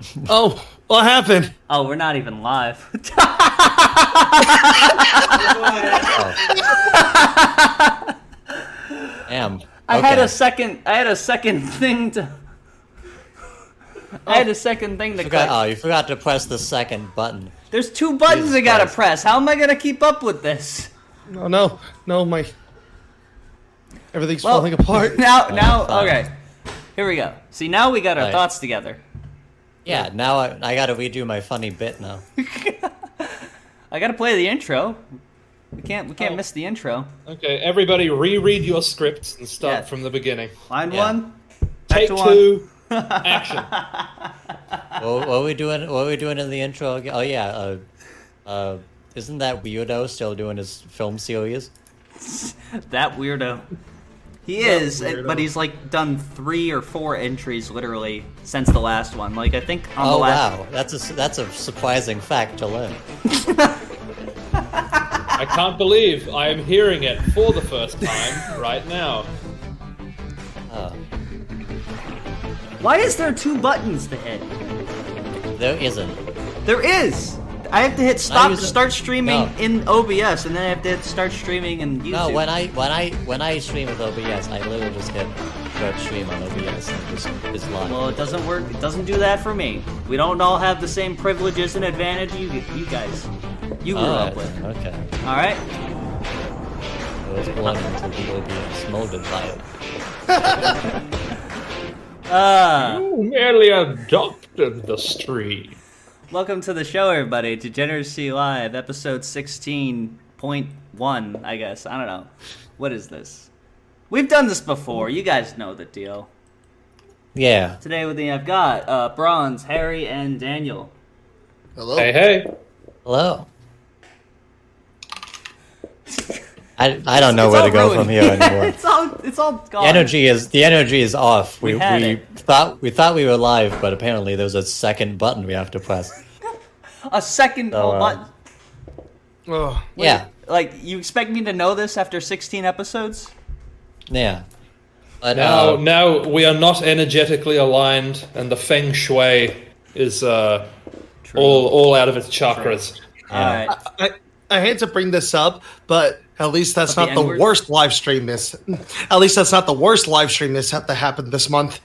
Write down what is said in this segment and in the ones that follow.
Oh, what happened? Oh, we're not even live. Oh. Damn. I had a second. I had a second thing to. I had a oh. second thing to Forgot, oh, you forgot to press the second button. There's two buttons Jesus I gotta Christ. press. How am I gonna keep up with this? No, no, no, my everything's Well, falling apart. Now, now, okay. Here we go. See, now we got our Right. thoughts together. Yeah, now I, I gotta redo my funny bit now. I gotta play the intro. We can't. We can't Oh. miss the intro. Okay, everybody reread your scripts and start Yeah. from the beginning. Line Yeah. one. Back Take to one. two, action. what, what are we doing? What are we doing in the intro? again? Oh yeah, uh, uh, isn't that weirdo still doing his film series? That weirdo. He is, but he's like done three or four entries literally since the last one. Like I think on Oh the last. wow, that's a that's a surprising fact to learn. I can't believe I am hearing it for the first time right now. Uh, Why is there two buttons to hit? there isn't. There is. I have to hit stop use start streaming No. in OBS, and then I have to hit start streaming in YouTube. No, when I when I when I stream with OBS, I literally just hit start stream on OBS and just it's live. Well, it doesn't work. It doesn't do that for me. We don't all have the same privileges and advantage you you guys. You grew Alright up with. okay. All right. I was born into the OBS molded by it. Uh, You merely adopted the stream. Welcome to the show, everybody. Degeneracy Live, episode sixteen point one. I guess I don't know. What is this? We've done this before. You guys know the deal. Yeah. Today with me, I've got uh, Bronze, Harry, and Daniel. Hello. Hey, hey. Hello. I, I don't know It's where to go ruined. from here anymore. it's all it's all gone. The energy is the energy is off. We We we, thought we thought we were live, but apparently there's a second button we have to press. A second So, uh, button. Oh, Yeah, Like you expect me to know this after sixteen episodes? yeah. But Now, uh, now we are not energetically aligned, and the feng shui is uh, all all out of its chakras. All right. I, I hate to bring this up, but at least that's But the not the N-word? worst live stream this. At least that's not the worst live stream this that happened this month.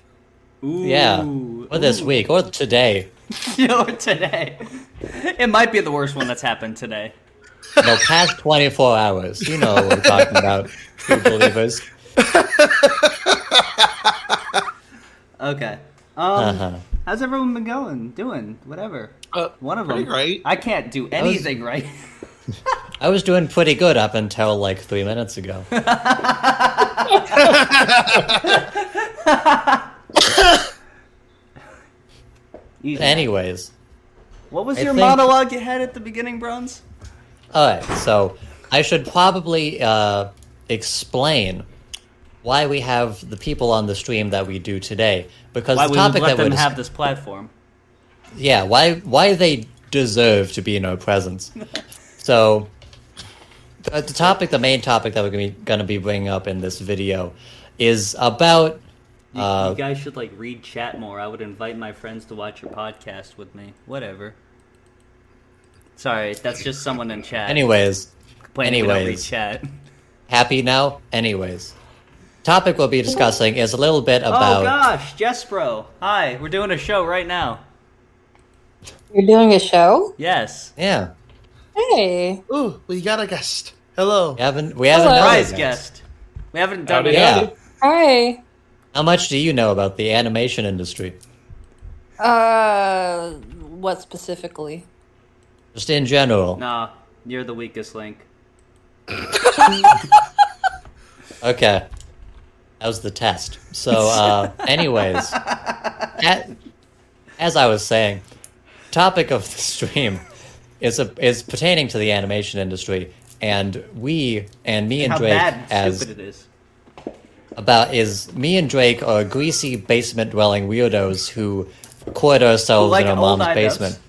Ooh. yeah, or this Ooh. week, or today. or today. It might be the worst one that's happened today. No, past 24 hours. You know what we're talking about, true believers. Okay. Um, Uh-huh. how's everyone been going? Doing whatever. Uh, One of them. great. I can't do anything right. I was doing pretty good up until like three minutes ago. Anyways, what was I your think- monologue you had at the beginning, Bronze? alright, so I should probably uh, explain why we have the people on the stream that we do today. Because Why the we topic that dis- have this platform? yeah why why they deserve to be in our presence so the, the topic the main topic that we're gonna be, gonna be bringing up in this video is about You, uh, you guys should like read chat more. I would invite my friends to watch your podcast with me. Whatever. Sorry, that's just someone in chat. anyways complaining we don't read anyways. chat. happy now anyways topic we'll be discussing is a little bit about. Oh gosh, Jespro. Hi, we're doing a show right now. You're doing a show? Yes. yeah Hey. Ooh, we got a guest. Hello. we haven't we haven't Hello. done it yet. guest. We haven't done Howdy, it yeah yet. howdy. Hi. how much do you know about the animation industry Uh, what specifically? just in general Nah, you're the weakest link. Okay. That was the test. So, uh, anyways, a- as I was saying, topic of the stream is a, is pertaining to the animation industry, and we and me and How Drake bad and as stupid it is. about is me and Drake are greasy basement dwelling weirdos who record ourselves Who like in our mom's basement.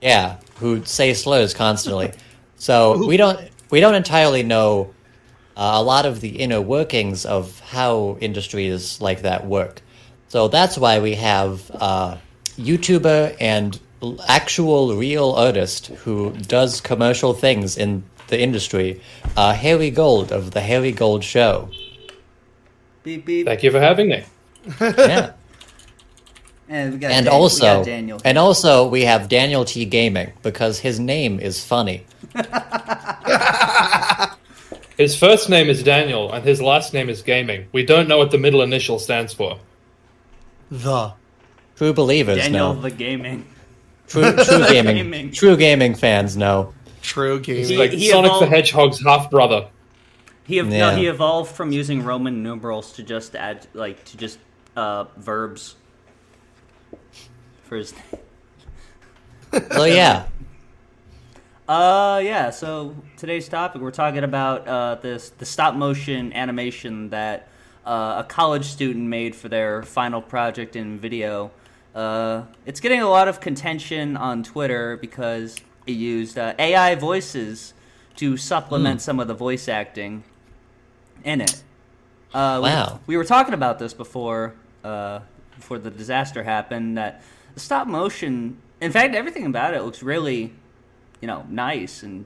Yeah, who say slurs constantly. so we don't we don't entirely know uh, a lot of the inner workings of how industries like that work. So that's why we have uh, YouTuber and actual real artist who does commercial things in the industry, uh, Harry Gold of the Harry Gold Show. Beep beep. Thank you for having me. Yeah. And, we got and Dan- we also got Daniel. and also we have Daniel T Gaming because his name is funny. His first name is Daniel, and his last name is Gaming. We don't know what the middle initial stands for. The. True believers Daniel know. the gaming. True, true gaming, Gaming. True gaming fans know. True gaming. He- Like he Sonic the Hedgehog's half brother. He ev- Yeah. no, he evolved from using Roman numerals to just add like to just uh verbs for his. So yeah, Uh yeah. So today's topic we're talking about uh this the stop motion animation that uh, a college student made for their final project in video. Uh, it's getting a lot of contention on Twitter because it used uh, AI voices to supplement some of the voice acting in it. Uh, we- Wow. We, were talking about this before uh, before the disaster happened. That the stop motion, in fact, everything about it looks really, you know, nice and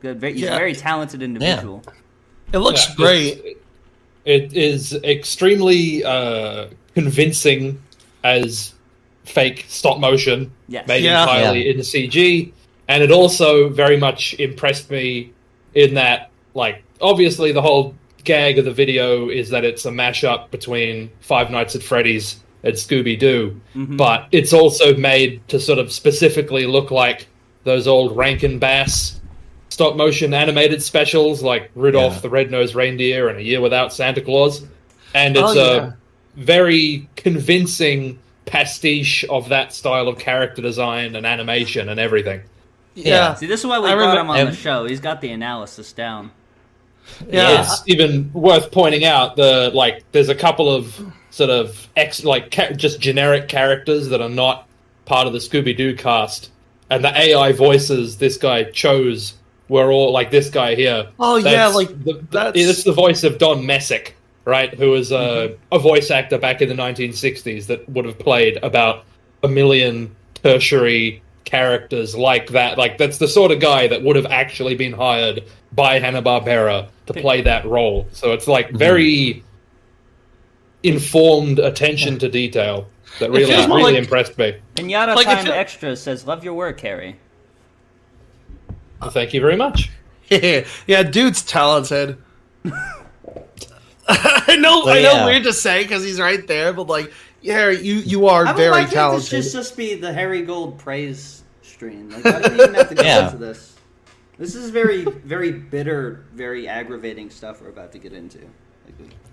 good. Very, He's a Yeah. very talented individual. It looks Yeah, great. it's- It is extremely uh, convincing as fake stop motion Yes. made Yeah. entirely Yeah. in CG, and it also very much impressed me in that, like, obviously the whole gag of the video is that it's a mashup between Five Nights at Freddy's and Scooby Doo, mm-hmm. but it's also made to sort of specifically look like those old Rankin Bass stop motion animated specials like Rudolph Yeah. the Red-Nosed Reindeer and A Year Without Santa Claus. And it's Oh, yeah. a very convincing pastiche of that style of character design and animation and everything. Yeah. See, this is why we I brought remem- him on I- the show. He's got the analysis down. Yeah. It's even worth pointing out the like there's a couple of sort of ex like ca- just generic characters that are not part of the Scooby Doo cast, and the AI voices this guy chose were all like this guy here. Oh, yeah, like, the, the- that's- it's the voice of Don Messick, right? Who was a, a voice actor back in the 1960s that would have played about a million tertiary characters like that. Like that's the sort of guy that would have actually been hired by Hanna Barbera to play that role. So it's like very informed attention to detail that really really like- impressed me. Pinata Like, Time you- Extra says, "Love your work, Harry." Thank you very much. yeah, dude's talented. I know, Well, I know, yeah. weird to say because he's right there, but like, yeah, you you are I would very like talented. this just just be the Harry Gold praise stream. Like, why do we even have to go Yeah. into this? This is very, very bitter, very aggravating stuff we're about to get into.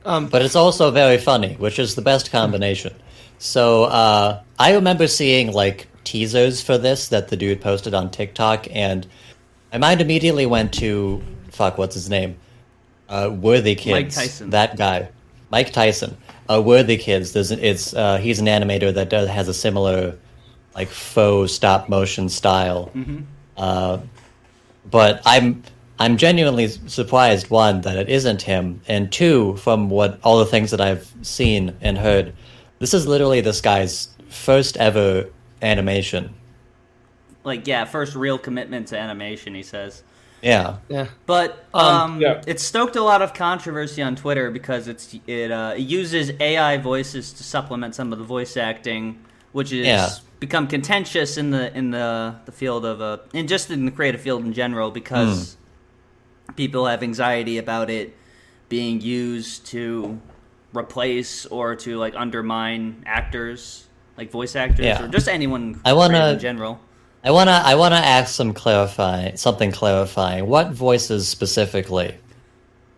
Um, but it's also very funny, which is the best combination. So uh, I remember seeing like teasers for this that the dude posted on TikTok, and my mind immediately went to fuck, what's his name? Uh, Worthikids. Tyson. That guy, Mike Tyson. Uh, Worthikids. There's it's uh, he's an animator that does has a similar like faux stop motion style. Uh, but I'm I'm genuinely surprised one that it isn't him, and two from what all the things that I've seen and heard, this is literally this guy's first ever animation. like, yeah, first real commitment to animation. He says. Yeah, yeah, But Um, um, Yeah. it stoked a lot of controversy on Twitter because it's it, uh, it uses AI voices to supplement some of the voice acting, which is Yeah. become contentious in the in the, the field of uh, and just in the creative field in general because people have anxiety about it being used to replace or to like undermine actors like voice actors Yeah. or just anyone I wanna- in general. I wanna I wanna ask some clarifying something clarifying. What voices specifically?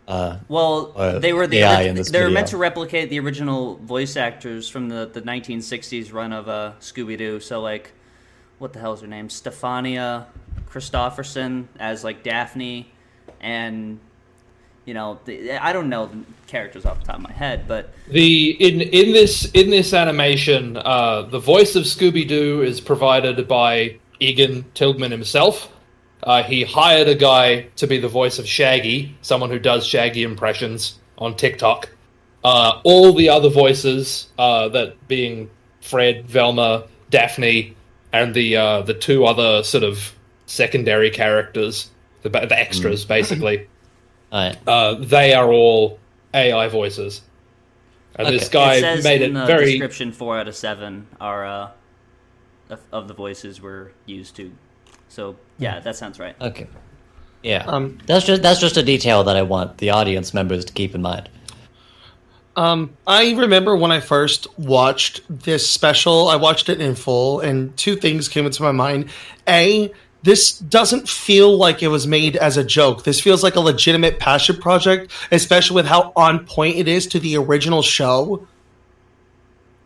Uh, Well, uh, they were the AI ori- in this they were meant to replicate the original voice actors from the, the 1960s run of uh, Scooby Doo. So like, what the hell is her name? Stefania Christopherson as like Daphne, and you know the, I don't know the characters off the top of my head, but The in in this in this animation, uh, the voice of Scooby Doo is provided by Egan Tilgman himself. Uh, he hired a guy to be the voice of Shaggy, someone who does Shaggy impressions on TikTok. Uh, all the other voices, uh, that being Fred, Velma, Daphne, and the uh, the two other sort of secondary characters, the the extras, basically. Alright. Uh, they are all AI voices, and this guy it says made in it the very description four out of seven are uh, of, of the voices were used to. So yeah, that sounds right. Okay. Yeah. Um, that's just that's just a detail that I want the audience members to keep in mind. Um, I remember when I first watched this special, I watched it in full, and two things came into my mind. A, this doesn't feel like it was made as a joke. This feels like a legitimate passion project, especially with how on point it is to the original show.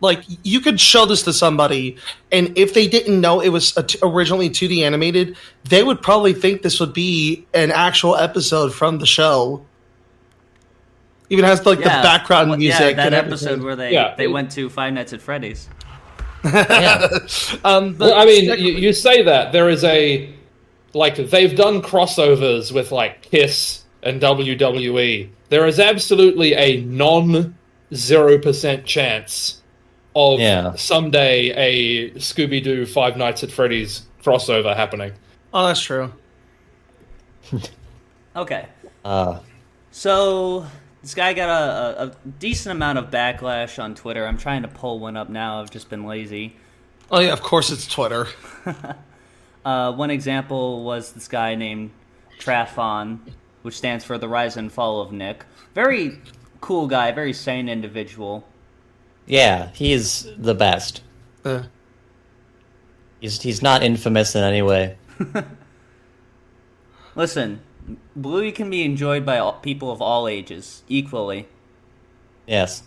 Like, you could show this to somebody, and if they didn't know it was a t- originally 2D animated, they would probably think this would be an actual episode from the show. Even has like the background Well, music. Yeah, that and episode everything. where they Yeah. they went to Five Nights at Freddy's. Yeah. Um, but Well, I mean, you, you say that there is a like they've done crossovers with like Kiss and WWE. There is absolutely a non zero percent chance of Yeah. someday a Scooby Doo Five Nights at Freddy's crossover happening. oh, that's true. Okay, Uh, so this guy got a, a, a decent amount of backlash on Twitter. I'm trying to pull one up now. I've just been lazy. Oh yeah, of course it's Twitter. Uh, one example was this guy named Trafon, which stands for the Rise and Fall of Nick. Very cool guy, very sane individual. Yeah, he's the best. Uh, He's he's not infamous in any way. Listen, Bluey can be enjoyed by all, people of all ages equally. Yes.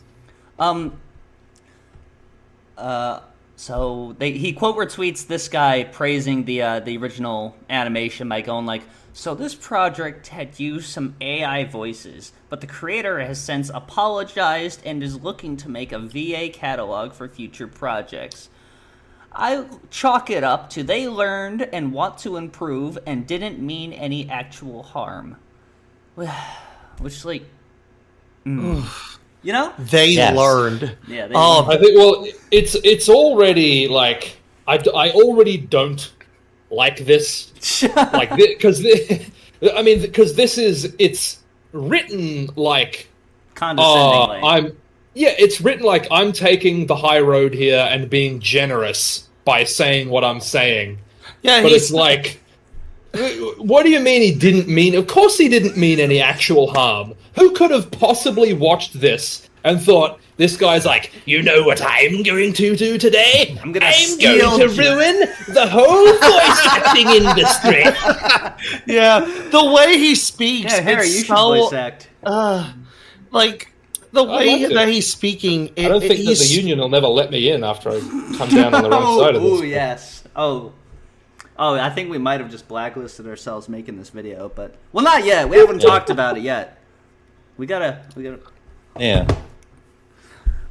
Um. Uh. So they he quote retweets this guy praising the uh, the original animation by going like, "So this project had used some AI voices, but the creator has since apologized and is looking to make a VA catalog for future projects." I chalk it up to they learned and want to improve and didn't mean any actual harm. Which, like, mm, you know? they Yes. learned. Yeah. They Oh, I think. Well, it's it's already like I, I already don't like this. Like because I mean because this is it's written like uh, condescendingly. I'm yeah it's written like I'm taking the high road here and being generous by saying what I'm saying. Yeah, but it's like what do you mean he didn't mean of course he didn't mean any actual harm. Who could have possibly watched this and thought this guy's like you know what i'm going to do today I'm gonna i'm steal going to ruin the whole voice acting industry yeah. The way he speaks, yeah, Harry, it's you should so voice act. uh, like the way like it. that he's speaking. It, i don't it- think that the he's- union will never let me in after i come down on the wrong side of this Oh, yes. Oh. Oh, I think we might have just blacklisted ourselves making this video, but well, not yet. We haven't talked about it yet. We gotta, we gotta. Yeah.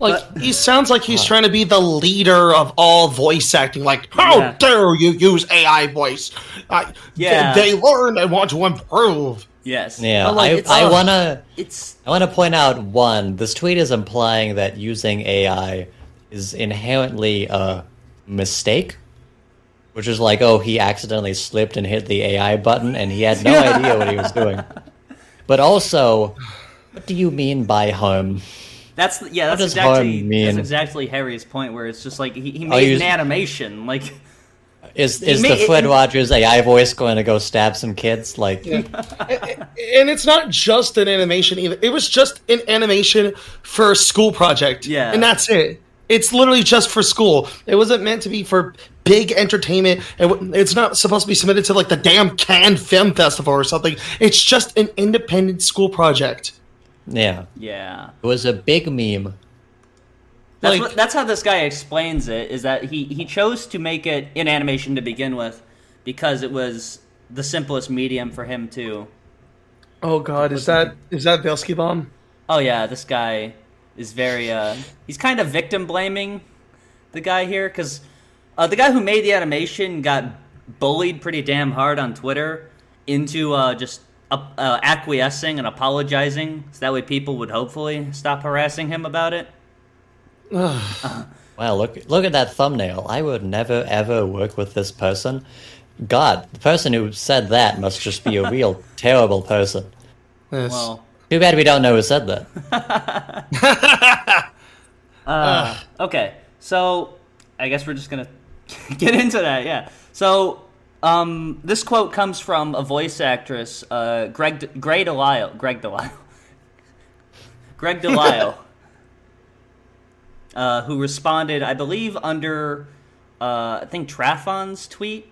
Like he sounds like he's trying to be the leader of all voice acting. Like, how Yeah. dare you use AI voice? I, Yeah. they, they learn and want to improve. Yes. Yeah. But, like, I I uh, wanna It's I wanna point out one. This tweet is implying that using AI is inherently a mistake. Which is like, oh, he accidentally slipped and hit the AI button, and he had no idea what he was doing. But also, what do you mean by harm? That's yeah. That's exactly mean? that's exactly Harry's point. Where it's just like he, he made you- an animation. Like Is is may- the Fred it- Rogers AI voice going to go stab some kids? Like, and it's not just an animation either. It was just an animation for a school project. Yeah. And that's it. It's literally just for school. It wasn't meant to be for big entertainment. It It's not supposed to be submitted to like the damn Cannes Film Festival or something. It's just an independent school project. Yeah, yeah. it was a big meme. That's Like- what, that's how this guy explains it. Is that he he chose to make it in animation to begin with because it was the simplest medium for him to. Oh god, is that is that Belsky Bomb? Oh yeah, this guy is very. uh He's kind of victim blaming the guy here because uh, the guy who made the animation got bullied pretty damn hard on Twitter into uh, just uh, uh, acquiescing and apologizing, so that way people would hopefully stop harassing him about it. Uh, Wow, look look at that thumbnail. I would never ever work with this person. God, the person who said that must just be a real terrible person. Yes. Well, Too bad we don't know who said that. uh, okay. So I guess we're just gonna get into that. Yeah. So um, this quote comes from a voice actress, uh, Greg De- Greg Delisle. Greg Delisle. Greg Delisle. uh, who responded, I believe, under uh, I think Trafon's tweet,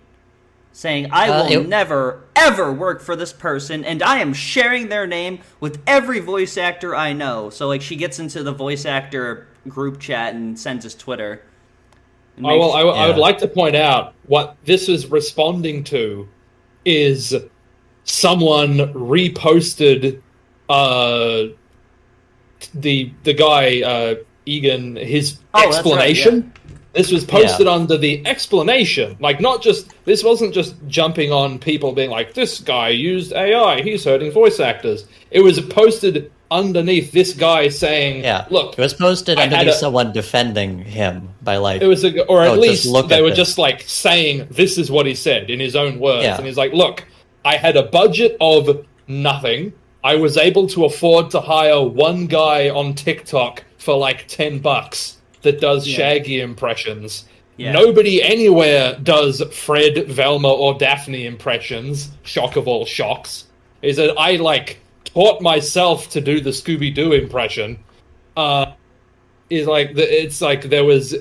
saying, "I Uh, will it- never ever work for this person, and I am sharing their name with every voice actor I know." So like she gets into the voice actor group chat and sends us Twitter. And Oh, makes- well, I, I would like to point out what this is responding to is someone reposted uh, the the guy uh, Egan his Oh, that's right, explanation. This was posted under the explanation, like not just this wasn't just jumping on people being like this guy used AI, he's hurting voice actors. It was posted underneath this guy saying, Yeah. look, It was posted I underneath a- someone defending him by like It was, a, or at Oh, least look they at were this. just like saying this is what he said in his own words, Yeah. and he's like, "Look, I had a budget of nothing. I was able to afford to hire one guy on TikTok for like ten bucks that does Yeah. Shaggy impressions. Yeah. Nobody anywhere does Fred, Velma, or Daphne impressions. Shock of all shocks is that I like taught myself to do the Scooby Doo impression." Uh, is like the, it's like there was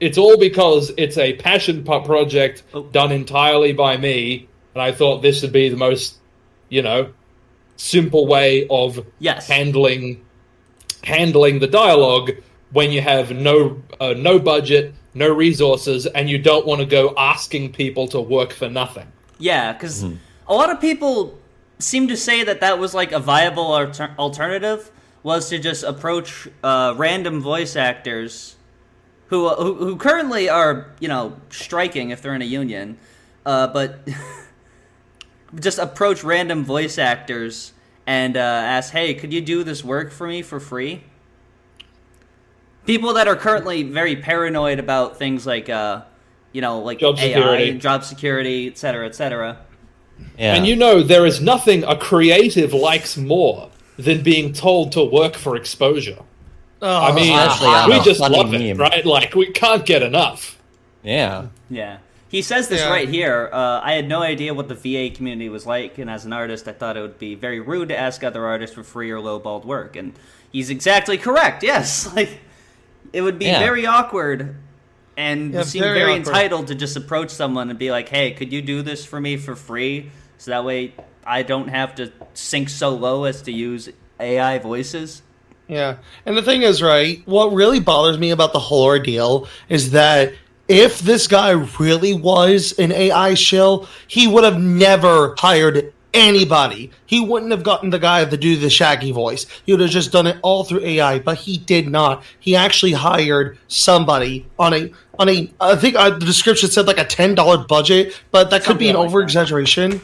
it's all because it's a passion project Oh. done entirely by me and i thought this would be the most you know simple way of Yes. handling handling the dialogue when you have no uh, no budget no resources and you don't want to go asking people to work for nothing Yeah, because a lot of people seem to say that that was like a viable alter- alternative was to just approach uh, random voice actors who, who who currently are you know striking if they're in a union, uh, but just approach random voice actors and uh, ask, hey, could you do this work for me for free? People that are currently very paranoid about things like, uh, you know, like Job AI security. job security, et cetera, et cetera. Yeah. and you know there is nothing a creative likes more than being told to work for exposure Oh, I mean, Especially we just funny love it, meme. right? Like we can't get enough. yeah. Yeah. He says this Yeah. right here. Uh, I had no idea what the VA community was like, and as an artist, I thought it would be very rude to ask other artists for free or lowballed work. And he's exactly correct. Yes, like it would be Yeah. very awkward, and Yeah, seem very very, entitled to just approach someone and be like, "Hey, could you do this for me for free?" So that way, I don't have to sink so low as to use AI voices. Yeah. And the thing is, right, what really bothers me about the whole ordeal is that if this guy really was an AI shill, he would have never hired anybody. He wouldn't have gotten the guy to do the Shaggy voice. He would have just done it all through AI, but he did not. He actually hired somebody on a on a I think uh, the description said like a ten dollar budget, but that could be an Something like over exaggeration.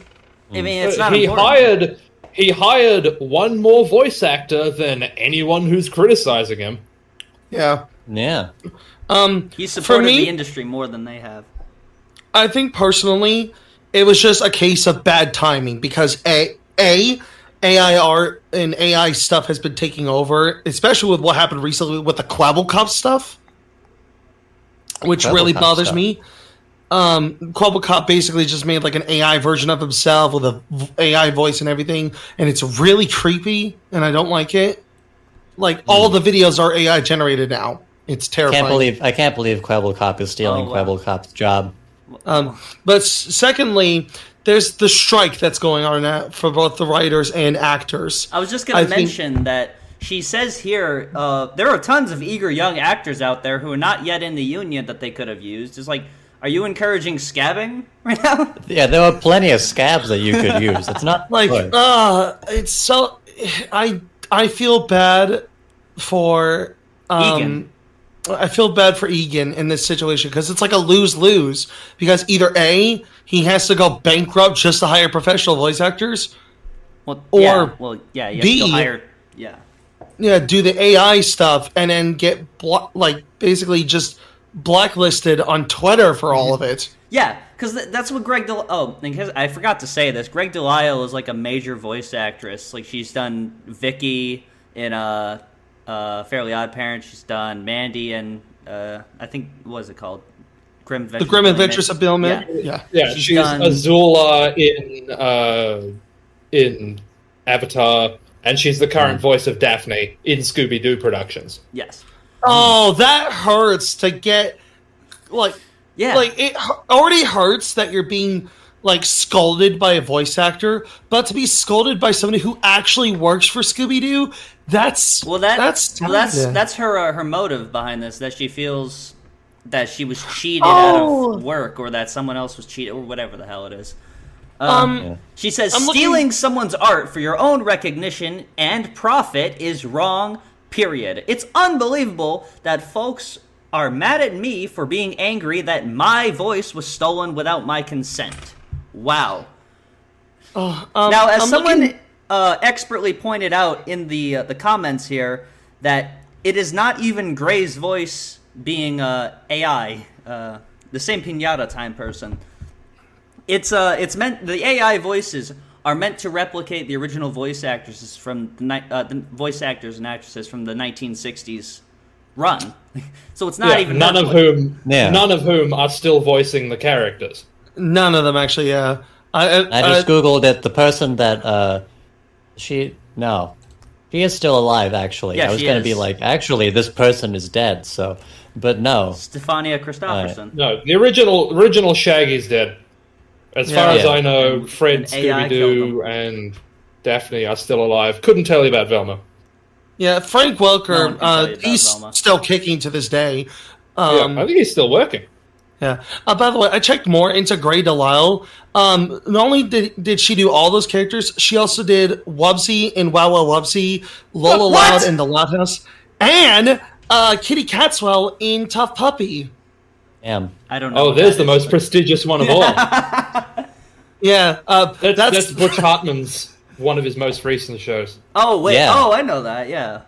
I mean, it's not he important. hired he hired one more voice actor than anyone who's criticizing him. Yeah. Yeah. Um He for supported me, the industry more than they have. I think personally, it was just a case of bad timing because a a AI art and AI stuff has been taking over, especially with what happened recently with the Quabblecop stuff, which really Quabblecop bothers stuff. me. Um, Quabblecop basically just made like an AI version of himself with a v- AI voice and everything, and it's really creepy, and I don't like it. Like all the videos are AI generated now. It's terrifying. I can't believe I can't believe Quabble Cop is stealing Oh, wow. Quabblecop's job. Um, but secondly, there's the strike that's going on now for both the writers and actors. I was just going I to think- mention that she says here uh, there are tons of eager young actors out there who are not yet in the union that they could have used. It's like, are you encouraging scabbing right now? Yeah, there are plenty of scabs that you could use. It's not Like, good. uh, it's so. I I feel bad for um, Egan. I feel bad for Egan in this situation because it's like a lose lose. Because either a he has to go bankrupt just to hire professional voice actors, Well, Or yeah, well, yeah, B, to hire. Yeah, yeah, do the AI stuff and then get blo- like basically just blacklisted on Twitter for all of it. Yeah, because th- that's what Greg. Del- oh, I forgot to say this. Greg Delisle is like a major voice actress. Like she's done Vicky in uh, uh, Fairly Odd Parents. She's done Mandy and uh, I think what was it called? Grim The Grim Adventures of Bill Miller. Yeah. Yeah. Yeah, She's she's, done- Azula in uh, in Avatar, and she's the current voice of Daphne in Scooby Doo productions. Yes. Oh, that hurts to get like Yeah. like it already hurts that you're being like scolded by a voice actor, but to be scolded by somebody who actually works for Scooby Doo, that's Well, that, that's well, that's that's her uh, her motive behind this. That she feels that she was cheated Oh. out of work, or that someone else was cheated, or whatever the hell it is. um. Yeah. She says I'm looking- stealing someone's art for your own recognition and profit is wrong. Period. It's unbelievable that folks are mad at me for being angry that my voice was stolen without my consent. Wow. um, Now, as I'm someone looking- uh, expertly pointed out in the uh, the comments here, that it is not even Grey's voice being uh, AI, uh, the same pinata time person. It's uh, it's meant the AI voices are meant to replicate the original voice actresses from the, ni- uh, the voice actors and actresses from the 1960s run. so it's not Yeah, even none her of whom Yeah. none of whom are still voicing the characters. none of them actually. Yeah, I, I, I just I- googled it. The person that uh, she no, she is still alive. Actually, Yeah, I was she going to is. be like, actually, this person is dead. So, but no. Stefania Christopherson. No, the original original Shaggy's dead. As Yeah. far as Yeah. I know, Fred, And AI Scooby killed Doo, and Daphne are still alive. Couldn't tell you about Velma. yeah, Frank No one Welker. can tell uh, about he's Velma. still kicking to this day. Yeah, Um, I think he's still working. Yeah. Uh, by the way, I checked more into Grey Delisle. Um, not only did did she do all those characters, she also did Wubbzy in Wow Wow Wubbzy, Lola What? Loud in The Loud House, and uh, Kitty Catswell in T.U.F.F. Puppy. Damn. I don't know. Oh, what there's the is, most but- prestigious one of all. Yeah, uh, that's, that's Butch Hartman's one of his most recent shows. Oh wait. Yeah. Oh, I know that. Yeah.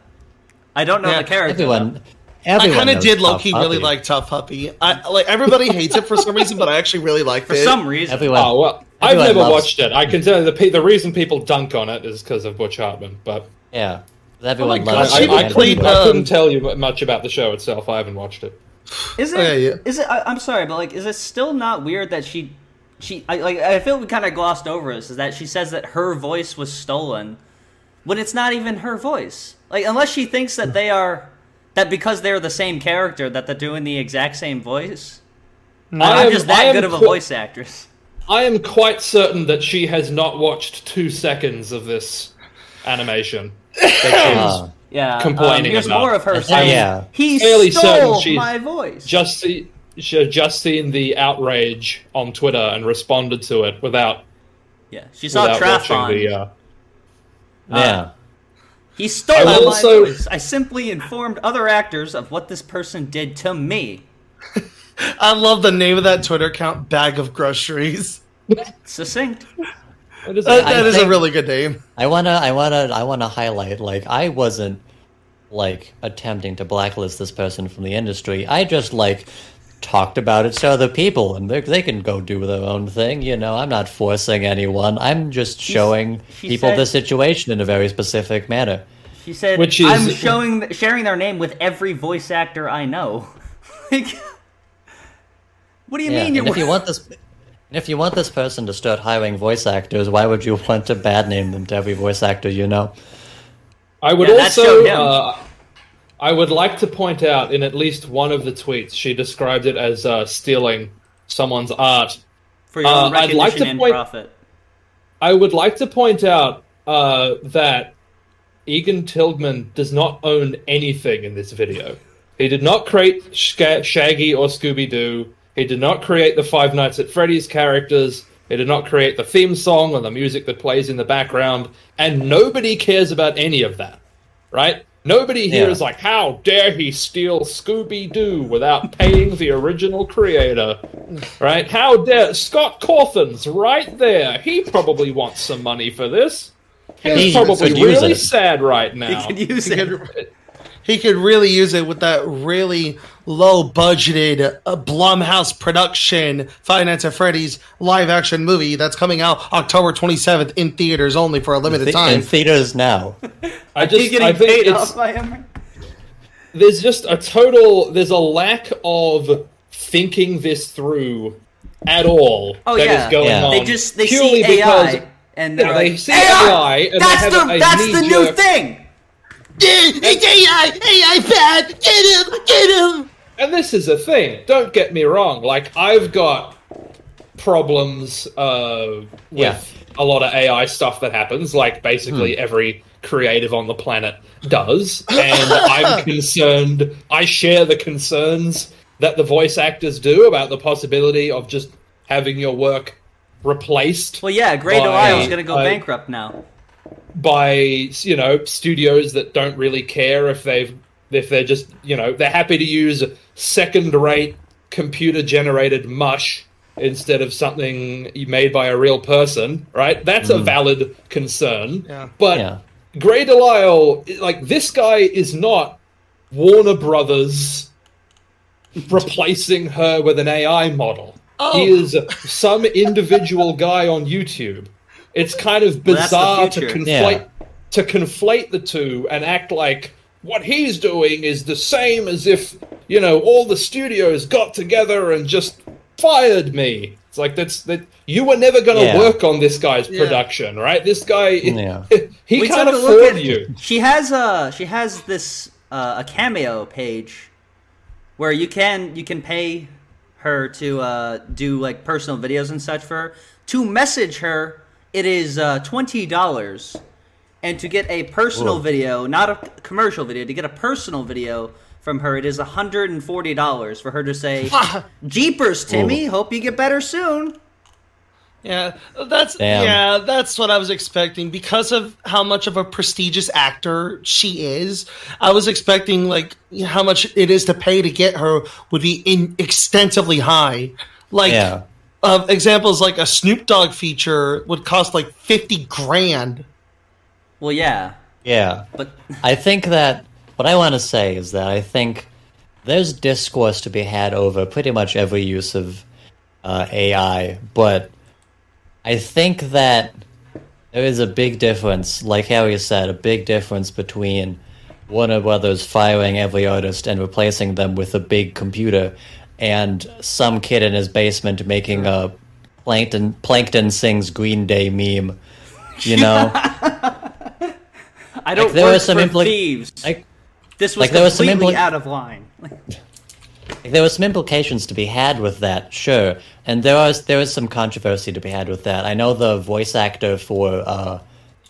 I don't know Yeah, the character. Everyone. though. I kind of did low key really like T.U.F.F. Puppy. I like everybody hates it for some reason, but I actually really liked for some reason. Everyone. Oh well, I've never loves- watched it. I can tell you the the reason people dunk on it is because of Butch Hartman. But Yeah. Oh Everyone my God, loves I, it. I, would And- plead- couldn't, I um, couldn't tell you much about the show itself. I haven't watched it. Is it? Oh, yeah, yeah. Is it? I, I'm sorry, but like, is it still not weird that she, she, I, like, I feel we kind of glossed over this. Is that she says that her voice was stolen, when it's not even her voice. Like, unless she thinks that they are, that because they're the same character, that they're doing the exact same voice. I I'm am- just that good of a qu- voice actress. I am quite certain that she has not watched two seconds of this animation. That Uh, Yeah, Complaining um, here's about- more of her Uh, saying, yeah. "He Fairly stole she's my voice." just see, she had just seen the outrage on Twitter and responded to it without yeah, she saw without Traff watching on. the. Uh, yeah. He stole I my will also- voice. I simply informed other actors of what this person did to me. I love the name of that Twitter account, Bag of Groceries. Succinct. it is That, I that is a really good name. I wanna, I wanna, I wanna highlight. Like, I wasn't like attempting to blacklist this person from the industry. I just like talked about it to other people, and they, they can go do their own thing. You know, I'm not forcing anyone. I'm just showing she people said- the situation in a very specific manner. She said, Which is- "I'm showing sharing their name with every voice actor I know." like, what do you Yeah, mean and you're? if you want this, and if you want this person to start hiring voice actors, why would you want to bad name them to every voice actor you know? I would Yeah, that also. I would like to point out in at least one of the tweets, she described it as uh, stealing someone's art. for your uh, own I'd like to and point- profit. I would like to point out uh, that Egan Tilgman does not own anything in this video. He did not create Shga- Shaggy or Scooby Doo. He did not create the Five Nights at Freddy's characters. He did not create the theme song or the music that plays in the background. And nobody cares about any of that, right? Nobody here Yeah. is like, how dare he steal Scooby Doo without paying the original creator? Right? How dare Scott Cawthon's right there? He probably wants some money for this. He's He probably really it. sad right now. You can use it. He could really use it with that really low budgeted uh, Blumhouse production Five Nights at Freddy's live action movie that's coming out October 27th in theaters only for a limited The- time. in theaters now. I just getting I think paid it's off by him. there's just a total there's a lack of thinking this through at all Oh that is yeah, going Yeah. on. they just they purely see AI because- and they're yeah, like, they see AI and they that's have the a that's the new knee-jerk- thing. It's AI, AI bad. Get him, get him. and this is a thing. Don't get me wrong. Like I've got problems uh, with Yeah. a lot of AI stuff that happens, like Hmm. basically every creative on the planet does, and I'm concerned. I share the concerns that the voice actors do about the possibility of just having your work replaced Well, yeah, Grey By- Delisle's gonna go uh, bankrupt now. By you know studios that don't really care if they've if they're just you know they're happy to use second rate computer generated mush instead of something made by a real person right that's a mm. valid concern Yeah. but Yeah. Grey Delisle like this guy is not Warner Brothers replacing her with an AI model. Oh. He is some individual guy on YouTube. It's kind of Well, bizarre to future. conflate to conflate the two and act like what he's doing is the same as if you know all the studios got together and just fired me. It's like that's that you were never going to Yeah. work on this guy's Yeah. production, right? This guy, Yeah. he We can't took a look afford at- you. She has a she has this uh, a cameo page where you can you can pay her to uh, do like personal videos and such for her. To message her, it is uh, twenty dollars, and to get a personal Whoa. video, not a commercial video, to get a personal video from her, it is hundred and forty dollars for her to say, "Jeepers, Timmy, hope you get better soon." Yeah, that's Damn. yeah, that's what I was expecting because of how much of a prestigious actor she is. I was expecting like how much it is to pay to get her would be in extensively high. Like Yeah. Uh, examples like a Snoop Dogg feature would cost like fifty grand. Well, yeah, Yeah. but I think that what I want to say is that I think there's discourse to be had over pretty much every use of uh, AI, but I think that there is a big difference, like Harry said, a big difference between Warner Brothers firing every artist and replacing them with a big computer, and some kid in his basement making a Plankton Plankton sings Green Day meme. You know, I don't there work were some for impli- thieves. like This was Like, there was some impli- out of line. There were some implications to be had with that, sure, and there was there was some controversy to be had with that. I know the voice actor for uh,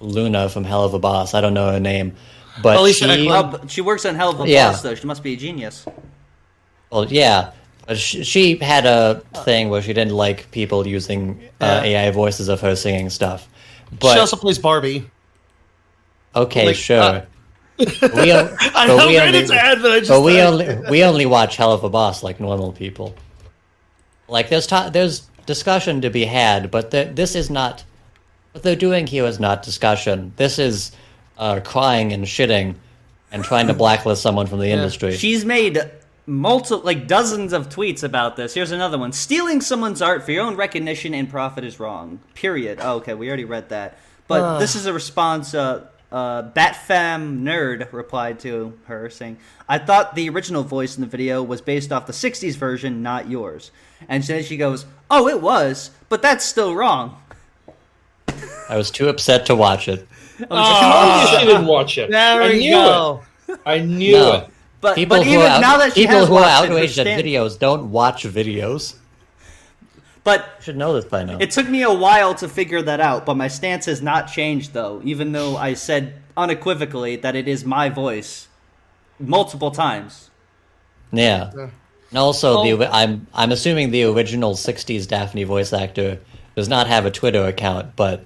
Loona from Helluva Boss. I don't know her name, but Alicia she. Oh, but she works on Helluva Yeah. Boss, though. She must be a genius. well, yeah, she, she had a thing where she didn't like people using uh, AI voices of her singing stuff. But she also plays Barbie. okay, like, sure. uh, But we, o- I but know, we only, It's sad, but I just but we only we only watch Helluva Boss like normal people. Like there's ta- there's discussion to be had, but th- this is not what they're doing here is not discussion. This is uh, crying and shitting and trying to blacklist someone from the industry. She's made multiple, like dozens of tweets about this. Here's another one: stealing someone's art for your own recognition and profit is wrong. Period. Oh, okay, we already read that. But this is a response. Uh, uh, Batfam nerd replied to her saying, "I thought the original voice in the video was based off the '60s version, not yours." And then she goes, "Oh, it was, but that's still wrong." I was too upset to watch it. Oh, she didn't watch it. There I we knew go. it. I knew No. it. But People but who even are out- now that she people has who are watched outraged at videos don't watch videos. but You should know this by now. It took me a while to figure that out, but my stance has not changed though, even though I said unequivocally that it is my voice multiple times. Yeah. And also, the I'm I'm assuming the original '60s Daphne voice actor does not have a Twitter account, but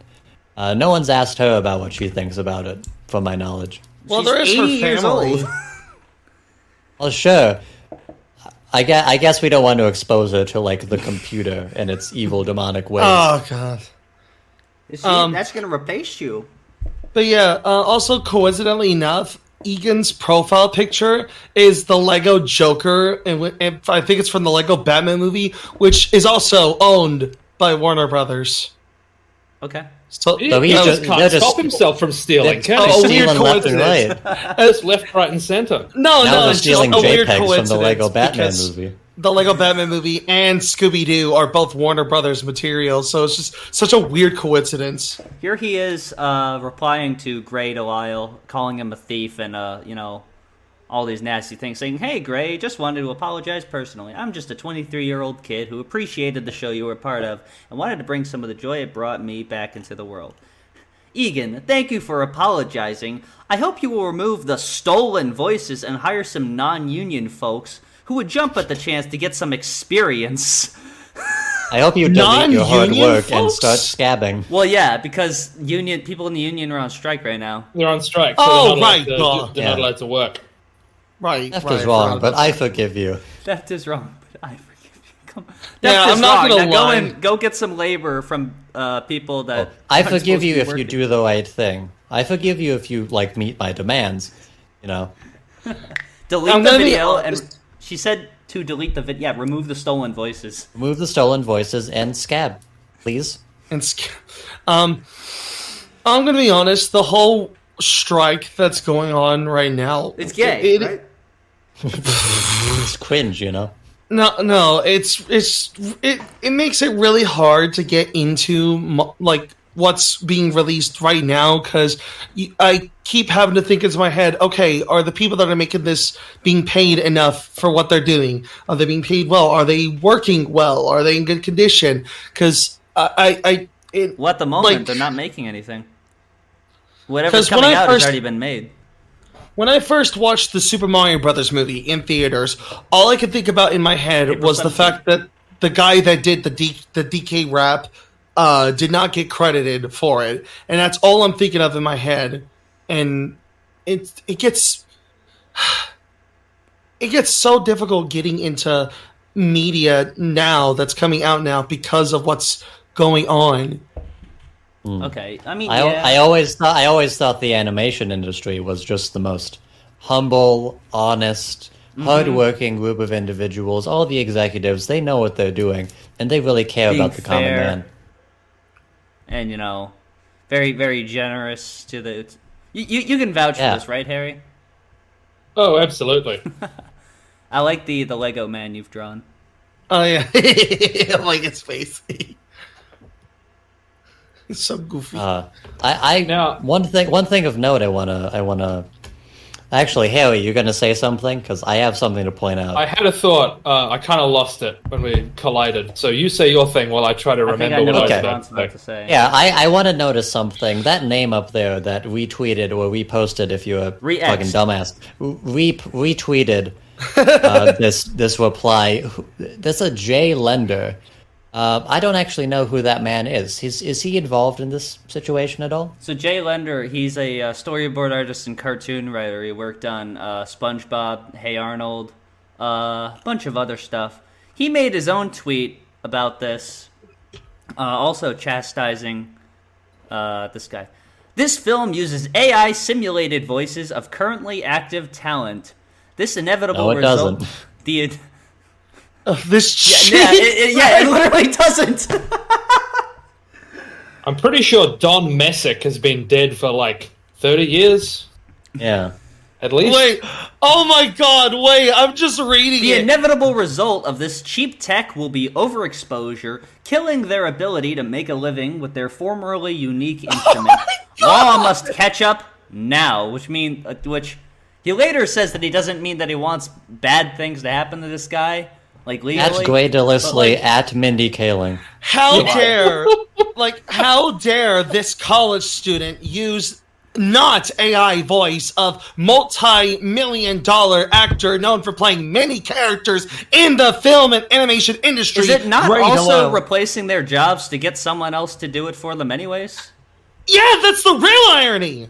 uh, no one's asked her about what she thinks about it, from my knowledge. Well, She's there is 80 her years family. old. Well, sure. I guess, I guess we don't want to expose her to like the computer and its evil demonic ways. Oh god. Is she- Um, that's gonna replace you. But yeah, uh, also coincidentally enough, Egan's profile picture is the Lego Joker, and, and I think it's from the Lego Batman movie, which is also owned by Warner Brothers. Okay. So, He, So he he's just just- can't they're just- stop himself from stealing, can Oh, he? weird stealing left and right. It's left, right, and center. no, Now no, they're it's just stealing a weird JPEGs from the Lego Batman movie. The Lego Batman movie and Scooby Doo are both Warner Brothers material, so it's just such a weird coincidence. Here he is uh, replying to Grey DeLisle, calling him a thief and, uh, you know, all these nasty things, saying, Hey, Grey, just wanted to apologize personally. I'm just a 23 year old kid who appreciated the show you were part of and wanted to bring some of the joy it brought me back into the world. Egan, thank you for apologizing. I hope you will remove the stolen voices and hire some non union folks who would jump at the chance to get some experience. I hope you delete your hard Non-union work and start scabbing. Well, yeah, because union people in the union are on strike right now. They're on strike. So Oh, they're not right, allowed duh. to, they're Yeah. not allowed to work. Right, Theft right, is wrong, but I forgive you. Theft is wrong, but I forgive you. Come on. Yeah, is I'm not wrong. gonna now go lie. and go get some labor from uh, people that. I forgive you be if you do the right thing. I forgive you if you like meet my demands. You know. delete I'm the video. And she said to delete the video. Yeah, remove the stolen voices. Remove the stolen voices and scab, please. and scab. um i'm gonna be honest the whole strike that's going on right now It's gay, it- right? It's cringe, you know. no no it's it's it, it makes it really hard to get into like what's being released right now because i keep having to think into my head okay are the people that are making this being paid enough for what they're doing are they being paid well are they working well are they in good condition because i i, I it, Well, at the moment, Like- they're not making anything. Whatever's 'Cause when coming I out has already been made. When I first watched the Super Mario Brothers movie in theaters, all I could think about in my head was the fact that the guy that did the D- the DK rap uh, did not get credited for it, and that's all I'm thinking of in my head. And it it gets it gets so difficult getting into media now that's coming out now because of what's going on. Okay, I mean, I, yeah. I always thought I always thought the animation industry was just the most humble, honest, Mm-hmm. hardworking group of individuals. All the executives, they know what they're doing, and they really care Being about the common man. and you know, very very generous to the. You you, you can vouch Yeah. for this, right, Harry? Oh, absolutely. I like the the Lego man you've drawn. Oh yeah, I like his face. He's so goofy. Uh, I, I Now- one thing one thing of note I wanna I wanna actually Harry, you're gonna say something because I have something to point out. I had a thought. Uh, I kind of lost it when we collided. So you say your thing while I try to remember I know what what I was Okay. about to say. Yeah, I, I want to notice something. That name up there that we tweeted or we posted, if you're a Re-Xed. fucking dumbass, re retweeted uh, this this reply. Who- There's a Jay Lender. Uh, I don't actually know who that man is. He's is he involved in this situation at all? So Jay Lender, he's a uh, storyboard artist and cartoon writer. He worked on uh, SpongeBob, Hey Arnold, uh, a bunch of other stuff. He made his own tweet about this, uh, also chastising uh, this guy. This film uses AI simulated voices of currently active talent. This inevitable No, it result. doesn't. The this yeah, shit. it, it- yeah, it literally doesn't. I'm pretty sure Don Messick has been dead for like 30 years Yeah. at least. Wait, oh my god, wait, I'm just reading The it. inevitable result of this cheap tech will be overexposure, killing their ability to make a living with their formerly unique instrument. Law must catch up now, which mean uh, which he later says that he doesn't mean that he wants bad things to happen to this guy, like legally. At Grey DeLisle, like- at Mindy Kaling. how dare, like, how dare this college student use not AI voice of multi-million dollar actor known for playing many characters in the film and animation industry? Is it not Ray also Dalio. replacing their jobs to get someone else to do it for them, anyways? yeah, that's the real irony.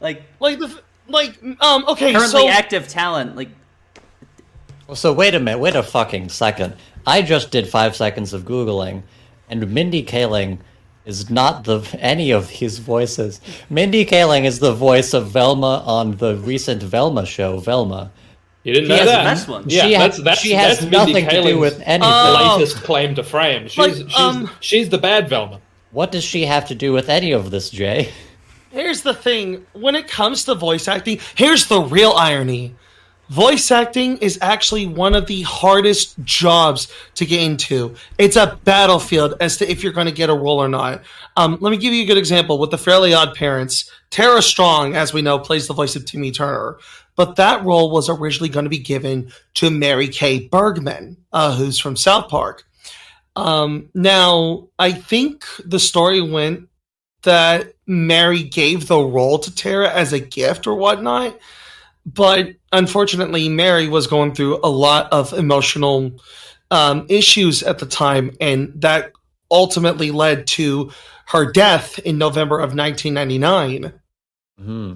Like Like the like um okay currently so active talent, like So wait a minute, wait a fucking second. I just did five seconds of googling, and Mindy Kaling is not the any of these voices. Mindy Kaling is the voice of Velma on the recent Velma show, Velma. You didn't She know has the that? best one. Yeah, She that's, that's, she has that's Mindy nothing to do Kaling's with anything. Oh. latest claim to fame. She's Like, she's, um, she's the bad Velma. What does she have to do with any of this, Jay? Here's the thing when it comes to voice acting, here's the real irony. Voice acting is actually one of the hardest jobs to get into. It's a battlefield as to if you're going to get a role or not. Um, let me give you a good example with the Fairly Odd Parents. Tara Strong, as we know, plays the voice of Timmy Turner, but that role was originally going to be given to Mary Kay Bergman, uh, who's from South Park. Um, now, I think the story went that Mary gave the role to Tara as a gift or whatnot. But unfortunately, Mary was going through a lot of emotional um, issues at the time, and that ultimately led to her death in November of 1999. Hmm.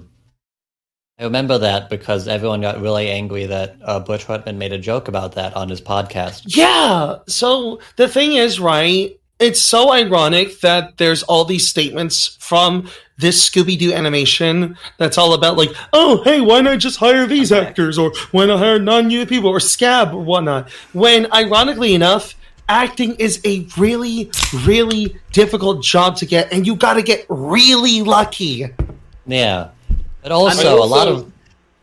I remember that because everyone got really angry that uh, Butch Hartman made a joke about that on his podcast. Yeah. So the thing is, right? It's so ironic that there's all these statements from this Scooby Doo animation that's all about like, oh, hey, why not just hire these actors or why not hire non-new people or scab or whatnot? When ironically enough, acting is a really, really difficult job to get, and you got to get really lucky. Yeah, but also, I a lot also- of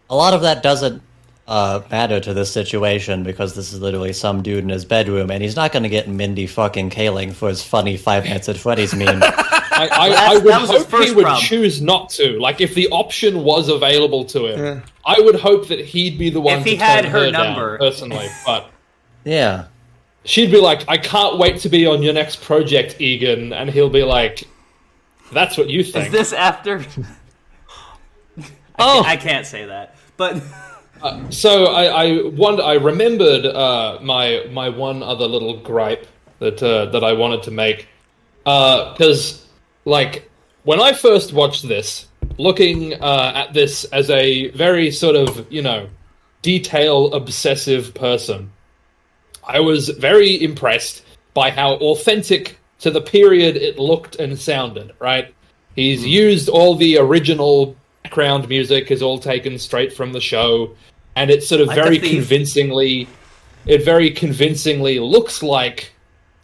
a lot of that doesn't uh, matter to this situation because this is literally some dude in his bedroom, and he's not going to get Mindy fucking Kaling for his funny Five Nights at Freddy's meme. I, I, I would that was his hope he first would problem. choose not to. Like, if the option was available to him, Yeah. I would hope that he'd be the one If he to had turn her down, number. personally. But yeah, she'd be like, I can't wait to be on your next project, Egan. And he'll be like, that's what you think." Is this after? Oh, I can't say that, but So I, I wonder, I remembered uh, my my one other little gripe that uh, that I wanted to make because like when I first watched this, looking uh, at this as a very sort of you know detail obsessive person, I was very impressed by how authentic to the period it looked and sounded. Right, he's used all the original background music is all taken straight from the show, and it sort of Like very convincingly. It very convincingly looks like,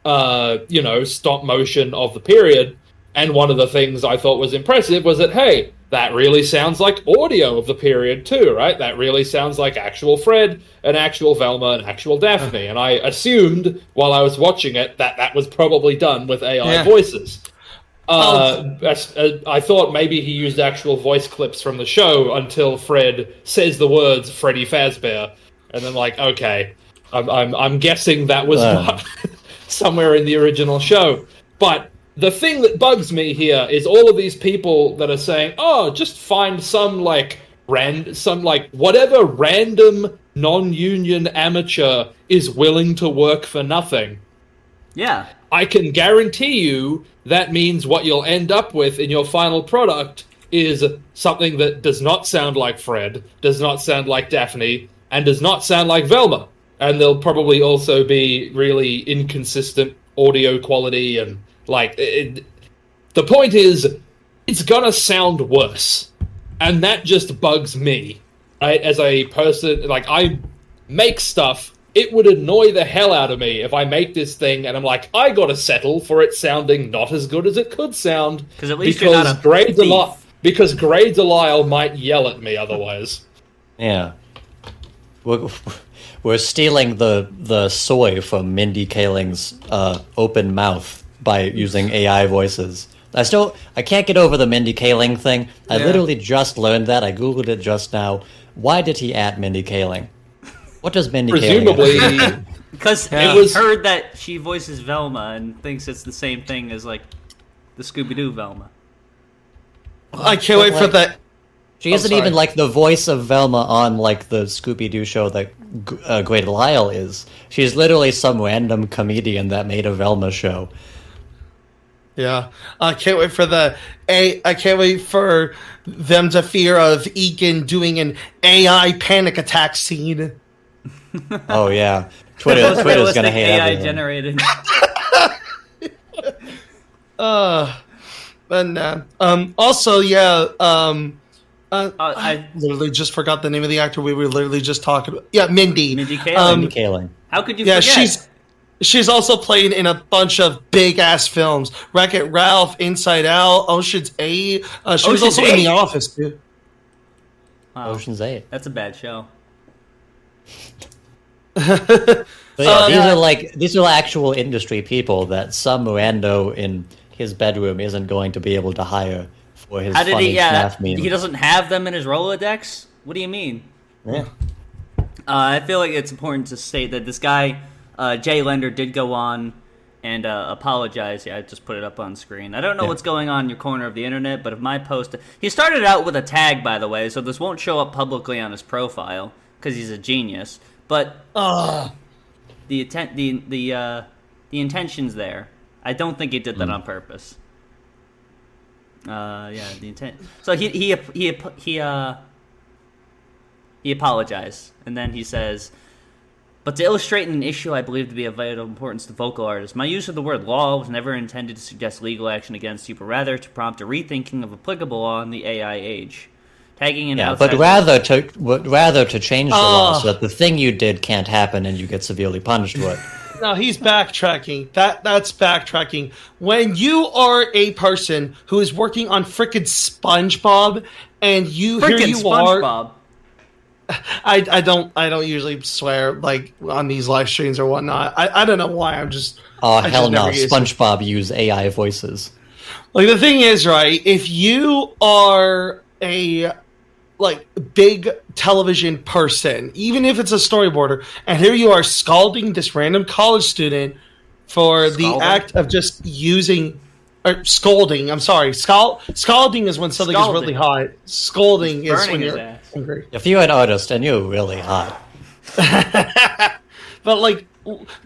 uh, you know, stop motion of the period. And one of the things I thought was impressive was that hey, that really sounds like audio of the period too, right? That really sounds like actual Fred and actual Velma and actual Daphne. And I assumed while I was watching it that that was probably done with AI Yeah. voices. Uh, as- uh, I thought maybe he used actual voice clips from the show until Fred says the words Freddy Fazbear, and then like, okay, I'm I'm, I'm guessing that was Wow. not somewhere in the original show. But the thing that bugs me here is all of these people that are saying, "Oh, just find some like ran some like whatever random non-union amateur is willing to work for nothing." yeah, I can guarantee you that means what you'll end up with in your final product is something that does not sound like Fred, does not sound like Daphne, and does not sound like Velma. And there'll probably also be really inconsistent audio quality and like it, the point is it's gonna sound worse. And that just bugs me. Right? As a person like I make stuff it would annoy the hell out of me if I make this thing and I'm like, I gotta settle for it sounding not as good as it could sound. 'Cause at least you're not a Grey thief. Delisle, because Grey DeLisle might yell at me otherwise. yeah. We're, we're stealing the the soy from Mindy Kaling's uh, open mouth by using AI voices. I still I can't get over the Mindy Kaling thing. I Yeah. literally just learned that. I googled it just now. Why did he at Mindy Kaling? What does Mindy Kaling? Presumably, because Yeah. he It was- heard that she voices Velma and thinks it's the same thing as like the Scooby Doo Velma. I can't wait for like- that. She Oh, isn't sorry. even like the voice of Velma on like the Scooby Doo show that G- uh, Grey DeLisle is. She's literally some random comedian that made a Velma show. Yeah, I can't wait for the a. I can't wait for them to fear of Egan doing an AI panic attack scene. Oh yeah, Twitter Most Twitter's gonna realistic hate AI everything. generated. Uh, but nah. Um. Also, yeah. Um. Uh, Uh, I I- literally just forgot the name of the actor we were literally just talking about. Yeah, Mindy. Mindy Kaling. Um, Mindy Kaling. How could you yeah, forget? she's she's also played in a bunch of big ass films: Wreck It Ralph, Inside Out, Ocean's Eight. Uh, she was Ocean's also in The Office too. Wow, Ocean's Eight. That's a bad show. Yeah, Uh, these are like these are actual industry people that some rando in his bedroom isn't going to be able to hire for his How did funny he? Yeah, he doesn't have them in his Rolodex. What do you mean? Yeah. Uh, I feel like it's important to state that this guy, uh, Jay Lender, did go on and uh, apologize. Yeah, I just put it up on screen. I don't know Yeah. what's going on in your corner of the internet, but if my post, he started out with a tag, by the way, so this won't show up publicly on his profile because he's a genius. But Ugh. the intent, the the uh, the intention's there. I don't think he did that on purpose. Uh, yeah, the intent. So he he he he uh he apologized, and then he says, "But to illustrate an issue I believe to be of vital importance to vocal artists, my use of the word law was never intended to suggest legal action against you, but rather to prompt a rethinking of applicable law in the AI age." Tagging an Yeah, outside but rather to but rather to change the law Oh. so that the thing you did can't happen and you get severely punished for it. No, he's backtracking. That that's backtracking. When you are a person who is working on frickin' SpongeBob, and you here freaking you are, SpongeBob. I, I don't I don't usually swear like on these live streams or whatnot. I, I don't know why. I'm just Oh I just hell no! never use it. SpongeBob use AI voices. Like the thing is, right? If you are a like big television person, even if it's a storyboarder, and here you are scalding this random college student for the act of just using or scolding. I'm sorry, scald scalding is when something is really hot. Scolding is when you're angry. If you're an artist and you're really hot, But like,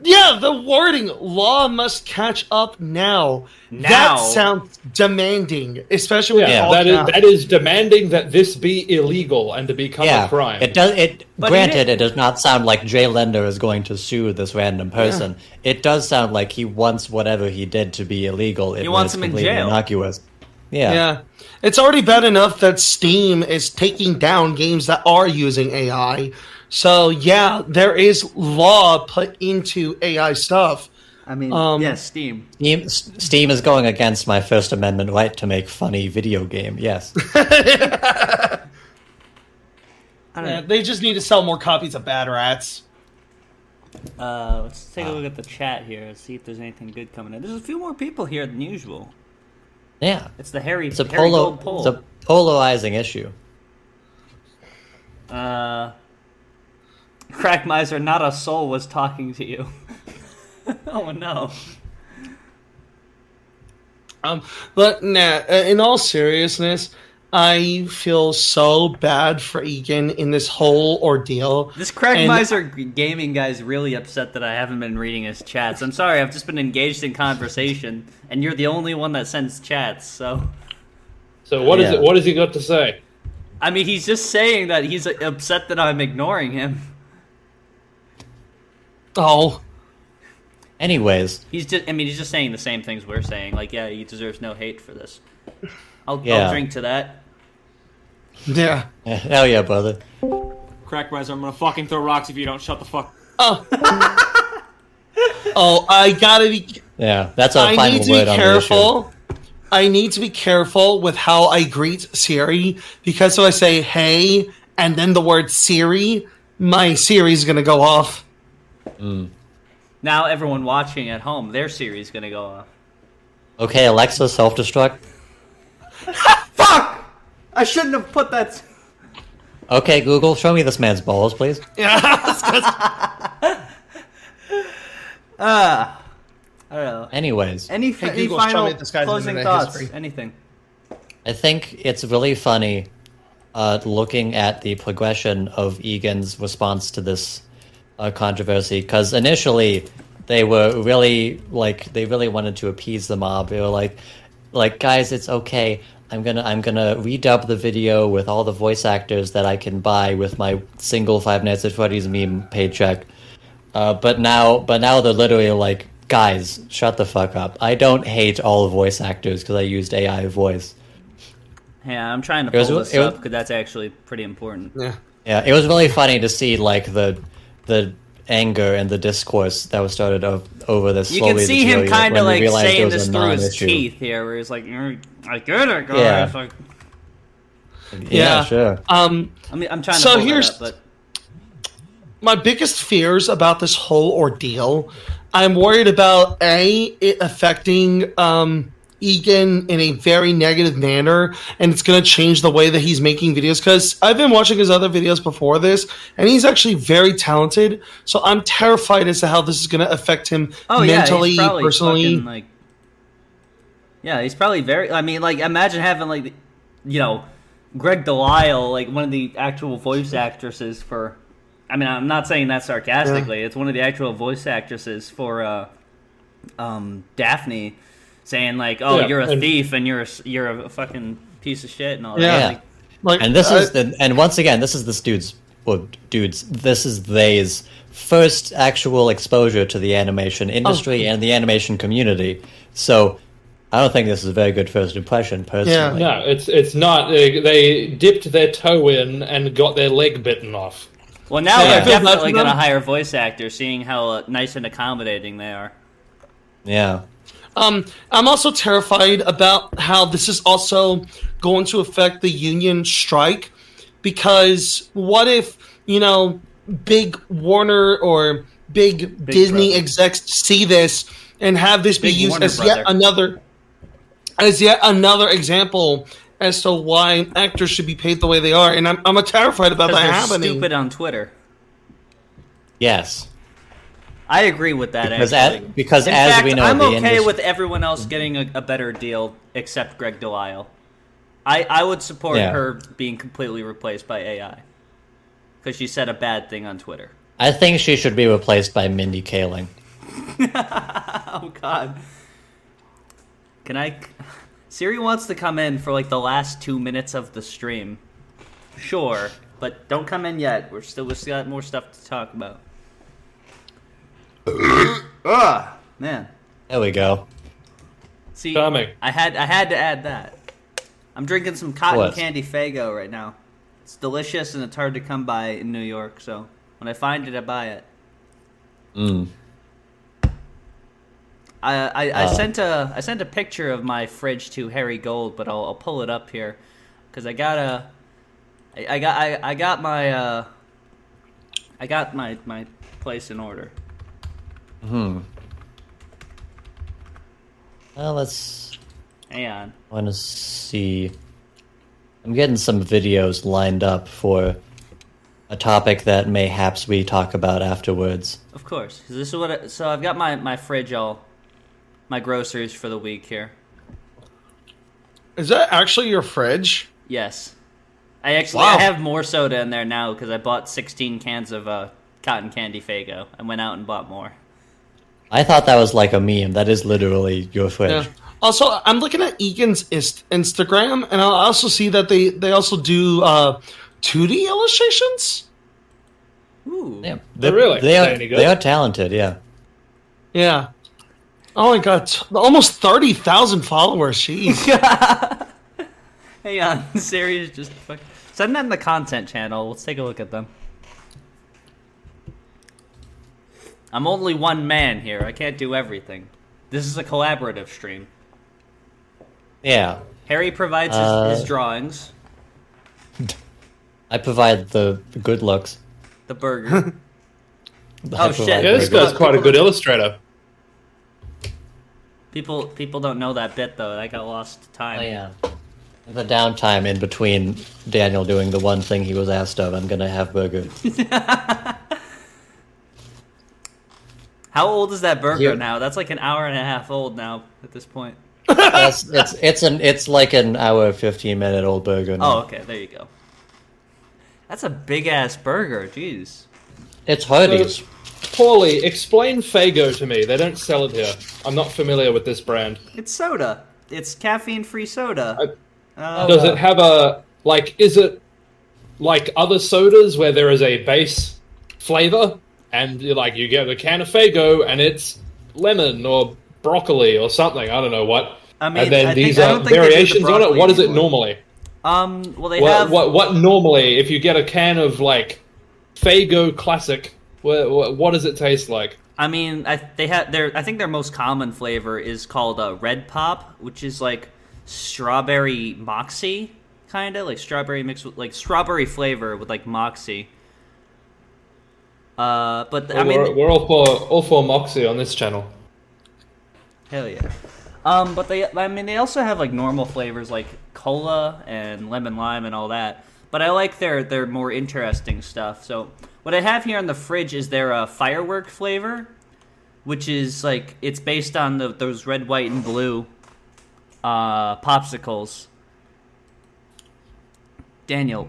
yeah, the wording "law must catch up now." Now? That sounds demanding, especially when Yeah, all that is caps. that is demanding that this be illegal and to become yeah, a crime. it does. It But granted, it- it does not sound like Jay Lender is going to sue this random person. It does sound like he wants whatever he did to be illegal. He wants him in jail. Innocuous. Yeah. Yeah. It's already bad enough that Steam is taking down games that are using AI. So, yeah, there is law put into AI stuff. I mean, Um, yes, Steam. Steam, Steam is going against my First Amendment right to make funny video game. Yes. I don't Yeah, know. they just need to sell more copies of Bad Rats. Uh, let's take a look at the chat here and see if there's anything good coming in. There's a few more people here than usual. Yeah. It's the Harry, It's a Harry polo. Gold poll. It's a polarizing issue. Uh, Crack Miser, not a soul was talking to you. oh no. Um, but nah, uh, in all seriousness, I feel so bad for Egan in this whole ordeal. This Crack And- Miser g- gaming guy's really upset that I haven't been reading his chats. I'm sorry, I've just been engaged in conversation, and you're the only one that sends chats, so. so what is Yeah. it? What has he got to say? I mean, he's just saying that he's upset that I'm ignoring him. Oh, Anyways, He's just, I mean, he's just saying the same things we're saying. Like, yeah, he deserves no hate for this. I'll, Yeah. I'll drink to that. yeah. hell yeah, brother. Crack Riser, I'm gonna fucking throw rocks if you don't shut the fuck. Oh. oh, I gotta be. Yeah, that's our I final need to word be on the issue. careful. I need to be careful with how I greet Siri because if I say "Hey" and then the word Siri, my Siri's gonna go off. Now, everyone watching at home, their series gonna go off. Okay, Alexa, self-destruct. Fuck! I shouldn't have put that. Okay, Google, show me this man's balls, please. Yeah. Ah. I don't know. Anyways, Any, Hey, any Google, show final me this closing thoughts? history. Anything? I think it's really funny uh, looking at the progression of Egan's response to this uh, controversy because initially they were really like they really wanted to appease the mob. They were like, like guys, it's okay. I'm gonna I'm gonna redub the video with all the voice actors that I can buy with my single Five Nights at Freddy's meme paycheck. Uh, but now, but now they're literally like guys, shut the fuck up. I don't hate all voice actors because I used AI voice. Yeah, I'm trying to It was- pull this was- up because that's actually pretty important. Yeah. Yeah, it was really funny to see like the the anger and the discourse that was started o- over this. You slowly can see him kind of like saying this through his non-issue. teeth here, where he's like, "Mm, "I get it, guys." Yeah. Like, Yeah, Yeah. sure. Um, I mean, I'm trying So pull here's- up, but my biggest fears about this whole ordeal, I'm worried about a it affecting um, Egan in a very negative manner, and it's going to change the way that he's making videos. Because I've been watching his other videos before this, and he's actually very talented. So I'm terrified as to how this is going to affect him oh mentally, yeah, personally. fucking, like, yeah, he's probably very. I mean, like, imagine having like, you know, Greg Delisle, like one of the actual voice actresses for. I mean, I'm not saying that sarcastically. It's one of the actual voice actresses for uh, um, Daphne, saying like, "Oh, Yeah, you're a and- thief and you're a, s- you're a fucking piece of shit" and all Yeah. that. Yeah. Like, like, And this I- is the and once again, this is this dude's well, dudes. This is they's first actual exposure to the animation industry and the animation community. So I don't think this is a very good first impression, personally. Yeah. No, it's it's not. They, they dipped their toe in and got their leg bitten off. well, now Yeah. they're I feel bad definitely going to hire voice actors, seeing how uh, nice and accommodating they are. Yeah. Um, I'm also terrified about how this is also going to affect the union strike because what if, you know, big Warner or big, Disney brother. execs see this and have this be used Warner as yet another as yet another example as to why actors should be paid the way they are and I'm, I'm terrified about that they're happening. stupid on Twitter. Yes. I agree with that. Because actually. as, because In as fact, we know, I'm the okay industry- with everyone else getting a, a better deal except Greg Delisle. I, I would support Yeah. her being completely replaced by AI because she said a bad thing on Twitter. I think she should be replaced by Mindy Kaling. Oh God! Can I? Siri wants to come in for like the last two minutes of the stream. Sure, but don't come in yet. We're still we still got more stuff to talk about. Ugh, man. There we go. See, Charming. I had I had to add that. I'm drinking some cotton What? candy Faygo right now. It's delicious and it's hard to come by in New York. So when I find it, I buy it. Mm. I I, I Oh. sent a I sent a picture of my fridge to Harry Gold, but I'll, I'll pull it up here because I got a I, I got I, I got my uh I got my my place in order. Hmm. Well, let's Hang on. I want to see. I'm getting some videos lined up for a topic that mayhaps we talk about afterwards. Of course. This is what. I, so I've got my my fridge all, my groceries for the week here. Is that actually your fridge? Yes, I actually Wow. I have more soda in there now because I bought 16 cans of uh, cotton candy Faygo. and went out and bought more. I thought that was like a meme. That is literally your fridge. Yeah. Also, I'm looking at Egan's ist- Instagram, and I also see that they they also do uh, 2D illustrations. Ooh. Yeah, They're really? They Are are, they good? they are talented. Yeah. Yeah. Oh my god, t- almost thirty thousand followers. Jeez. Hang on, Siri is just fuck. Send that in the content channel. Let's take a look at them. I'm only one man here. I can't do everything. This is a collaborative stream. Yeah. Harry provides his, Uh, his drawings, I provide the good looks. the burger. I Oh, shit. Yeah, this guy's quite a good illustrator. people people don't know that bit though. That got lost to time. Oh, yeah. The downtime in between Daniel doing the one thing he was asked of, I'm gonna have burger. How old is that burger You- now? That's like an hour and a half old now at this point. That's, it's it's an it's like an hour fifteen minute old burger. Oh, okay, there you go. That's a big ass burger. Jeez. It's Hardee's. Paulie, explain Faygo to me. They don't sell it here. I'm not familiar with this brand. It's soda. It's caffeine free soda. I- Uh, Does it have a like? Is it like other sodas where there is a base flavor and you like you get a can of Faygo and it's lemon or broccoli or something. I don't know what. I mean, and then I these are think they do the variations on it. What is it normally? Um, well, they What, have. what what normally if you get a can of like Faygo Classic, what, what, what does it taste like? I mean, I they have their. I think their most common flavor is called uh, Red Pop, which is like strawberry moxie, kind of like strawberry mixed with like strawberry flavor with like moxie. Uh, but I mean, we're, we're all for all for Moxie on this channel. Hell yeah. Um, but they, I mean, they also have like normal flavors like cola and lemon lime and all that. But I like their their more interesting stuff. So what I have here in the fridge is their uh, firework flavor, which is like it's based on the, those red, white, and blue uh, popsicles. Daniel,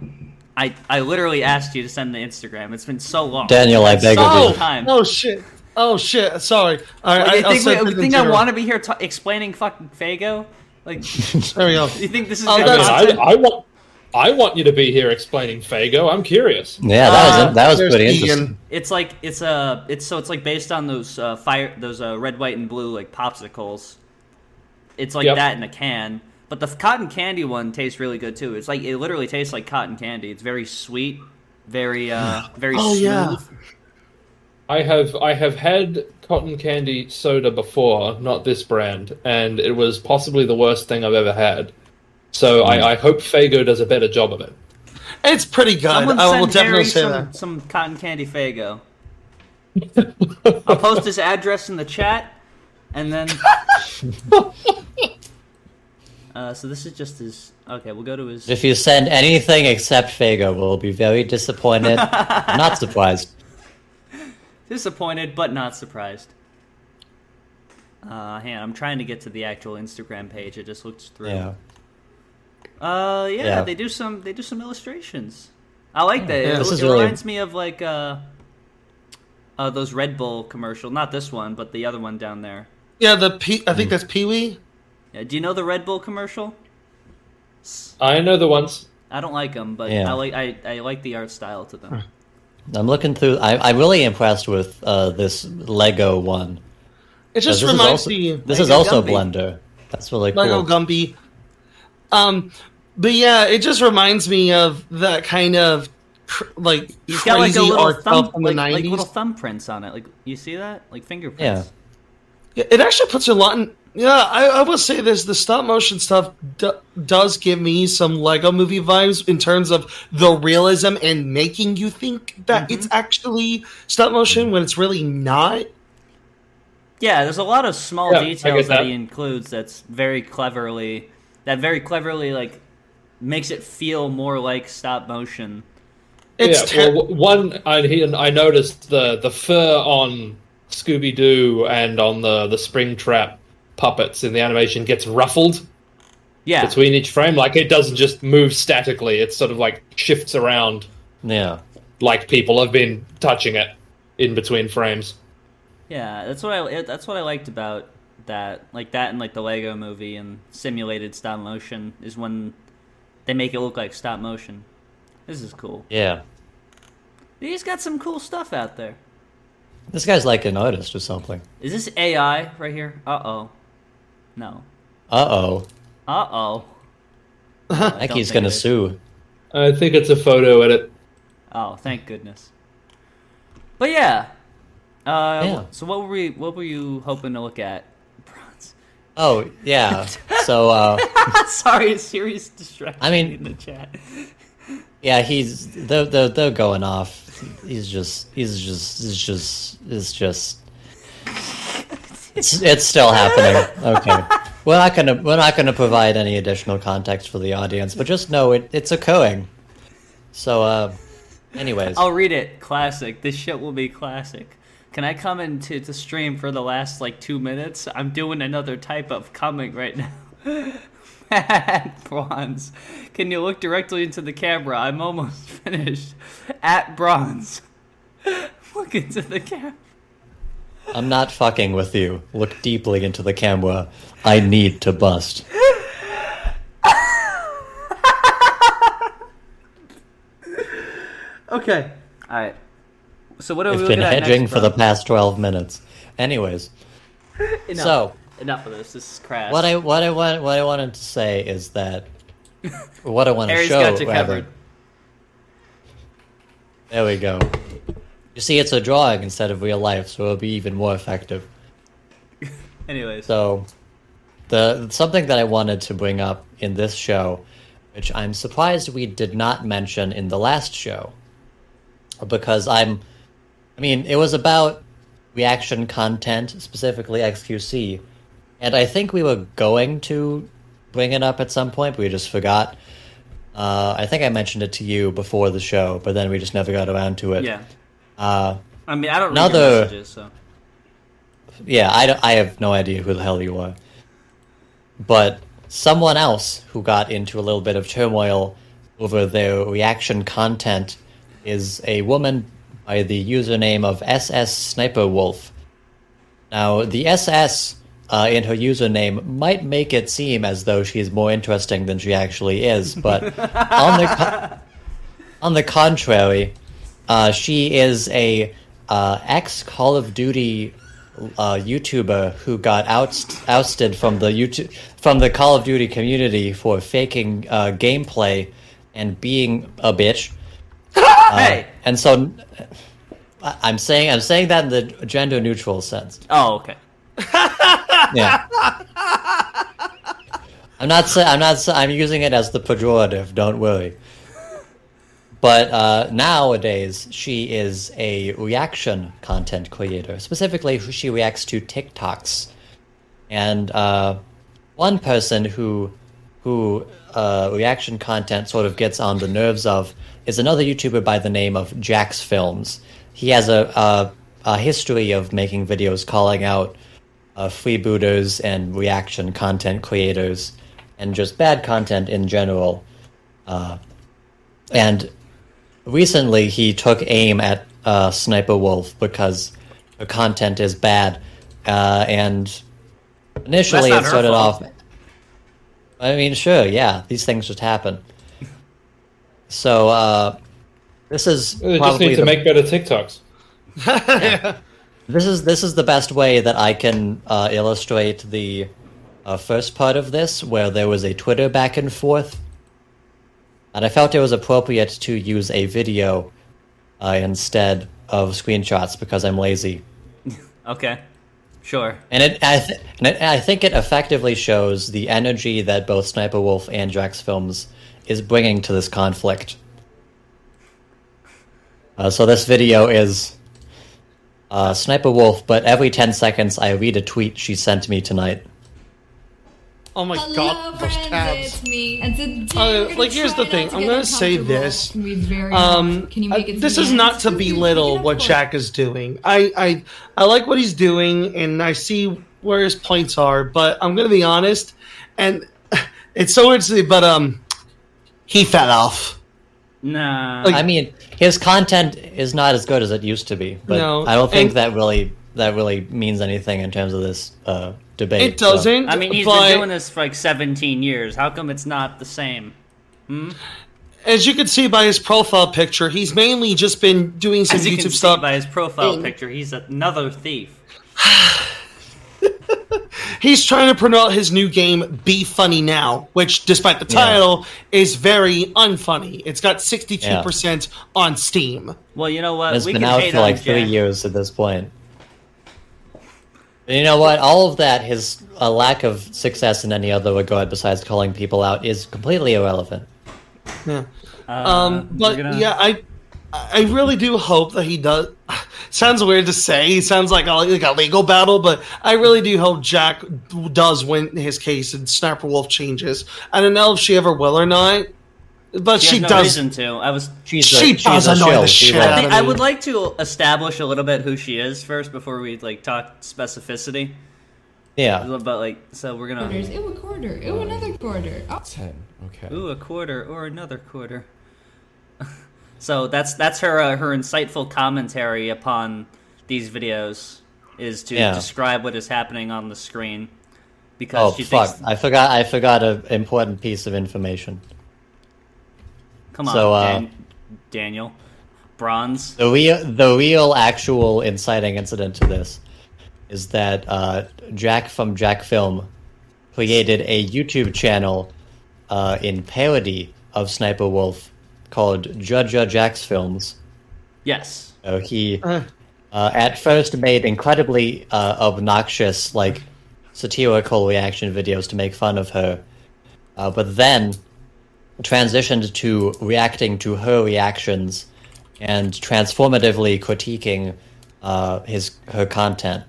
I I literally asked you to send the Instagram. It's been so long. Daniel, I beg of so you. time. Oh shit! Oh shit! Sorry. All right, Like, you I, I'll think, we, it you in think I want to be here ta explaining fucking Faygo? Like, There we go. you think this is Oh, good I, mean. I, I want I want you to be here explaining Faygo. I'm curious. Yeah, that Uh, was that was there's pretty Ian. interesting. It's like it's uh it's so it's like based on those uh, fire those uh, red, white, and blue like popsicles. It's like Yep. that in a can, but the cotton candy one tastes really good too. It's like it literally tastes like cotton candy. It's very sweet, very uh very Oh, smooth. yeah. I have I have had cotton candy soda before, not this brand, and it was possibly the worst thing I've ever had. So Hmm. I, I hope Faygo does a better job of it. It's pretty good. Someone I will send definitely Harry say some, that. some cotton candy Faygo. I'll post his address in the chat, and then. Uh, so this is just his. Okay, we'll go to his. If you send anything except Faygo, we'll be very disappointed. Not surprised. Disappointed, but not surprised. Uh, hang on, I'm trying to get to the actual Instagram page. It just looks through. Yeah. Uh, yeah, Yeah. they do some. They do some illustrations. I like that. Yeah, it this it is really- reminds me of like uh, uh, those Red Bull commercial. Not this one, but the other one down there. Yeah, the P. I think that's Pee Wee. Yeah, do you know the Red Bull commercial? I know the ones. I don't like them, but Yeah. I like I, I like the art style to them. I'm looking through. I, I'm really impressed with uh, this Lego one. It just this is reminds also, me. This is also Gumby. Blender. That's really cool. Lego Gumby. Um, but yeah, it just reminds me of that kind of cr- like He's got like crazy a art thumb, stuff from the like, like nineties. little thumbprints on it. Like you see that, like fingerprints. Yeah. It actually puts a lot in. Yeah, I, I will say this: the stop motion stuff do, does give me some Lego Movie vibes in terms of the realism and making you think that Mm-hmm. it's actually stop motion when it's really not. Yeah, there's a lot of small Yeah, details that. that. he includes that's very cleverly that very cleverly like makes it feel more like stop motion. It's yeah, te- well, one I he- I noticed the the fur on Scooby Doo and on the the Springtrap puppets in the animation gets ruffled Yeah, between each frame. Like it doesn't just move statically; it sort of like shifts around, Yeah. like people have been touching it in between frames. yeah, that's what I that's what I liked about that. Like that and like the Lego Movie and simulated stop motion is when they make it look like stop motion. This is cool. Yeah. He's got some cool stuff out there. This guy's like an artist or something. Is this AI right here? Uh oh. No. Uh oh. Uh oh. I think he's gonna sue. I think it's a photo edit. Oh, thank goodness. But yeah. Uh, Yeah. So what were we? What were you hoping to look at? Bronze. Oh yeah. So uh, Sorry, a serious distraction. I mean- in the chat. yeah, he's they're, they're they're going off. He's just he's just it's just it's just it's it's still happening. Okay. We're not gonna we're not gonna provide any additional context for the audience, but just know it it's occurring. So uh, anyways, I'll read it. Classic. This shit will be classic. Can I come into the stream for the last like two minutes? I'm doing another type of coming right now. At bronze. Can you look directly into the camera? I'm almost finished. At bronze. look into the camera. I'm not fucking with you. Look deeply into the camera. I need to bust. Okay. All right. So what are we I've looking been hedging for the past 12 minutes. Anyways, Enough. So enough of this. This is crash. what I what I want what I wanted to say is that what I want to show got you rather. covered. There we go. You see, it's a drawing instead of real life, so it'll be even more effective. Anyways, So, the something that I wanted to bring up in this show, which I'm surprised we did not mention in the last show, because I'm, I mean, it was about reaction content, specifically XQC, and I think we were going to bring it up at some point, but we just forgot. Uh, I think I mentioned it to you before the show, but then we just never got around to it. yeah. Uh, I mean, I don't Another- messages, so Yeah, I, I have no idea who the hell you are. But someone else who got into a little bit of turmoil over their reaction content is a woman by the username of SSSniperWolf. Now, the SS uh, in her username might make it seem as though she's more interesting than she actually is, but on the co- on the contrary, uh, she is a uh, ex Call of Duty uh, YouTuber who got oust- ousted from the YouTube from the Call of Duty community for faking uh, gameplay and being a bitch. Uh, hey. And so, I- I'm saying I'm saying that in the gender neutral sense. Oh, okay. Yeah. I'm not saying I'm not. sa- I'm using it as the pejorative. Don't worry. But uh, nowadays, she is a reaction content creator. Specifically, she reacts to TikToks, and uh, one person who who uh, reaction content sort of gets on the nerves of is another YouTuber by the name of Jacksfilms. He has a, a, a history of making videos calling out uh, freebooters and reaction content creators and just bad content in general. Uh, and recently he took aim at uh, Sniper Wolf because the content is bad. Uh, and initially it her started fault. off. I mean, sure, yeah, these things just happen. So, uh, this is They just probably need to the make better TikToks. this is this is the best way that I can uh, illustrate the uh, first part of this, where there was a Twitter back and forth, and I felt it was appropriate to use a video uh, instead of screenshots because I'm lazy, Okay. Sure. and it I, th- and it, I think it effectively shows the energy that both Sniper Wolf and Jacksfilms is bringing to this conflict. Uh, so this video is uh, Sniper Wolf, but every 10 seconds I read a tweet she sent me tonight. Oh my Hello, god, those friends, tabs. it's me. And today Uh, like, here's the thing, I'm gonna say this. It's gonna be very Um, hard. Can you uh, make it? to this is not to belittle what up Jack is doing. I, I I like what he's doing, and I see where his points are. But I'm gonna be honest, and it's so weird to say, but um, he fell off. Nah. Like- I mean, his content is not as good as it used to be, but No, I don't think and- that really that really means anything in terms of this uh, debate. It doesn't. I mean, he's but been doing this for like 17 years. How come it's not the same? Hmm? as you can see by his profile picture, he's mainly just been doing some As you YouTube can see stuff. by his profile Thing. picture, he's another thief. He's trying to promote his new game, Be Funny Now, which, despite the Yeah. title, is very unfunny. It's got 62% on Steam. Well, you know what? It's we been can out hate for on like three years at this point. But you know what? All of that, his uh, lack of success in any other regard besides calling people out, is completely irrelevant. Yeah. Uh, Um, but gonna- yeah, I I really do hope that he does. Sounds weird to say. He sounds like a, like a legal battle, but I really do hope Jack does win his case and Sniper Wolf changes. I don't know if she ever will or not, but She, she, has no does. reason to. I was. She's She a, she's does a annoy shill. the shit I, think, I would like to establish a little bit who she is first before we like talk specificity. Yeah. But like, so we're gonna. Quarters. Ooh, a quarter. Ooh, another quarter. Ten. Okay. Ooh, a quarter or another quarter. so that's that's her uh, her insightful commentary upon these videos is to Yeah. describe what is happening on the screen because Oh she fuck! thinks. I forgot. I forgot an important piece of information. Come on, So, uh, Dan- Daniel, bronze. The real, the real, actual inciting incident to this is that uh, Jack from Jack Film created a YouTube channel uh, in parody of Sniper Wolf called Judja Jack's Films. Yes. So he Uh. uh, at first made incredibly uh, obnoxious, like satirical reaction videos to make fun of her, uh, but then transitioned to reacting to her reactions and transformatively critiquing uh, his her content.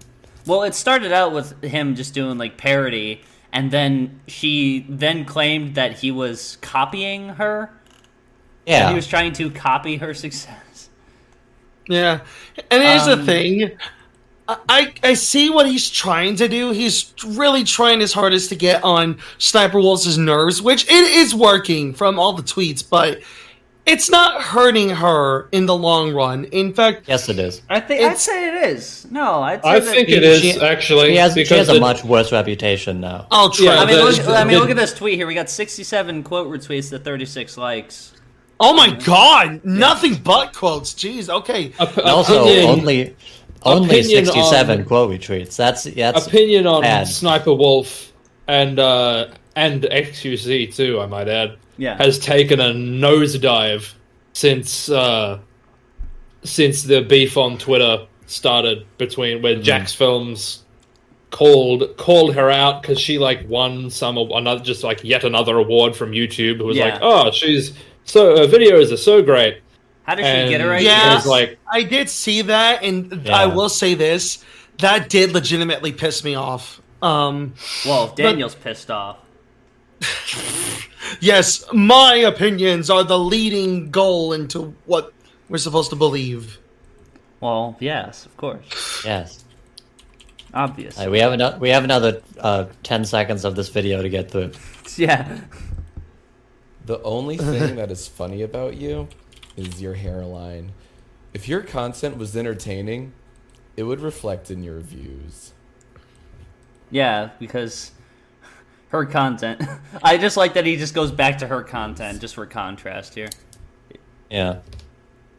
Well, it started out with him just doing like parody, and then she then claimed that he was copying her. Yeah, He was trying to copy her success. Yeah, and here's the Um, thing. I, I see what he's trying to do. He's really trying his hardest to get on Sniper Wolf's nerves, which it is working from all the tweets, but it's not hurting her in the long run. In fact, yes, it is. I think I'd say it is. No, I'd say I that think He- it is she- actually He has, she has a the- much worse reputation now. oh, true. Yeah, I mean, the- look, I mean, the- look at this tweet here. We got 67 quote retweets to 36 likes. oh my god, nothing but quotes. Jeez, okay. Also, opinion, only only opinion sixty-seven on- quote retweets. That's that's opinion on bad. Sniper Wolf and uh, and XQC too. I might add. Yeah. has taken a nosedive since uh, since the beef on Twitter started between when Jacksfilms called called her out because she like won some another just like yet another award from YouTube. Who was Yeah. like, oh, she's so her videos are so great. How did she get her it idea? Yeah. was like I did see that, and Yeah. I will say this: that did legitimately piss me off. Um, Well, Daniel's pissed off. yes, my opinions are the leading goal into what we're supposed to believe. Well, yes, of course. yes. Obvious. Alright, we have another we have another uh, ten seconds of this video to get through. Yeah. The only thing that is funny about you is your hairline. If your content was entertaining, it would reflect in your views. Yeah, because her content. I just like that he just goes back to her content just for contrast here. Yeah.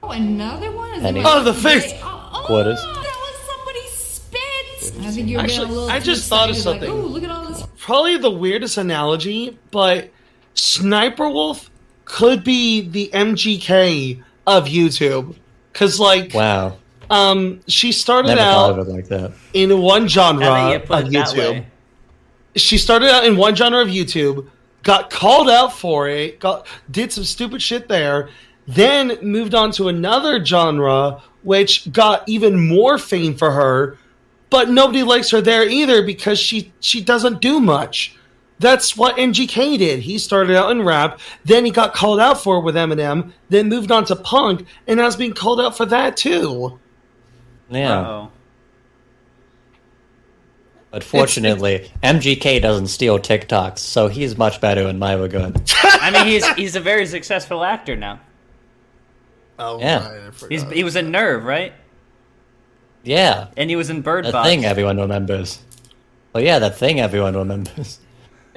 Oh, another one? Is Any- it Oh, the like- face. Oh, oh, That was somebody's spit. I think you're Actually, getting a little I just thought of excited, like, something. Ooh, look at all this. Probably the weirdest analogy, but Sniper Wolf could be the MGK of YouTube. Cause like, Wow. um, she started Never thought out of it like that. in one genre Now that you of put it that YouTube. she started out in one genre of YouTube, got called out for it, got did some stupid shit there, then moved on to another genre which got even more fame for her, but nobody likes her there either because she she doesn't do much. That's what MGK did. He started out in rap, then he got called out for it with Eminem, then moved on to punk, and now is being called out for that too. Yeah. Uh-oh. But fortunately, MGK doesn't steal TikToks, so he's much better in my regard. I mean, he's he's a very successful actor now. Oh, Yeah. He's he was in Nerve, right? Yeah. And he was in Bird The Box. thing everyone remembers. Well, yeah, that thing everyone remembers.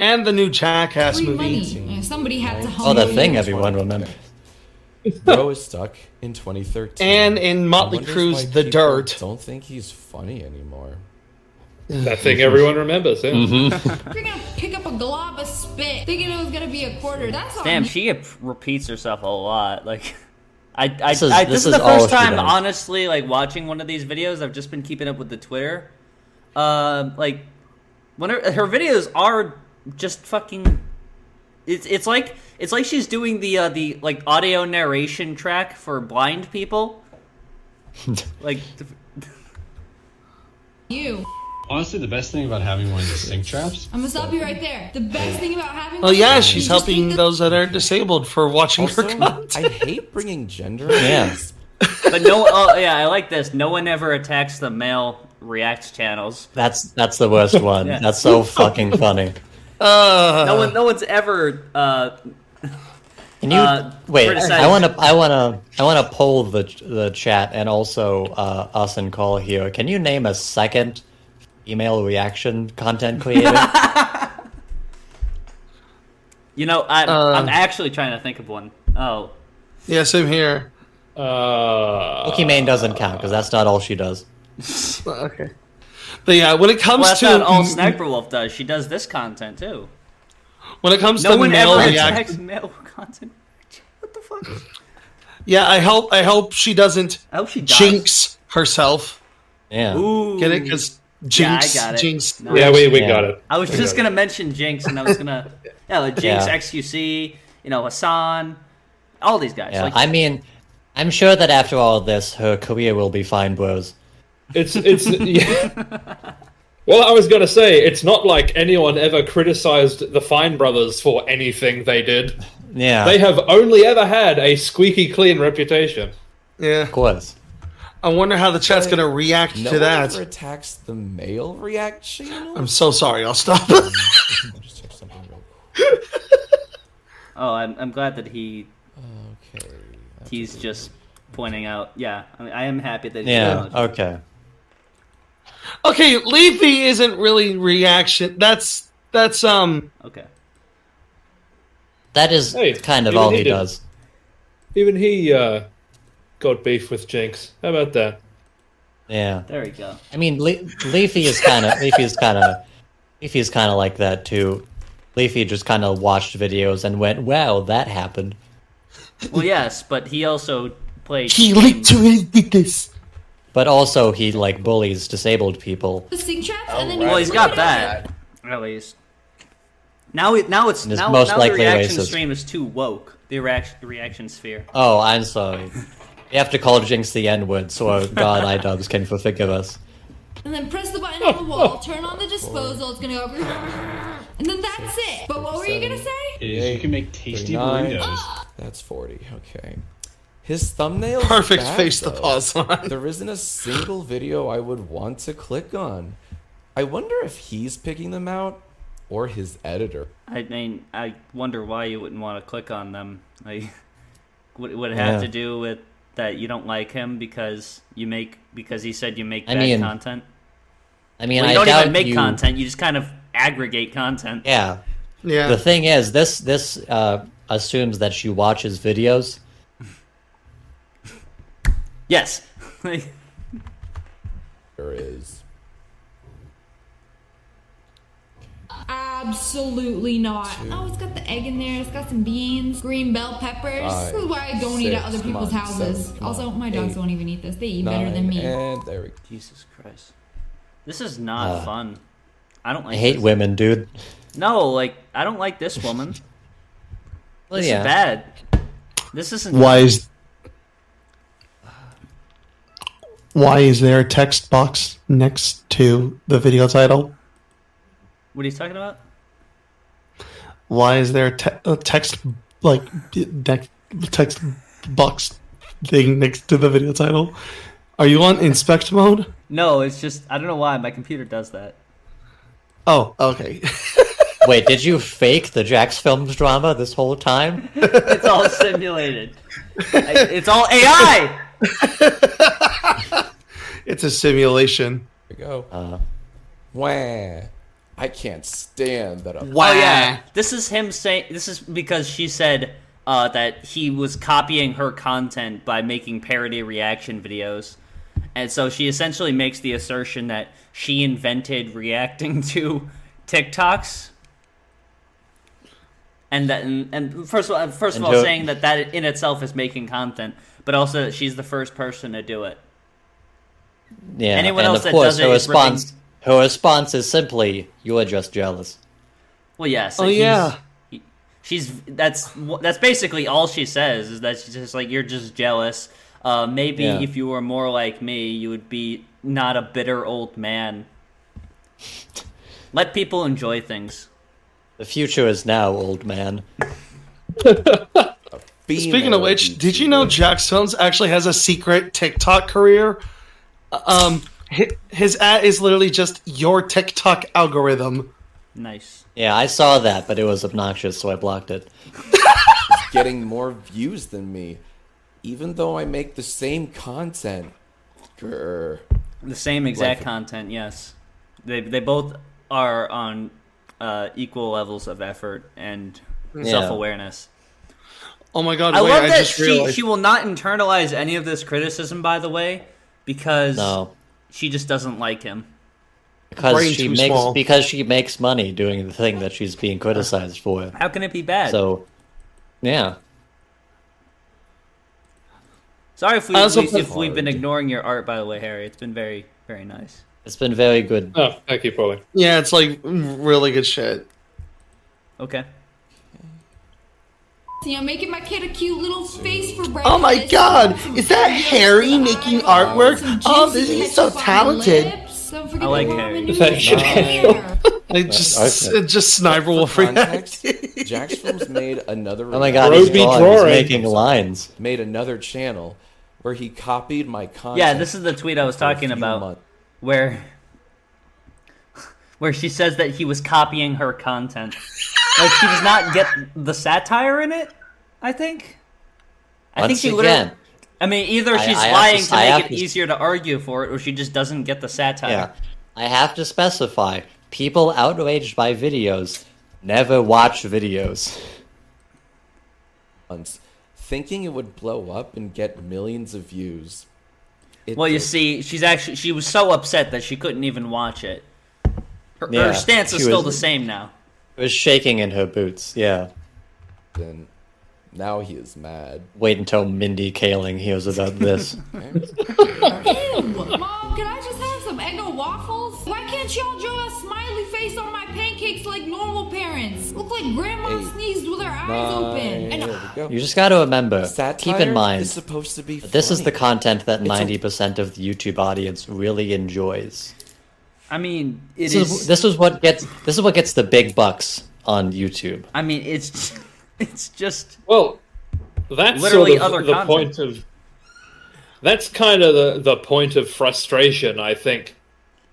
And the new Jackass Free movie. money. Yeah, somebody had to Oh, humble that thing everyone remembers. Bro is stuck in 2013. And in I Motley wonders Crue's why The people Dirt. Don't think he's funny anymore. that thing everyone remembers. Yeah. Mm-hmm. You're gonna pick up a glob of spit, thinking it was gonna be a quarter. That's on Damn, she ap- repeats herself a lot. Like, I, I, This is- I, this this, is, is the all first she time, does. honestly, like watching one of these videos. I've just been keeping up with the Twitter. Uh, like, when her, her videos are just fucking. It's it's like it's like she's doing the uh, the like audio narration track for blind people. like, you. Honestly, the best thing about having one of the stink traps I'm gonna stop you right there. The best thing about having. Oh one yeah, she's helping think those that are disabled for watching Also, her content. I hate bringing gender. Yeah. into this. but no, oh yeah, I like this. No one ever attacks the male React channels. That's that's the worst one. Yeah. That's so fucking funny. Uh, No one, no one's ever. Uh, Can you Uh, wait? criticize- I want to. I want to. I want to poll the the chat and also uh, us and call here. Can you name a second email reaction content creator? You know, I, Uh. I'm actually trying to think of one. Oh, yeah, same here. Uh, Pokimane doesn't count because that's not all she does. Okay. But yeah, when it comes Well, that's to not all Sniper Wolf does. She does this content too. when it comes No to one male ever react, attacks male content. What the fuck? yeah, I hope I hope she doesn't I hope she dies. jinx herself. Yeah. Ooh. Get it? Because Yeah, I jinx, got it. jinx. Nice. Yeah, we, we Yeah. got it. I was We just gonna mention Jinx, and I was gonna yeah, like Jinx, Yeah. XQC, you know, Hassan, all these guys. Yeah. Like, I mean, I'm sure that after all of this, her career will be fine, bros. It's it's yeah. Well, I was gonna say it's not like anyone ever criticized the Fine Brothers for anything they did. Yeah. They have only ever had a squeaky clean reputation. Yeah, of course. I wonder how the chat's gonna react No to one that. ever attacks the male reaction. I'm so sorry. I'll stop. Just check something real oh, I'm, I'm glad that he Okay. that's he's a- just pointing out. Yeah, I, mean, I am happy that. he Yeah. acknowledged it. Okay. Okay, Leafy isn't really reaction. That's that's um. Okay. That is Hey, kind of all he he does. Even he uh, got beef with Jinx. How about that? Yeah. There we go. I mean, Le- Leafy is kind of Leafy is kind of Leafy is kind of like that too. Leafy just kind of watched videos and went, "Wow, that happened." Well, yes, but he also played. He games. literally did this. But also, he like bullies disabled people. The sing traps, Oh, and then oh, right. Well, he's got flip it over. that at least. Now, it, now it's And is now, most now the likely reaction racist. stream is too woke. The reaction reaction sphere. Oh, I'm sorry. You have to call Jinx the N word, so God iDubbbz can forgive us. And then press the button on the wall, turn on the disposal, it's gonna go. over And then that's it. But what were you gonna say? Is you can make tasty burritos. Ah! That's 40. Okay. His thumbnail. Perfect face to pause on. There isn't a single video I would want to click on. I wonder if he's picking them out or his editor. I mean, I wonder why you wouldn't want to click on them. Like, would would it have Yeah. to do with that you don't like him because you make because he said you make I bad mean, content? I mean, Well, you I don't doubt even make you... content; you just kind of aggregate content. Yeah. Yeah. The thing is, this this uh, assumes that she watches videos. Yes. There is. Absolutely not. Oh, it's got the egg in there. It's got some beans, green bell peppers. Five, this is why I don't eat at other people's come on, houses. seven, also, on, my dogs eight, won't even eat this. They eat better than me. And there we go. Jesus Christ, this is not Uh, fun. I don't like. I hate this. women, dude. No, like I don't like this woman. This yeah. is bad. This isn't. Why is why is there a text box next to the video title? What are you talking about? Why is there a, te- a text like next text box thing next to the video title? Are you on inspect mode? No, it's just I don't know why my computer does that. Oh, okay. Wait, did you fake the Jacksfilms drama this whole time? It's all simulated. I- It's all AI. it's a simulation. There we go. Uh, Wah. I can't stand that. I'm Wow. Oh yeah, this is him saying. This is because she said uh, that he was copying her content by making parody reaction videos, and so she essentially makes the assertion that she invented reacting to TikToks. And that, and, and first of all, first of all, to- saying that that in itself is making content, but also that she's the first person to do it. yeah. Anyone and else of that course, does it her is response, her response is simply, "You are just jealous." Well, yes. Oh, yeah. he- she's that's that's basically all she says is that she's just like you're just jealous. Uh, maybe Yeah. if you were more like me, you would be not a bitter old man. Let people enjoy things. The future is now, old man. Speaking of which, did you know Jacksfilms actually has a secret TikTok career? Um, hi- his ad is literally just your TikTok algorithm. Nice. Yeah, I saw that, but it was obnoxious, so I blocked it. getting more views than me, even though I make the same content? Grr. The same exact Like- content. Yes, they they both are on uh, equal levels of effort and Yeah. self awareness. Oh my god! I wait, love I that just she, realized. she will not internalize any of this criticism, by the way, because No. she just doesn't like him. because brain she makes small. because she makes money doing the thing that she's being criticized for. How can it be bad? So, yeah. Sorry if, we, we- put- if we've been ignoring your art, by the way, Harry. It's been very, very nice. It's been very good. Oh, thank you, Paulie. Yeah, it's like really good shit. Okay. You know, making my kid a cute little face for breakfast. Oh my god, is that Harry making artwork? Oh, this is so talented. lips. Don't forget I like Harry. ramen Thank you, noodles Daniel. there. Like just, Okay. just sniper wolf For context, react. Jacksfilms made another. Oh my god, he's, Roby drawing, he's making lines. Made another channel where he copied my content. Yeah, this is the tweet I was talking about, months. Where where she says that he was copying her content. like she does not get the satire in it. I think. I think Once she literally. again, I mean, either she's I have lying to- to, make it to- easier to argue for it, or she just doesn't get the satire. yeah, I have to specify: people outraged by videos never watch videos. months, thinking it would blow up and get millions of views. It Well, you did. see, she's actually she was so upset that she couldn't even watch it. Her, Yeah, her stance is still was- the same now. It was shaking in her boots. Yeah. Then now he is mad. Wait until Mindy Kaling hears about this. Ew, Mom, can I just have some Eggo waffles? Why can't y'all draw a smiley face on my pancakes like normal parents? Look like grandma Eight, sneezed with her eyes open. And there you just got to remember, Satire keep in mind, is supposed to be. this is the content that 90% of the YouTube audience really enjoys. I mean, it This is. is, this is what gets this is what gets the big bucks on YouTube. I mean, it's it's just Well, that's Literally sort of other the content. point of. That's kind of the the point of frustration, I think,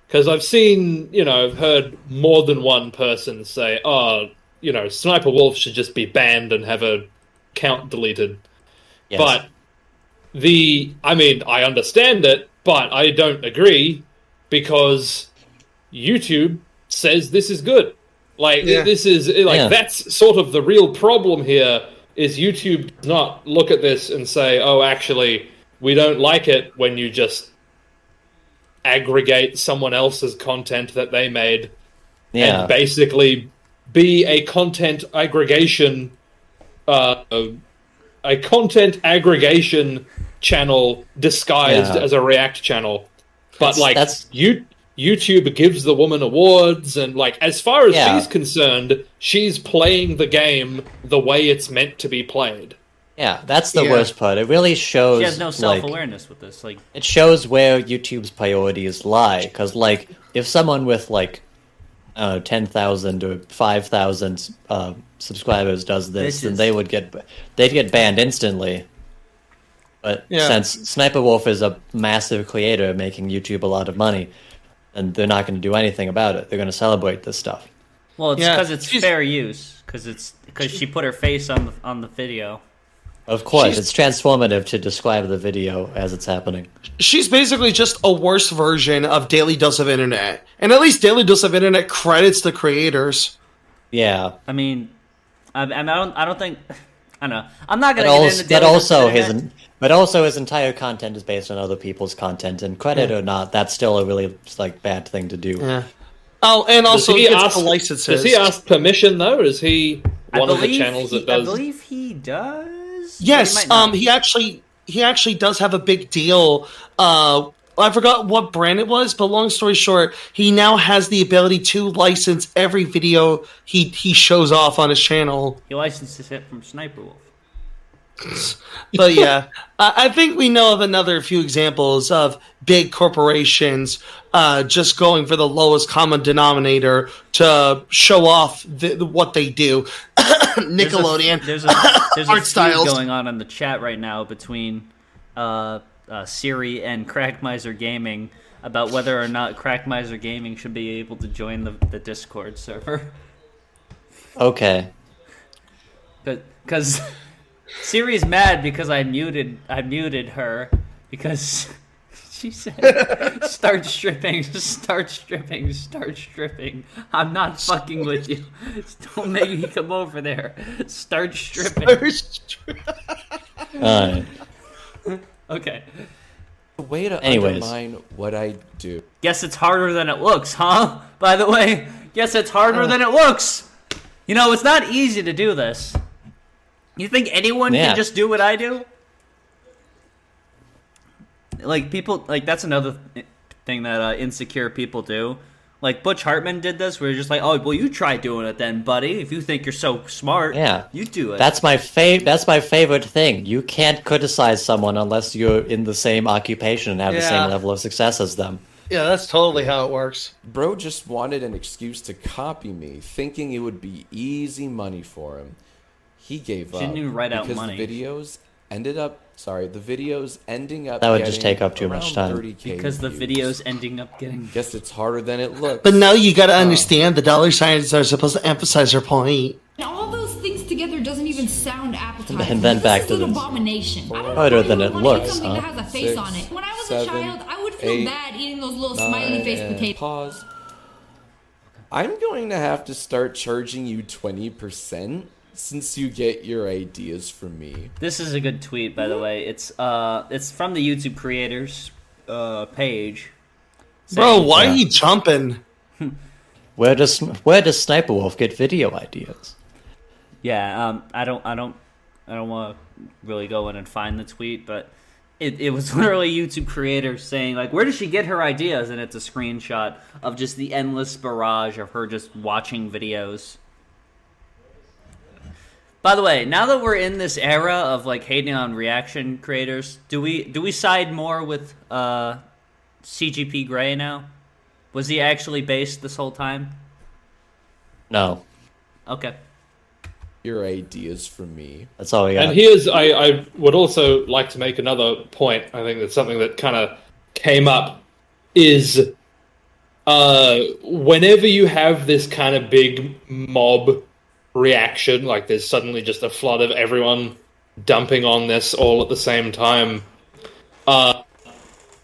because I've seen, you know, I've heard more than one person say, "Oh, you know, Sniper Wolf should just be banned and have a count deleted." Yes. But the, I mean, I understand it, but I don't agree because YouTube says this is good. Like Yeah. this is like Yeah. that's sort of the real problem here is YouTube does not look at this and say, "Oh, actually, we don't like it when you just aggregate someone else's content that they made yeah. and basically be a content aggregation uh, a content aggregation channel disguised Yeah. as a react channel but That's- like that's- you youtube gives the woman awards and like as far as Yeah. she's concerned she's playing the game the way it's meant to be played yeah, that's the Yeah. worst part. It really shows she has no self awareness with this. Like, it shows where YouTube's priorities lie. Because, like, if someone with like uh, ten thousand or five thousand uh, subscribers does this, then Bitches. they would get they'd get banned instantly. But Yeah. since Sniper Wolf is a massive creator making YouTube a lot of money, and they're not going to do anything about it. They're going to celebrate this stuff. well, it's Yeah, because it's she's- fair use. Because it's because she put her face on the on the video. Of course, She's- it's transformative to describe the video as it's happening. She's basically just a worse version of Daily Dose of Internet. And at least Daily Dose of Internet credits the creators. Yeah, I mean, I, I don't I don't think I don't know. I'm not gonna get also, into but also his but also his entire content is based on other people's content, and credit or not, that's still a really like bad thing to do. Yeah. Oh, and also does he he gets ask licenses. does he ask permission though is he I one of the channels he, that does I believe he does. But he Yes, might um, he actually he actually does have a big deal. Uh, I forgot what brand it was, but long story short, he now has the ability to license every video he he shows off on his channel. he licenses it from Sniper Wolf. But yeah, I, I think we know of another few examples of big corporations uh, just going for the lowest common denominator to show off the, the, what they do. Nickelodeon. There's a there's a Art feud styles. going on in the chat right now between uh, uh, Siri and Crackmiser Gaming about whether or not Crackmiser Gaming should be able to join the, the Discord server. Okay, Because Siri's mad because I muted I muted her because she said start stripping, start stripping, start stripping. I'm not fucking with you. Don't make me come over there. Start stripping. Alright. Okay. The way to Anyways. undermine what I do. Guess it's harder than it looks, huh? By the way, guess it's harder uh. than it looks. You know, it's not easy to do this. You think anyone Yeah. can just do what I do? Like people, like that's another thing that uh, insecure people do. Like Butch Hartman did this, where you're just like, "Oh, well, you try doing it then, buddy. If you think you're so smart, Yeah. you do it." That's my fav- That's my favorite thing. You can't criticize someone unless you're in the same occupation and have the same level of success as them. Yeah, that's totally how it works. Bro just wanted an excuse to copy me, thinking it would be easy money for him. He gave up Didn't even write out because money. the videos ended up. Sorry, the videos ending up. That would just take up too much time. Because the views. video's ending up getting. I guess it's harder than it looks. But now you gotta um, understand the dollar signs are supposed to emphasize their point. And all those things together doesn't even sound appetizing. And then This back is to an this. abomination. I don't Harder than it would wanna eat looks, something huh? that has a face Six, on it. When I was seven, a child, I would feel eight, bad eating those little Nine, smiley face and potatoes. Pause. I'm going to have to start charging you 20% since you get your ideas from me. This is a good tweet, by the way. It's uh, it's from the YouTube creators uh page. Bro, why Yeah. are you jumping? Where does Where does Sniper Wolf get video ideas? Yeah, um, I don't, I don't, I don't want to really go in and find the tweet, but it, it was literally YouTube creators saying like, "Where does she get her ideas?" And it's a screenshot of just the endless barrage of her just watching videos. By the way, now that we're in this era of like hating on reaction creators, do we do we side more with uh, CGP Grey now? Was he actually based this whole time? No, Okay. Your ideas from me. that's all we got. And here's I, I would also like to make another point. I think that's something that kind of came up is uh, whenever you have this kind of big mob reaction, like there's suddenly just a flood of everyone dumping on this all at the same time, uh,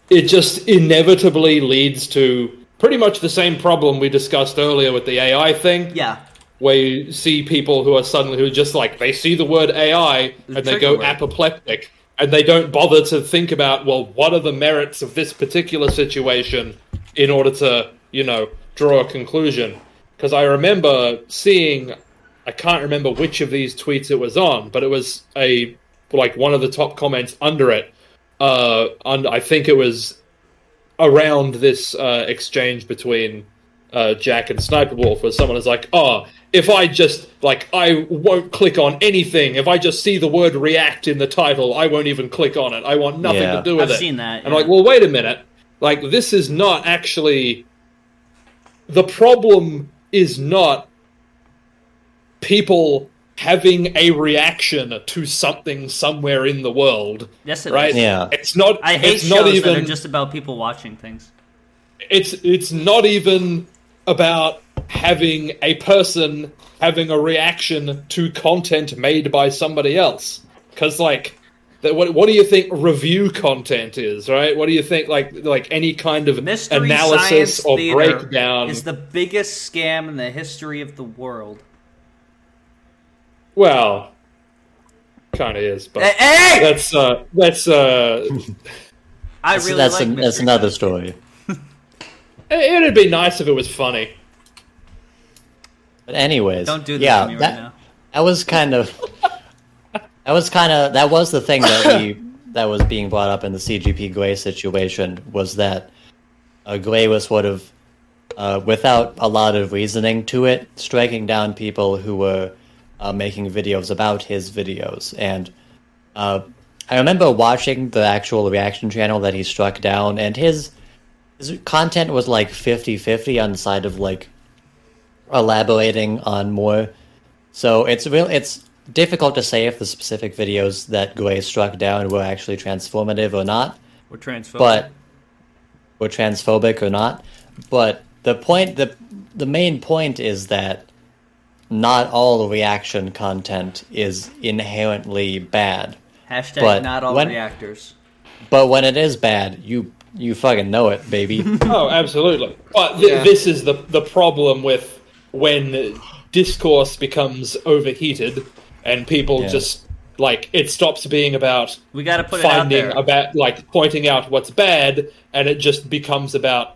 it just inevitably leads to pretty much the same problem we discussed earlier with the AI thing Yeah. where you see people who are suddenly who just like they see the word AI and they go word. apoplectic and they don't bother to think about well what are the merits of this particular situation in order to you know draw a conclusion because I remember seeing I can't remember which of these tweets it was on but it was a like one of the top comments under it uh and I think it was around this uh, exchange between uh, Jack and Sniper Wolf, where someone is like, "Oh, if I just like I won't click on anything. If I just see the word react in the title, I won't even click on it. I want nothing Yeah. to do with I've it." seen that, And I'm like, well, wait a minute. Like, this is not actually. The problem is not people having a reaction to something somewhere in the world. Yes, it right? is. Yeah. It's not. I hate it's shows not even that are just about people watching things. it's it's not even about having a person having a reaction to content made by somebody else because like that what, what do you think review content is right what do you think like like any kind of Mystery analysis or breakdown is the biggest scam in the history of the world. Well kind of is but Hey, hey! that's uh that's uh I really that's, like an- that's another story. it'd be nice if it was funny But anyways, Don't do this yeah, to me right that, now. that was kind of that was kind of that was the thing that we that was being brought up in the CGP Grey situation was that uh, Grey was sort of uh, without a lot of reasoning to it, striking down people who were uh, making videos about his videos. And uh, I remember watching the actual reaction channel that he struck down, and his his content was like 50-50 on the side of like elaborating on more. So it's real. It's difficult to say if the specific videos that Grey struck down were actually transformative or not, We're transphobic. but were transphobic or not. But the point, the the main point is that not all reaction content is inherently bad. Hashtag but not all when- reactors. But when it is bad, you you fucking know it, baby. Oh, absolutely. But th- Yeah. this is the the problem with when discourse becomes overheated and people Yeah. just like it stops being about We got to put it out finding there. about like pointing out what's bad, and it just becomes about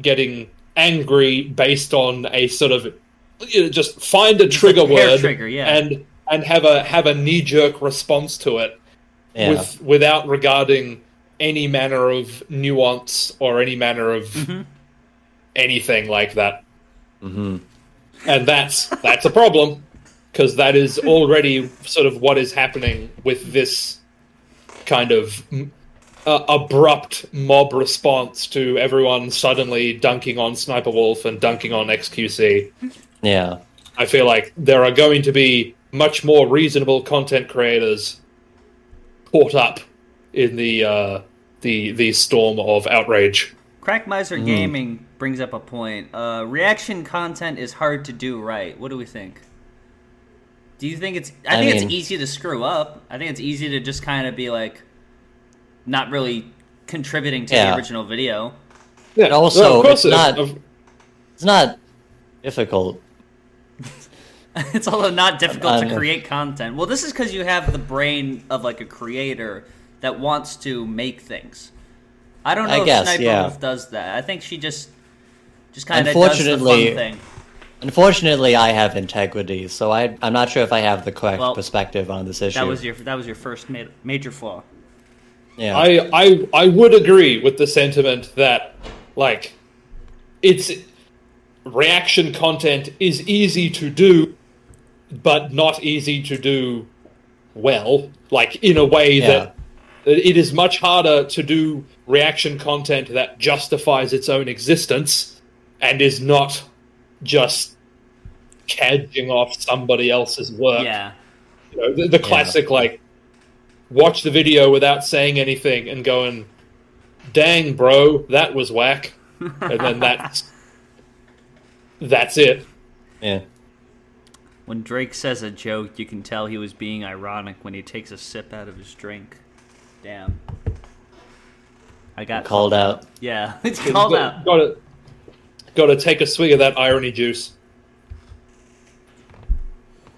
getting angry based on a sort of you know, just find a trigger a word trigger, yeah. and and have a have a knee jerk response to it Yeah. with without regarding any manner of nuance or any manner of Mm-hmm. anything like that. hmm And that's that's a problem because that is already sort of what is happening with this kind of uh, abrupt mob response to everyone suddenly dunking on Sniper Wolf and dunking on XQC. Yeah. I feel like there are going to be much more reasonable content creators caught up in the uh, the the storm of outrage. Crackmiser Mm. Gaming brings up a point. Uh, reaction content is hard to do right. What do we think? Do you think it's? I, I think mean- it's easy to screw up. I think it's easy to just kind of be like, not really contributing to Yeah. the original video. Yeah, also, well, of course it's it- not- of- It's not difficult. it's although not difficult to um, create content. Well, this is because you have the brain of like a creator that wants to make things. I don't know I if guess, Sniper yeah. Wolf does that. I think she just just kind of does the fun Unfortunately- thing. Unfortunately, I have integrity, so I, I'm not sure if I have the correct Well, perspective on this issue. That was your that was your first ma- major flaw. yeah. I, I I would agree with the sentiment that like it's reaction content is easy to do, but not easy to do well. Like in a way Yeah. that it is much harder to do reaction content that justifies its own existence and is not just cadging off somebody else's work. Yeah. You know, the, the classic like watch the video without saying anything and going, "Dang, bro, that was whack," and then that's that's it. yeah. When Drake says a joke, you can tell he was being ironic when he takes a sip out of his drink. Damn. I got Called out. Yeah, it's called got, out. Got to got to take a swig of that irony juice.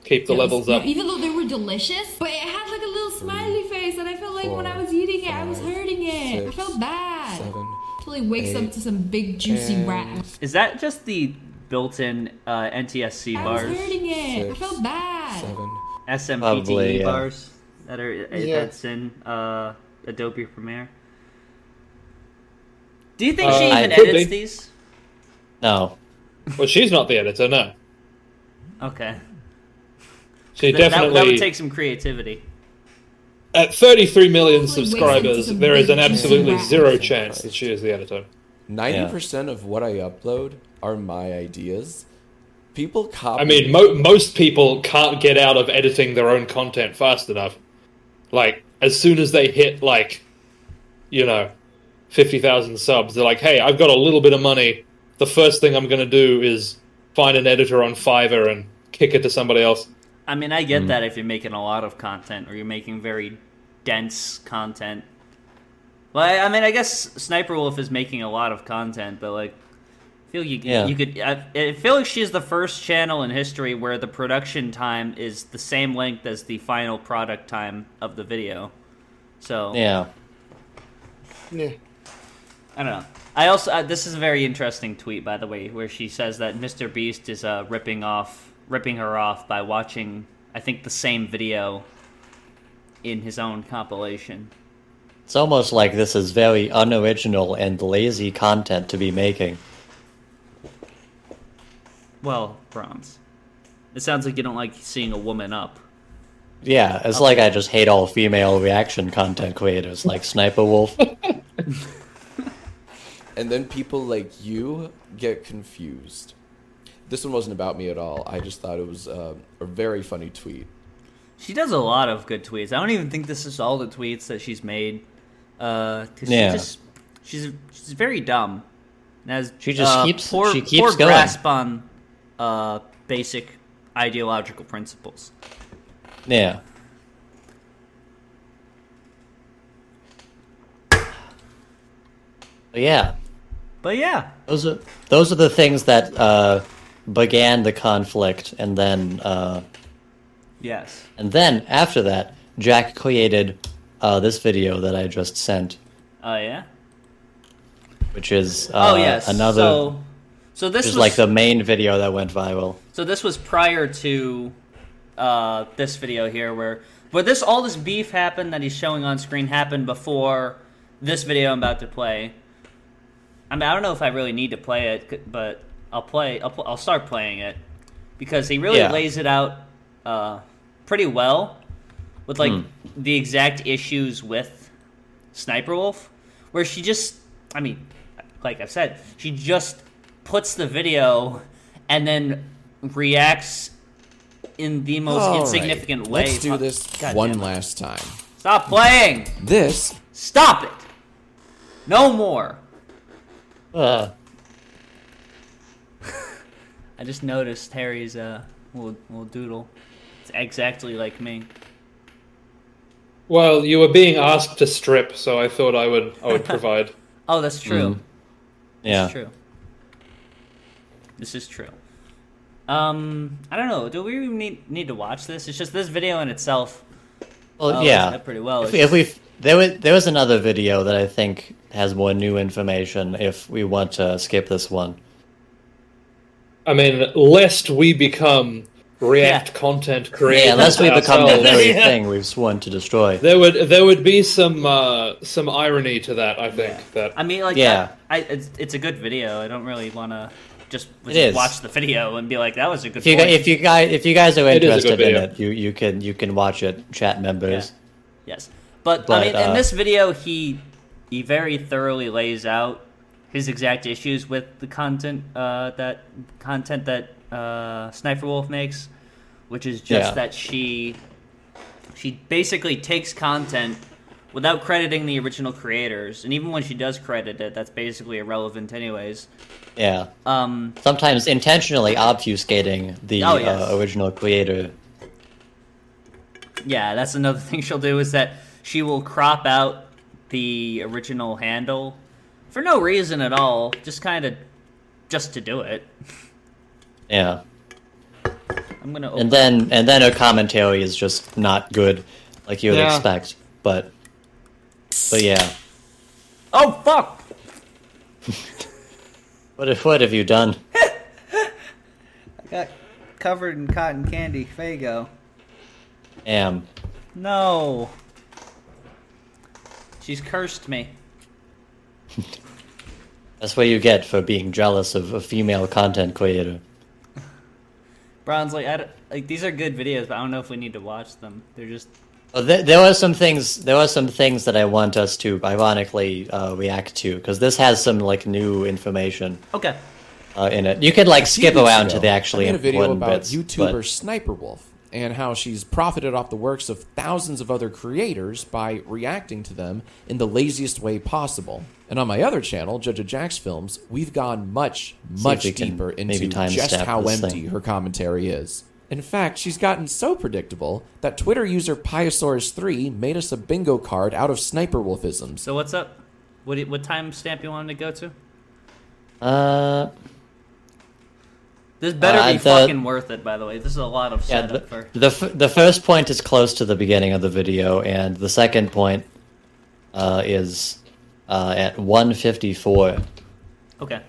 Keep the Yes. levels up. even though they were delicious, but it had like a little smiley face, and I felt like when I was eating it, I was hurting it. I felt bad. Seven. Until he wakes eight, up to some big juicy and rat. Is that just the built-in uh, NTSC I was bars, hurting it. I Six, felt bad. Seven. SMPTE Probably, yeah. Bars that are Yeah. that's in uh, Adobe Premiere? Do you think she Uh, even edits be. these? No. Well, she's not the editor. No, Okay, she That- that, definitely that would take some creativity. at 33 million Hopefully wakes up to subscribers. There is an absolutely zero chance that she is the editor. Ninety percent of what I upload are my ideas. People copy. I mean, mo- most people can't get out of editing their own content fast enough. Like, as soon as they hit, like, you know, 50,000 subs, they're like, hey, I've got a little bit of money. The first thing I'm going to do is find an editor on Fiverr and kick it to somebody else. I mean, I get mm. that if you're making a lot of content or you're making very dense content. Well, I, I mean, I guess Sniper Wolf is making a lot of content, but like, I feel you Yeah. you could. I, I feel like she's the first channel in history where the production time is the same length as the final product time of the video. So Yeah. Yeah. I don't know. I also uh, this is a very interesting tweet, by the way, where she says that Mr. Beast is uh, ripping off, ripping her off by watching, I think, the same video in his own compilation. It's almost like this is very unoriginal and lazy content to be making. Well, bronze. It sounds like you don't like seeing a woman up. Yeah, it's like I just hate all female reaction content creators like Sniper Wolf. and then people like you get confused. This one wasn't about me at all. I just thought it was uh, a very funny tweet. She does a lot of good tweets. I don't even think this is all the tweets that she's made. Uh, 'cause Yeah. she just, she's she's very dumb. And has, She just uh, keeps- poor, she keeps poor going. grasp on uh, basic ideological principles. Yeah. But yeah, But yeah, those are those are the things that uh, began the conflict, and then uh, yes. and then after that, Jack created uh, this video that I just sent, Oh yeah. which is uh, oh yes. another, So, so this is was like the main video that went viral. So this was prior to uh, this video here, where where this all this beef happened that he's showing on screen happened before this video I'm about to play. I mean, I don't know if I really need to play it, but I'll play. I'll, I'll start playing it because he really Yeah. lays it out uh, pretty well with like Hmm. the exact issues with Sniper Wolf, where she just, I mean, like I've said, she just puts the video and then reacts in the most All right, insignificant way. Let's do this God one last time. Stop playing! This Stop it! No more. Uh, I just noticed Harry's uh little, little doodle. It's exactly like me. Well, you were being asked to strip, so I thought I would I would provide. Oh, that's true. yeah. That's true. This is true. Um, I don't know. Do we even need need to watch this? It's just this video in itself. Well, uh, yeah. lays it out pretty well. If, It's if we there was there was another video that I think has more new information. If we want to skip this one, I mean, lest we become React Yeah. content creators yeah, unless we become the very Yeah. thing we've sworn to destroy. there would there would be some uh, some irony to that. I think that I mean, like, Yeah. I, I it's, it's a good video. I don't really want to just, just watch the video and be like, that was a good. If you point. if you guys if you guys are It is a interested in it, you you can you can watch it, chat members. Yes, but, But, I mean, uh, in this video, he he very thoroughly lays out his exact issues with the content uh, that content that uh, Sniper Wolf makes, which is just Yeah. that she she basically takes content without crediting the original creators, and even when she does credit it, that's basically irrelevant, anyways. Yeah. Um, Sometimes intentionally obfuscating the Oh, yes. uh, original creator. Yeah, that's another thing she'll do is that she will crop out the original handle for no reason at all, just kind of just to do it. Yeah. I'm gonna open. And then and then her commentary is just not good, like you would Yeah. expect. But but yeah. oh fuck! What if, what have you done? I got covered in cotton candy. Faygo. Am. No. She's cursed me. That's what you get for being jealous of a female content creator. Brown's like, I like these are good videos, but I don't know if we need to watch them. They're just Well, there, there are some things. There are some things that I want us to, ironically, uh, react to because this has some like new information okay. uh, in it. You could like skip around ago, to the actually I made a video important about bits. YouTuber but- Sniper Wolf and how she's profited off the works of thousands of other creators by reacting to them in the laziest way possible. And on my other channel, Judge of Jack's Films, we've gone much, much deeper into timestamp just how empty thing. her commentary is. In fact, she's gotten so predictable that Twitter user Piosaurus3 made us a bingo card out of Sniper Wolfisms. So what's up? What what time stamp you wanted to go to? Uh, This better Uh, be the- fucking worth it. By the way, this is a lot of yeah. setup The, for. the f- the first point is close to the beginning of the video, and the second point uh, is uh, at one fifty four. Okay.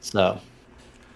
So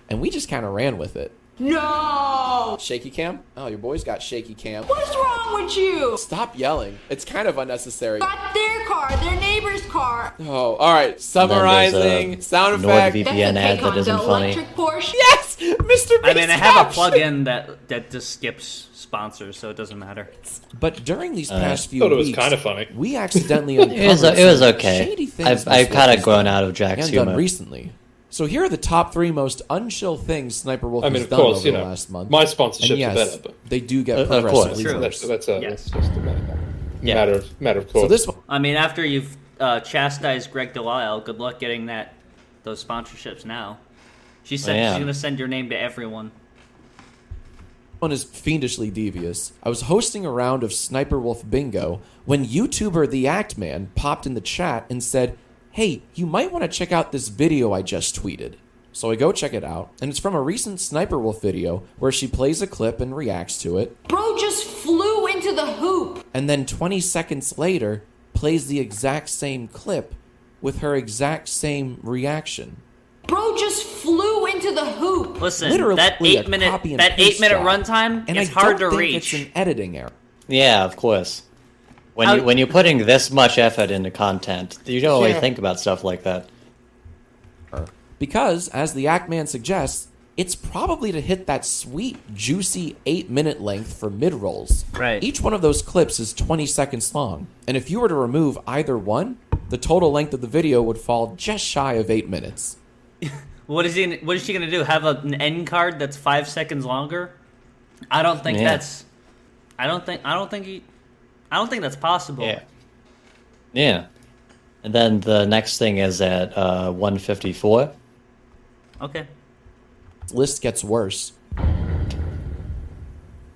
And we just kind of ran with it. No! Shaky cam? Oh, your boy's got shaky cam. What's wrong with you? Stop yelling. It's kind of unnecessary. Got their car, their neighbor's car. Oh, all right. Summarizing a sound effect. NordVPN That's a ad take that on isn't the funny. electric Porsche. Yes, Mr. I mean, I have a Beast plug-in that that just skips sponsors, so it doesn't matter. But during these Uh, past few Thought it was weeks, kinda funny. we accidentally uncovered It was it was okay. shady things I've I've kind of grown out of Jack's and done humor. recently. So here are the top three most unchill things Sniper Wolf I mean, has done course, over you the last month. my and sponsorships yes, are better, but they do get Uh, of course. progressively True. that's worse. that's a Yes. that's just a matter, Yeah. matter of matter of course. So this one, I mean, after you've uh, chastised Grey DeLisle, good luck getting that those sponsorships now. She said she's gonna send your name to everyone. one is fiendishly devious. I was hosting a round of Sniper Wolf Bingo when YouTuber The Act Man popped in the chat and said, Hey, you might want to check out this video I just tweeted. So I go check it out, and it's from a recent Sniper Wolf video where she plays a clip and reacts to it. Bro just flew into into the hoop. and then 20 seconds later plays the exact same clip with her exact same reaction. Bro just flew into the hoop. Listen, Literally that a eight minute copy and that eight minute job. runtime And is I hard don't to think reach. It's an editing error. Yeah, of course. When How- you when you're putting this much effort into content, you don't always Yeah. think about stuff like that. Because, as the Act Man suggests, it's probably to hit that sweet, juicy 8 minute length for mid rolls. Right. Each one of those clips is 20 seconds long. And if you were to remove either one, the total length of the video would fall just shy of 8 minutes. What is he? gonna- What is she gonna do? Have a, an end card that's five seconds longer? I don't think Yeah. that's. I don't think. I don't think he. I don't think that's possible. Yeah. Yeah. And then the next thing is at uh, 154. Okay. List gets worse.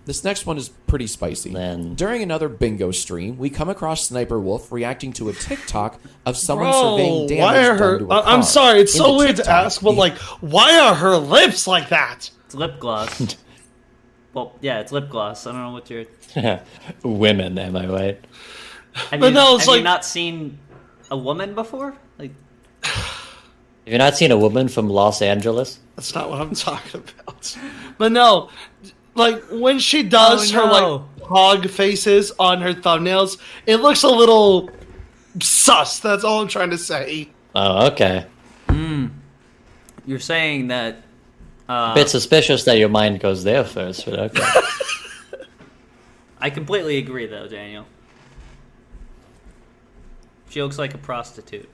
This next one is pretty spicy. Then- During another bingo stream, we come across Sniper Wolf reacting to a TikTok of someone Bro, surveying damage why are done her? to a I- I'm sorry, it's In so weird to ask, but he- like, why are her lips like that? It's lip gloss. Well, yeah, it's lip gloss. I don't know what you're. Women, am I right? Have, But you, no, it's have you not seen a woman before? Like, Have you not seen a woman from Los Angeles? That's not what I'm talking about. But no, like when she does Oh, her no. like hog faces on her thumbnails, it looks a little sus. That's all I'm trying to say. Oh, okay. Hmm. you're saying that. Uh, A bit suspicious that your mind goes there first, but okay. I completely agree, though, Daniel. She looks like a prostitute.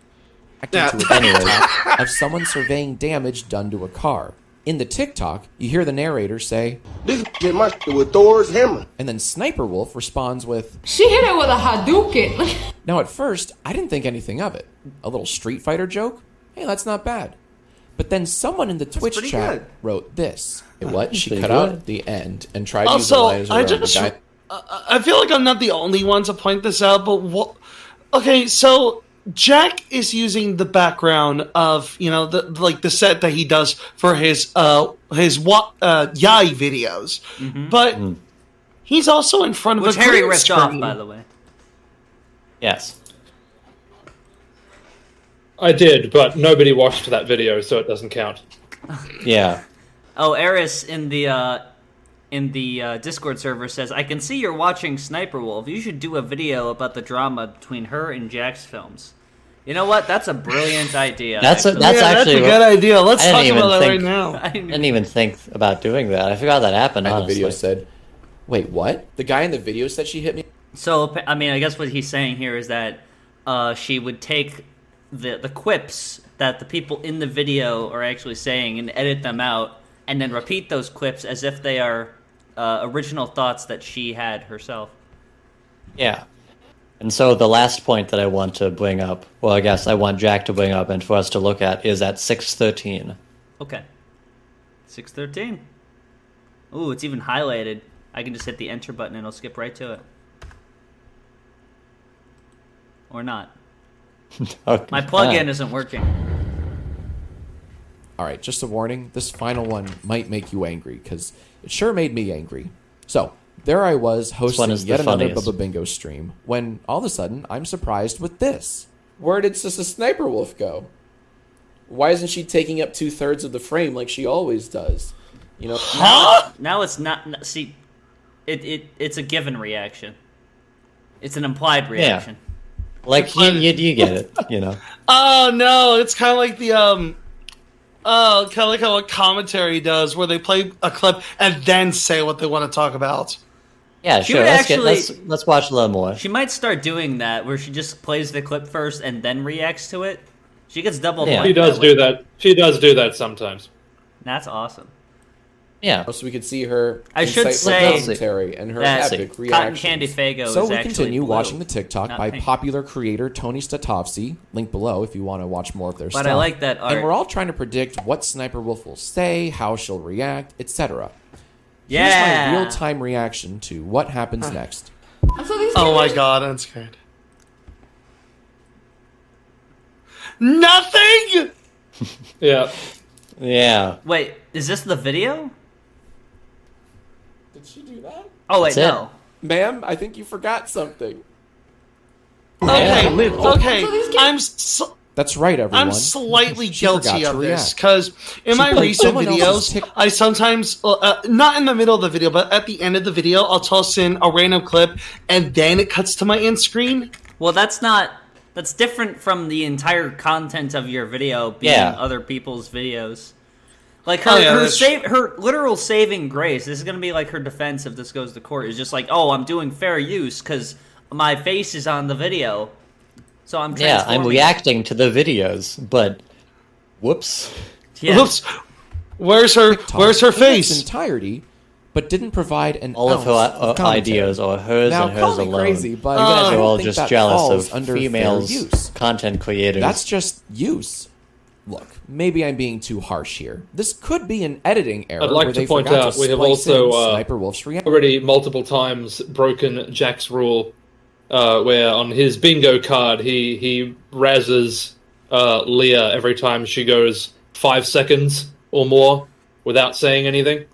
reacting to a TikTok of someone surveying damage done to a car. In the TikTok, you hear the narrator say, This get my shit with Thor's hammer. and then Sniper Wolf responds with, She hit it with a Hadouken. Now, at first, I didn't think anything of it. A little Street Fighter joke? Hey, that's not bad. But then someone in the Twitch chat good. wrote this. What? She cut good. out the end and tried to use the Also, lines I around the just guy. I I feel like I'm not the only one to point this out, but what? Okay, so Jack is using the background of you know the like the set that he does for his uh his wa- uh YIAY videos, but he's also in front of Which a Harry green ripped off, by the way. yes. I did, but nobody watched that video, so it doesn't count. Yeah. Oh, Eris in the uh, in the uh, Discord server says, "I can see you're watching Sniper Wolf. You should do a video about the drama between her and Jacksfilms." You know what? That's a brilliant idea. That's a, that's yeah, actually that's a good idea. Let's I talk about that think- right now. I didn't I didn't even think about doing that. I forgot that happened, And the video said, Wait, what? The guy in the video said she hit me? So I mean, I guess what he's saying here is that uh, she would take the the quips that the people in the video are actually saying and edit them out, and then repeat those clips as if they are uh, original thoughts that she had herself. Yeah. And so the last point that I want to bring up, well, I guess I want Jack to bring up and for us to look at, is at 613. Okay, six thirteen. Ooh, it's even highlighted. I can just hit the enter button and it'll skip right to it, or not. Okay. My plug-in isn't working. All right, just a warning. This final one might make you angry because it sure made me angry. So there I was hosting yet another. Bubba Bingo stream when all of a sudden I'm surprised with this. Where did Sister Sniper Wolf go? Why isn't she taking up two thirds of the frame like she always does? You know, Now it's not. See, it, it it's a given reaction. It's an implied reaction. Like, you, you, you get it, you know. Oh no, it's kind of like the um, oh, kind of like how a commentary does, where they play a clip and then say what they want to talk about. Yeah, She sure. would Let's, get, actually- let's, let's watch a little more. She might start doing that, where she just plays the clip first and then reacts to it. She gets double. Yeah. She does way. do that. She does do that sometimes. That's awesome. Yeah. so we could see her. I should say commentary and her that epic Cotton reactions. Candy Faygo So is we continue blue, watching the TikTok by pink. popular creator Tony Statovsky. Link below if you want to watch more of their But stuff. I like that art. And we're all trying to predict what Sniper Wolf will say, how she'll react, etc. Yeah. Here's my real-time reaction to what happens next. Oh my cameras- god, I'm scared. Nothing. Yeah. Yeah. Wait, is this the video? Did she do that? Oh wait, That's it. no. Ma'am, I think you forgot something. Okay, lid okay. So I'm s- That's right, everyone. I'm slightly She guilty of this because in my recent videos, tic- I sometimes, uh, uh, not in the middle of the video, but at the end of the video, I'll toss in a random clip, and then it cuts to my end screen. Well, that's not. That's different from the entire content of your video being Yeah. other people's videos. Like her, Oh, yeah, her save, her literal saving grace. This is gonna be like her defense if this goes to court. Is just like, oh, I'm doing fair use because my face is on the video, so I'm Yeah, I'm reacting to the videos, but whoops. Yeah. Oops. Where's her? TikTok Where's her in its face? entirety, but didn't provide an All of her ounce uh, ideas are hers Now, and call hers me alone. crazy, but you guys are all just jealous of under fair females use. content creators. That's just use. Look, maybe I'm being too harsh here. This could be an editing error. I'd like where to they point out to we have also, in uh, Sniper Wolf's reaction. already multiple times broken Jack's rule, uh, where on his bingo card he he razzes uh, Leah every time she goes five seconds or more without saying anything.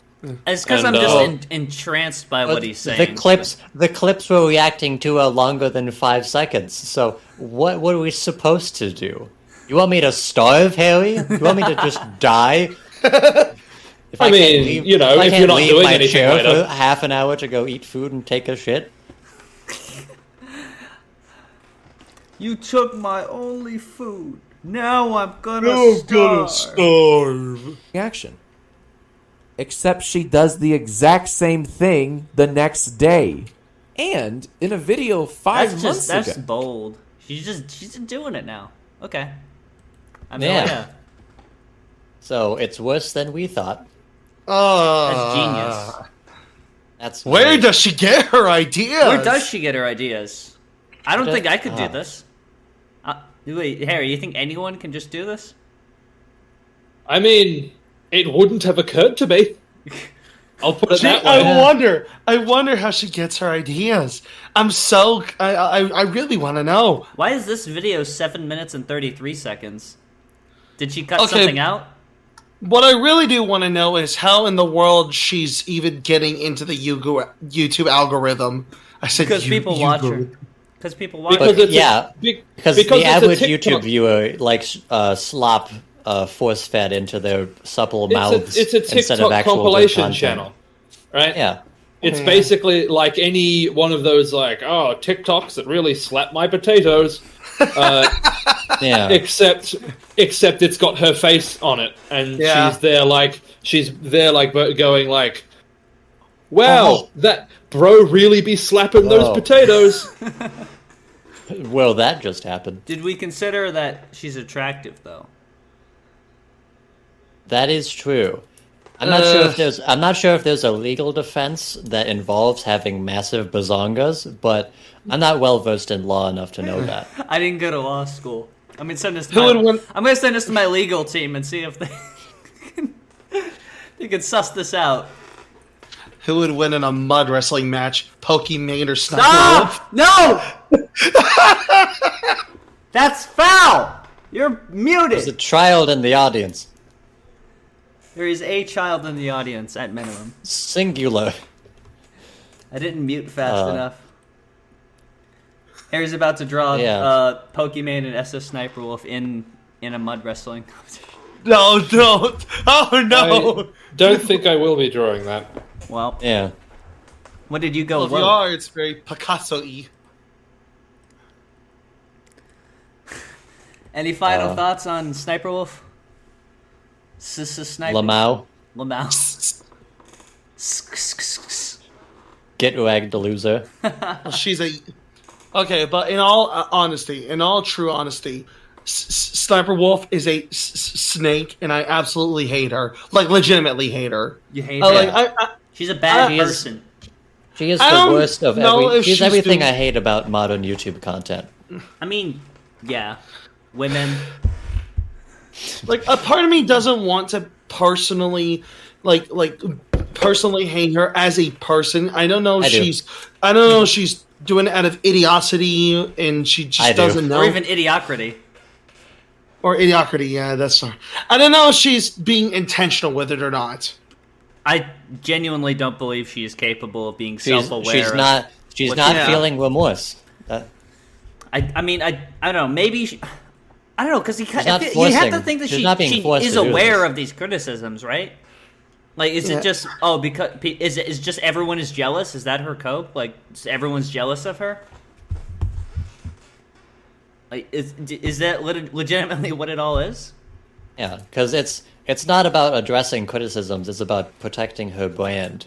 It's because I'm just uh, en- entranced by what he's saying. The clips, the clips we're reacting to are longer than five seconds. So what, what are we supposed to do? You want me to starve, Harry? You want me to just die? If I can't mean, you know, I if can't you're not leave doing my anything chair later. for half an hour to go eat food and take a shit. You took my only food. Now I'm gonna starve. starve. reaction. Except she does the exact same thing the next day. And in a video five That's months just that's ago. bold. She's just she's just doing it now. Okay. I mean, Yeah. yeah. So it's worse than we thought. Uh, That's genius. That's Where great. does she get her ideas? Where does she get her ideas? I don't think I could do ah. this. Uh, wait, Harry, you think anyone can just do this? I mean, it wouldn't have occurred to me. I'll put it She- that I way. wonder. I wonder how she gets her ideas. I'm so. I. I, I really want to know. Why is this video seven minutes and thirty three seconds? Did she cut Okay. something out? What I really do want to know is how in the world she's even getting into the YouTube algorithm. I said Because you- people watch her. Because people watch Because her. it's yeah, be- because, because the average TikTok. YouTube viewer likes uh, slop uh, force fed into their supple It's mouths a, it's a instead of TikTok actual good compilation channel, right? Yeah, It's basically like any one of those, like, oh, TikToks that really slap my potatoes. Uh, yeah. except, except it's got her face on it, and Yeah. she's there, like, she's there, like, bo- going, like, wow, Oh. that bro really be slapping those potatoes. Well, that just happened. Did we consider that she's attractive though? That is true. I'm not sure Uh. if there's. I'm not sure if there's a legal defense that involves having massive bazongas, but I'm not well versed in law enough to know that. I didn't go to law school. I'm gonna send this. To Who my, would win- I'm gonna send this to my legal team and see if they can, they can suss this out. Who would win in a mud wrestling match? Pokimane or Sniper Wolf? Stop! No! That's foul. You're muted. There's a child in the audience. There is a child in the audience at minimum. Singular. I didn't mute fast Uh. enough. Harry's about to draw Yeah. uh, Pokimane and SSSniperWolf in in a mud wrestling competition. No, don't. Oh no. I don't think I will be drawing that. Well, Yeah. what did you go? Well, if you are, it's very Picasso-y. Any final Uh, thoughts on Sniper Wolf? S s Sniper Lamau, Lamau. get ragged the loser. Well, she's a okay, but in all uh, honesty, in all true honesty, S- S- Sniper Wolf is a s- s- snake, and I absolutely hate her. Like, legitimately hate her. You hate I, her. like, I, I, She's a bad She is- person. She is I the don't worst of know every. if She's she's everything doing- I hate about modern YouTube content. I mean, yeah, women. Like a part of me doesn't want to personally, like, like personally hate her as a person. I don't know. I if do. she's. I don't know. She's doing it out of idiocy, and she just I doesn't know. Or even idiocrity. or idiocrity. Yeah, that's. I don't know if she's being intentional with it or not. I genuinely don't believe she is capable of being She's, self-aware. she's not. She's not she- feeling remorse. That, I, I mean, I, I don't know. Maybe she, I don't know because you, not you have to think that she's she, not being she is aware this. of these criticisms, right? Like, is Yeah. it just oh because pe- is it is just everyone is jealous? Is that her cope? Like, s- everyone's jealous of her? Like, is is that lit- legitimately what it all is? yeah, because it's it's not about addressing criticisms. It's about protecting her brand.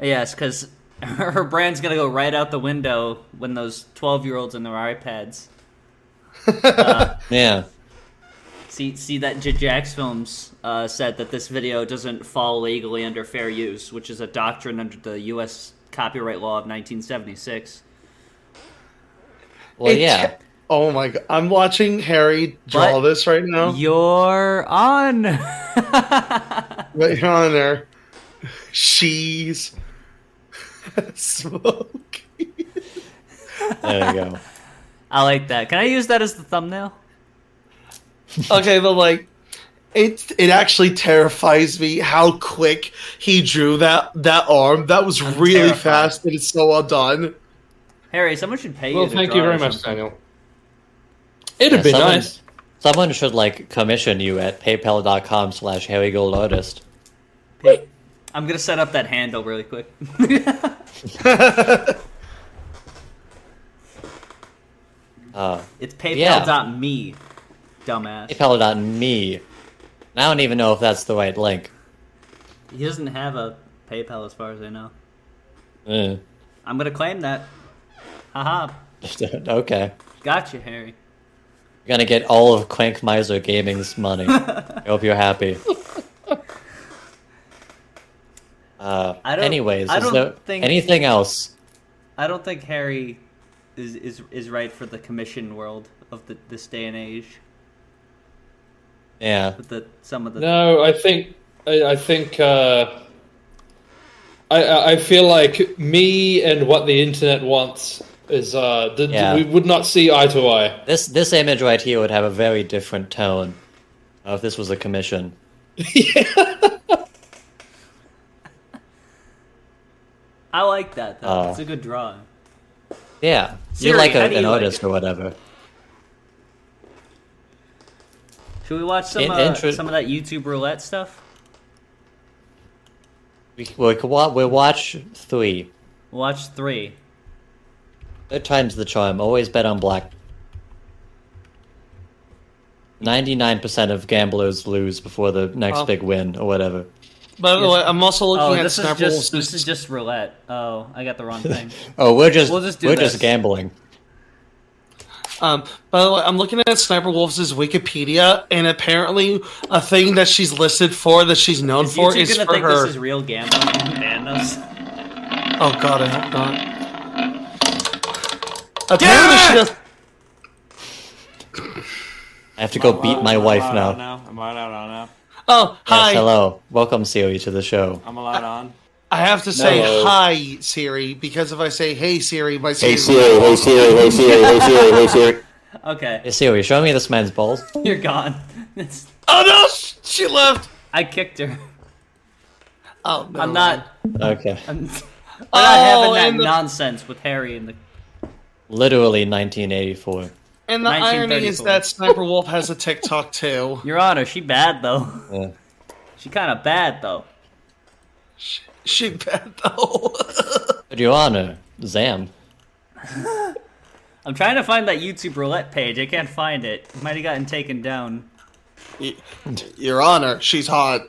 Yes, because her, her brand's gonna go right out the window when those twelve-year-olds and their iPads. Yeah. See, see that J- Jacksfilms uh, said that this video doesn't fall legally under fair use, which is a doctrine under the U.S. copyright law of 1976. Well, It yeah. ca- Oh my god! I'm watching Harry draw But this right now. You're on. Right on there. She's smoking. There you go. I like that. Can I use that as the thumbnail? Okay, but like, it it actually terrifies me how quick he drew that that arm. That was I'm really terrified. fast and it's so well done. Harry, someone should pay you. Well, thank draw you very much. Daniel. It'd Yeah, be someone, nice. Someone should like commission you at paypal.com slash harrygoldartist. Pay- I'm gonna set up that handle really quick. Uh, it's Yeah. PayPal.me, dumbass. paypal.me. I don't even know if that's the right link. He doesn't have a PayPal as far as I know. Eh. I'm gonna claim that. Haha. okay. Gotcha, Harry. You're gonna get all of Clank Miser Gaming's money. I hope you're happy. Uh, I anyways, I is don't there think- anything else? I don't think Harry is is is right for the commission world of the, this day and age. Yeah. With the some of the No, I think I, I think uh, I- I I feel like me and what the internet wants is uh, th- Yeah. we would not see eye to eye. This this image right here would have a very different tone uh, if this was a commission. Yeah. I like that though. Oh. It's a good drawing. Yeah, Siri, you're like a, you an like artist it? or whatever. Should we watch some uh, some of that YouTube roulette stuff? We, we wa- we'll watch three. Watch three. Third time's the charm. Always bet on black. Ninety-nine percent of gamblers lose before the next Oh. big win or whatever. By the way, I'm also looking Oh, at this is Sniper just this is just roulette. Oh, I got the wrong thing. Oh, we're just, We'll just do we're this. just gambling. Um, by the way, I'm looking at Sniper Wolf's Wikipedia, and apparently, a thing that she's listed for that she's known Is for is gonna for think her. this is real gambling and ban us? Oh God, I hope not. Apparently, she does. I have to go beat my wife allowed now. on now. I'm allowed on now. Oh, hi. Yes, hello. Welcome, Siri, to the show. I'm allowed on. I have to say No. hi, Siri, because if I say hey, Siri, my Hey Siri. Siri, hey Siri, hey Siri, hey Siri, hey Siri. Okay, Hey, Siri, show me this man's balls. you're gone. It's- Oh no, she left. I kicked her. Oh, no. I'm not. Okay. I'm, we're not Oh, having that the- nonsense with Harry and the. Literally 1984. And the irony is that Sniper Wolf has a TikTok too. Your Honor, she bad though. Yeah. She kind of bad though. She bad though. But Your Honor, Zam. I'm trying to find that YouTube roulette page. I can't find it. It Might have gotten taken down. Your Honor, she's hot.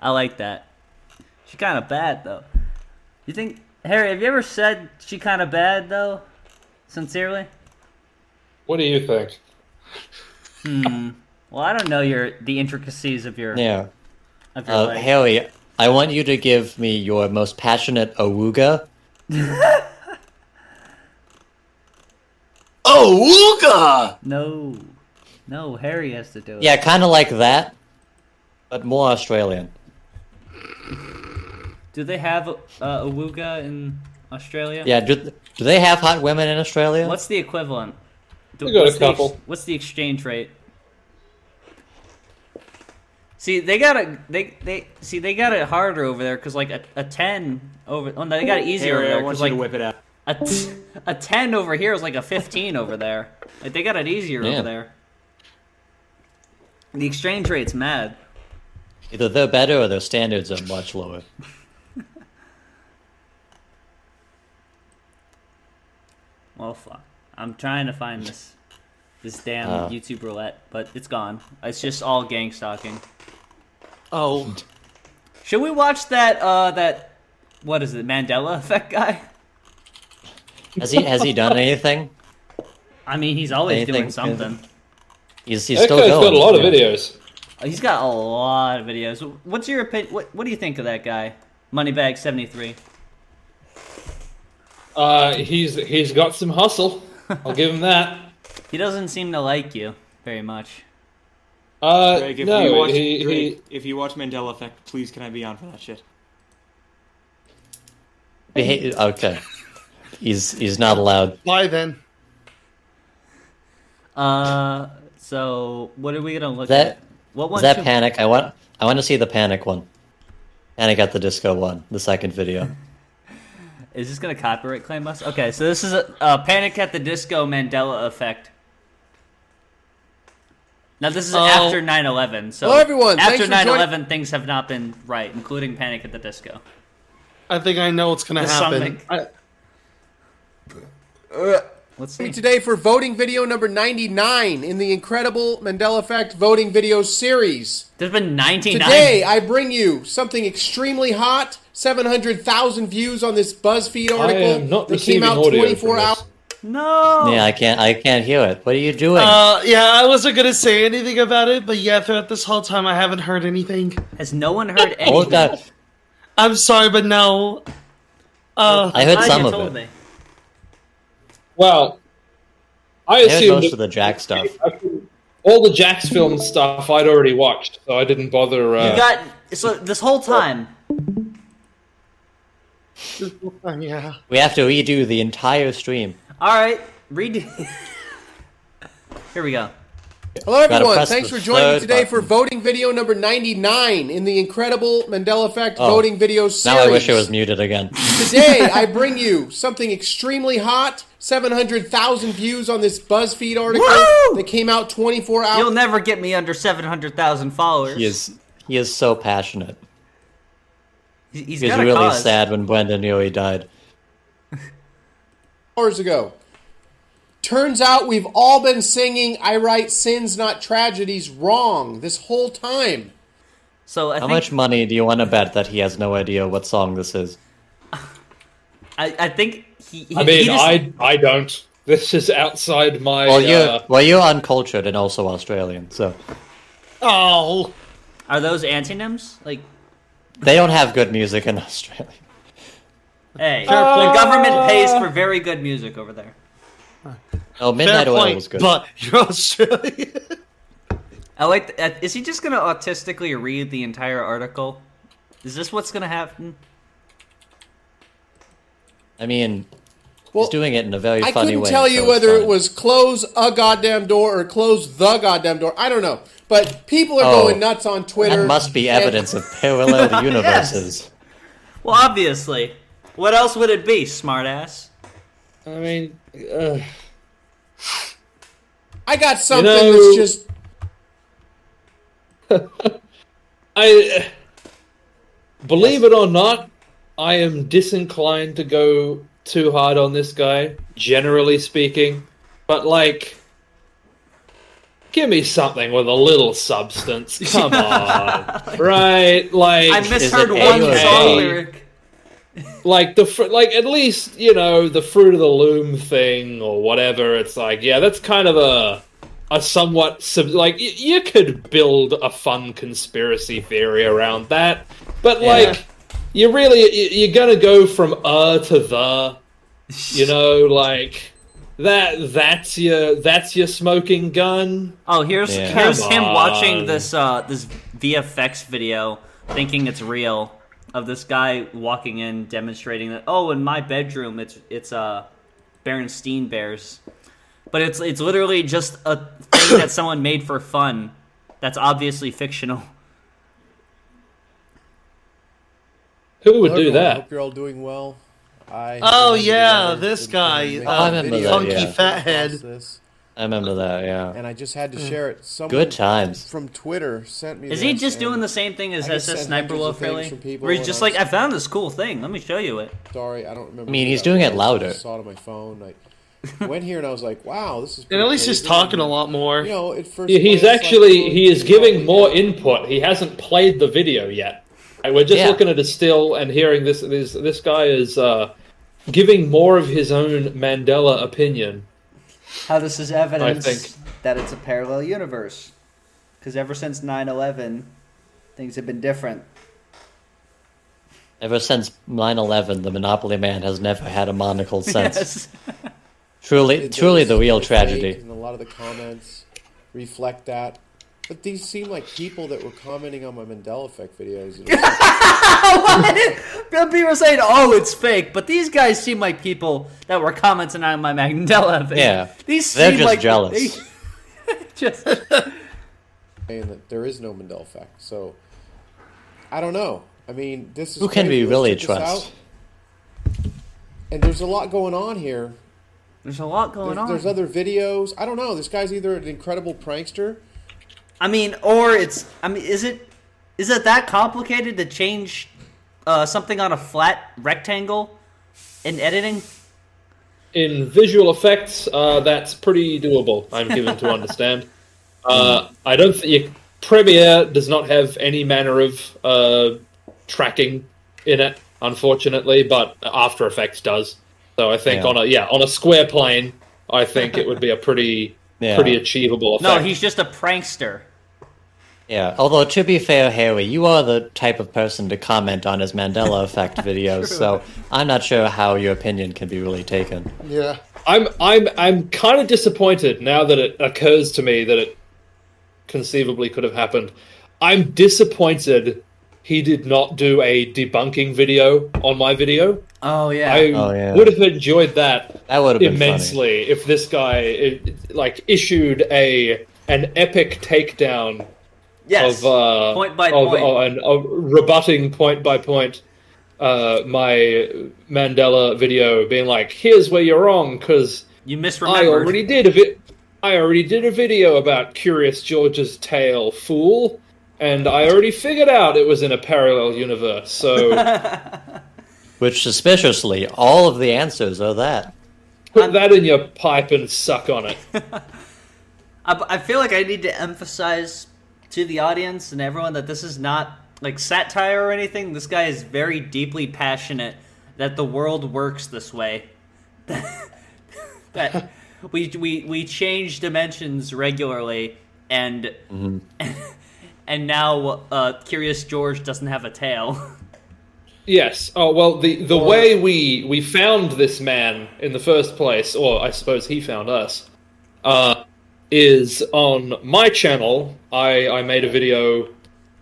I like that. She kind of bad though. You think Harry? Have you ever said she kind of bad though? Sincerely. What do you think? Hmm. Well, I don't know your the intricacies of your Yeah. of your Uh, life. Harry, I want you to give me your most passionate awooga. Oh, Ooga! No, no. Harry has to do it. Yeah, kind of like that, but more Australian. Do they have uh, a Awooga in Australia? Yeah, do, do they have hot women in Australia? What's the equivalent? Do- We got a what's the ex- what's the exchange rate? See, they got it. They they see they got it harder over there because like a, a ten over. Oh, no, they got it easier Harry, over I there want because you like to whip it out. a, t- a ten over here is like a fifteen over there. Like they got it easier Yeah. over there. The exchange rate's mad. Either they're better or their standards are much lower. Well, fuck. I'm trying to find this this damn Uh. YouTube roulette, but it's gone. It's just all gang stalking. Oh, Should we watch that? Uh, that what is it? Mandela effect guy? Has he has he done anything? I mean, he's always Anything doing good? something. He's he's That still guy's going. got a lot of videos. He's got a lot of videos. What's your opinion? What What do you think of that guy? Moneybag seventy three. Uh, he's he's got some hustle. I'll give him that. He doesn't seem to like you very much. Uh, Drake, if no, you watch he, Drake, if you watch Mandela Effect, please can I be on for that shit? Beha- okay. He's he's not allowed. bye then. Uh, so what are we gonna look That- at? What one? Is that should- panic? I want I want to see the panic one. Panic at the Disco one, the second video. Is this gonna copyright claim us? Okay, so this is a, a Panic at the Disco Mandela effect. Now this is Oh. after 9/11. So Hello, everyone. After for 9/11, things have not been right, including Panic at the Disco. I think I know what's gonna There's happen. something- I, uh, Let's see. today for voting video number 99 in the incredible Mandela Effect voting video series. There's been 99. Today, I bring you something extremely hot. 700,000 views on this BuzzFeed I article am not that came out 24 hours. No. Yeah, I can't I can't hear it. What are you doing? uh, yeah, I wasn't gonna say anything about it, but yeah, throughout this whole time, I haven't heard anything. Has no one heard Hold anything? that. I'm sorry, but no. Uh, I heard some of it. me. Well, I I heard assumed most of the Jack stuff. all the Jax film stuff I'd already watched, so I didn't bother. Uh, You got so this whole time. Yeah. We have to redo the entire stream. All right, redo. Here we go. Hello, everyone. Thanks for joining me third today for voting video number 99 in the incredible Mandela Effect Oh. voting video series. Now I wish it was muted again. Today, I bring you something extremely hot. 700,000 views on this BuzzFeed article Woo! that came out 24 hours. You'll never get me under 700,000 followers. He is he is so passionate. He- He's He was got a really cause. sad when Brendon Urie died. hours ago. Turns out we've all been singing I Write Sins Not Tragedies wrong this whole time. So I How think much money do you want to bet that he has no idea what song this is? I, I think he. he I mean, he just- I I don't. This is outside my. Well, you're uh, well, you're uncultured and also Australian, so Oh, are those antonyms? Like, they don't have good music in Australia. hey, Fair the point. government pays for very good music over there. Oh, fair Midnight Oil point. was good. But you're Australian. I like. th- uh, Is he just gonna autistically read the entire article? Is this what's gonna happen? I mean, Well, he's doing it in a very I funny couldn't tell you so whether it was close a goddamn door or close the goddamn door. I don't know. But people are Oh, going nuts on Twitter. That must be and- evidence of parallel universes. Well, obviously. What else would it be, smartass? I mean, uh, I got something know- that's just. I believe it or not, I am disinclined to go too hard on this guy. Generally speaking, but like. Give me something with a little substance. Come on, right? Like I misheard one A song lyric. like the fr- like at least you know the fruit of the loom thing or whatever it's like yeah that's kind of a a somewhat sub- like y- you could build a fun conspiracy theory around that but like you're really y- you're gonna go from uh to the you know like that that's your that's your smoking gun. Oh, here's yeah. here's Come him on. watching this uh, this VFX video, thinking it's real, of this guy walking in demonstrating that. Oh, in my bedroom, it's it's uh, Berenstein Bears, but it's it's literally just a thing that someone made for fun. That's obviously fictional. Who would Hello, do that? that? Hope you're all doing well. I Oh, yeah, this guy, to uh, a I remember that, Funky yeah. fathead. I remember that. Yeah. and I just had to share it. Someone Good times. from Twitter sent me. Is he just doing the same thing as I SS Sniper hundreds Wolf, really? from people, Where he's and just I like, was- I found this cool thing. Let me show you it. Sorry, I don't remember. I mean, he's doing it was. louder. I saw it on my phone. I went here and I was like, "Wow, this is." And at least he's talking a lot more. You know, at first Yeah, he's glance, like, actually well, he is giving more input. He hasn't played the video yet. And We're just Yeah. looking at a still and hearing this. This this guy is uh, giving more of his own Mandela opinion. How this is evidence think. that it's a parallel universe. Because ever since 9 11, things have been different. Ever since 9/11, the Monopoly Man has never had a monocle since. Yes. Truly, It truly the real tragedy. And a lot of the comments reflect that. But these seem like people that were commenting on my Mandela Effect videos. What? People were saying, "Oh, it's fake," but these guys seem like people that were commenting on my Mandela thing. Yeah. these They're seem just like jealous. they- just saying that there is no Mandela Effect. So I don't know. I mean, this is Who can crazy. we really check trust? out. And there's a lot going on here. there's a lot going There's, on. there's other videos. I don't know. This guy's either an incredible prankster. I mean, or it's. I mean, is it is it that complicated to change uh, something on a flat rectangle in editing? In visual effects, uh, that's pretty doable. I'm given to understand. Uh, I don't think Premiere does not have any manner of uh, tracking in it, unfortunately, but After Effects does. So I think Yeah. on a yeah on a square plane, I think it would be a pretty Yeah. pretty achievable No, he's just a prankster. Yeah. Although to be fair, Harry, you are the type of person to comment on his Mandela effect videos, so I'm not sure how your opinion can be really taken. Yeah. I'm I'm I'm kind of disappointed now that it occurs to me that it conceivably could have happened. I'm disappointed he did not do a debunking video on my video. Oh yeah. I Oh, yeah. would have enjoyed that That would have been immensely if this guy it, like issued a an epic takedown yes. of uh, Point by of, point. uh, and of rebutting point by point uh, my Mandela video, being like, "Here's where you're wrong," because you misremembered. I already did a vi- I already did a video about Curious George's tail, fool, and I already figured out it was in a parallel universe. So Which, suspiciously, all of the answers are that. put that in your pipe and suck on it. I, I feel like I need to emphasize to the audience and everyone that this is not like satire or anything. This guy is very deeply passionate that the world works this way. that we we we change dimensions regularly, and and now uh, Curious George doesn't have a tail. Yes. Oh well, the the way we we found this man in the first place, or I suppose he found us, uh, is on my channel. I I made a video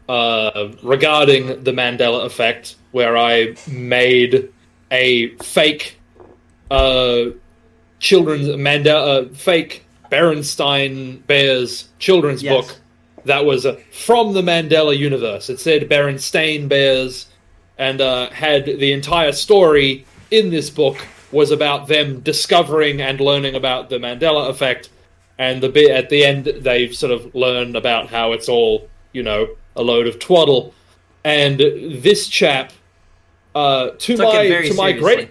uh, regarding the Mandela effect, where I made a fake uh, children's Mandela uh, fake Berenstein Bears children's Yes. book that was uh, from the Mandela universe. It said Berenstain Bears and uh, had the entire story in this book was about them discovering and learning about the Mandela effect. And the bit at the end, they've sort of learn about how it's all, you know, a load of twaddle. And this chap, uh, to Took my to my seriously. great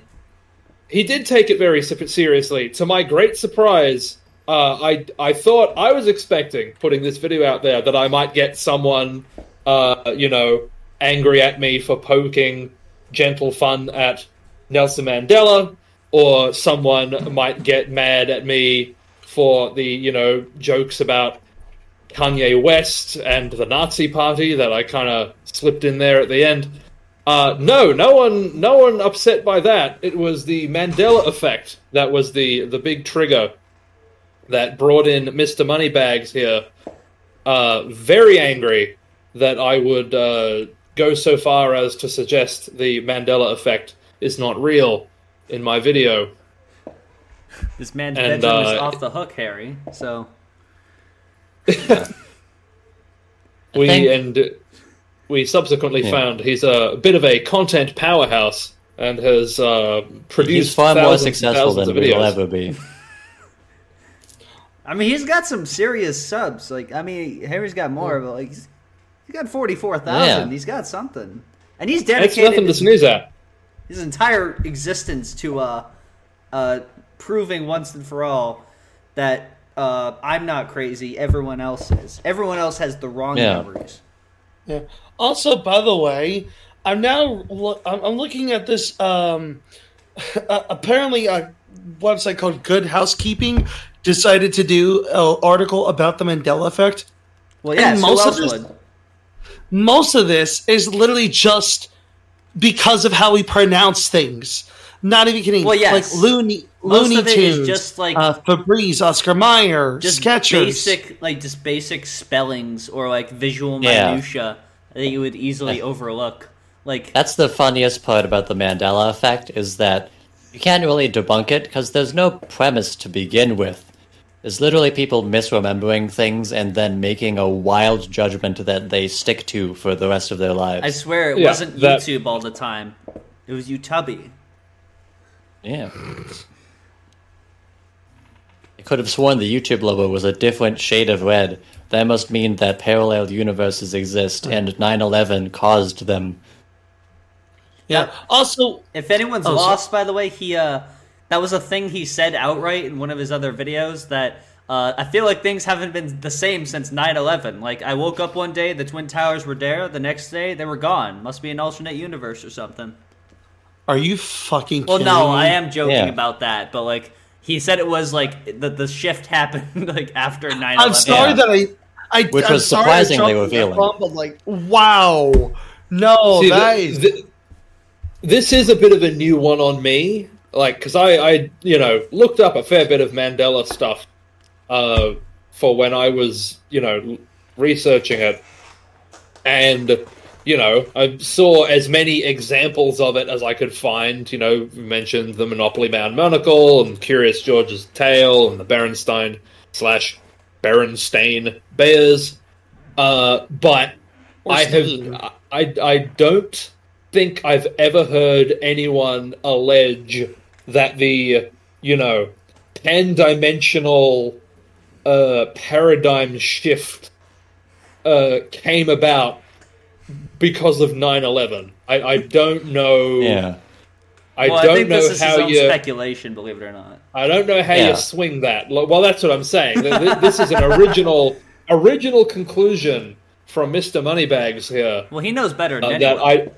he did take it very seriously. To my great surprise, uh, I I thought I was expecting putting this video out there that I might get someone, uh, you know, angry at me for poking gentle fun at Nelson Mandela, or someone might get mad at me for the you know jokes about Kanye West and the Nazi Party that I kind of slipped in there at the end. Uh, no, no one, no one upset by that. It was the Mandela effect that was the the big trigger that brought in Mr. Moneybags here. Uh, very angry that I would uh, go so far as to suggest the Mandela effect is not real in my video. This man's And, bedroom is uh, off the hook, Harry. So we think- and we subsequently Yeah. found he's a bit of a content powerhouse and has uh, produced He's far more successful than of we will ever be. I mean, he's got some serious subs. Like, I mean, Harry's got more, but like, he's, he's got forty four thousand. Yeah. He's got something, and he's It's dedicated nothing to snooze at. his entire existence to uh, uh, proving once and for all that uh, I'm not crazy. Everyone else is. Everyone else has the wrong Yeah. memories. Yeah. Also, by the way, I'm now lo- I'm, I'm looking at this. Um, uh, apparently, a website called Good Housekeeping decided to do an article about the Mandela effect. Well, yeah. And so most else of this- would? Most of this is literally just because of how we pronounce things. Not even kidding. Well, yes. like Looney Most Looney of it is Tunes, just like- uh, Febreze, Oscar Mayer, just Skechers. basic like just basic spellings or like visual Yeah. minutia that you would easily overlook. Like That's the funniest part about the Mandela effect is that you can't really debunk it because there's no premise to begin with. There's literally people misremembering things and then making a wild judgment that they stick to for the rest of their lives. I swear it Yeah, wasn't that- YouTube all the time. It was YouTubby. Yeah. I could have sworn the YouTube logo was a different shade of red. That must mean that parallel universes exist and 9 11 caused them. Yeah. Also, If anyone's Oh, so- lost, by the way, he uh, that was a thing he said outright in one of his other videos that. Uh, I feel like things haven't been the same since 9-11. Like, I woke up one day, the Twin Towers were there. The next day, they were gone. Must be an alternate universe or something. are you fucking? Well, no, me? I am joking Yeah. about that, but like he said, it was like the the shift happened like after 9/11. I'm sorry Yeah. that I. I Which I'm was sorry surprisingly jumped revealing. F-bomb, But like, wow, no, See, that th- is th- this is a bit of a new one on me. Like, because I, I, you know, looked up a fair bit of Mandela stuff uh, for when I was, you know, researching it, and you know, I saw as many examples of it as I could find. You know, mentioned the Monopoly Man monocle and Curious George's tail and the Berenstein slash Berenstain Bears. Uh, but I have I I don't think I've ever heard anyone allege that the you know pan dimensional uh, paradigm shift uh, came about because of 9-11. I, I don't know. Yeah. I well, don't I think know this is how own you. speculation, believe it or not. I don't know how Yeah. you swing that. Well, that's what I'm saying. Th- th- This is an original original conclusion from Mister Moneybags here Well, he knows better than uh, anyone. that I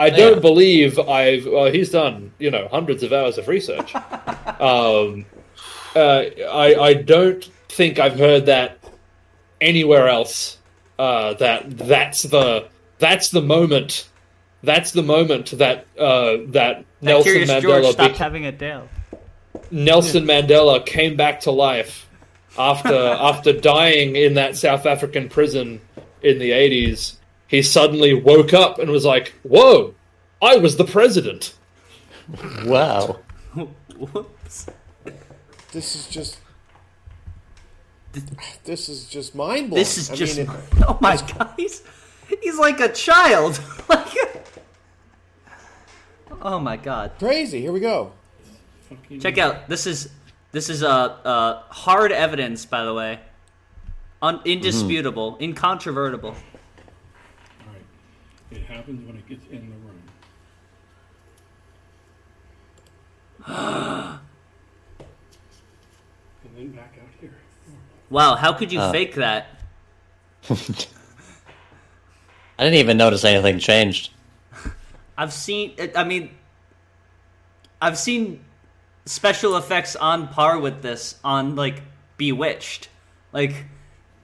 I don't Yeah. believe I've. Well, he's done you know hundreds of hours of research. um, uh, I I don't think I've heard that anywhere else. Uh, that that's the that's the moment. That's the moment that uh, that that Nelson Curious George Mandela stopped having a tail. Nelson Mandela came back to life after after dying in that South African prison in the eighties. He suddenly woke up and was like, "Whoa, I was the president." Wow. Whoops. This is just. This is just mind blowing. This is I just. Mean, it- oh my god, he's he's like a child. like, oh my god. crazy. Here we go. Check out this is this is uh, uh hard evidence by the way, Un- indisputable, incontrovertible. Alright. It happens when it gets in the room. and then back out here. Wow, how could you Uh. fake that? I didn't even notice anything changed. I've seen. I mean, I've seen special effects on par with this on like Bewitched. Like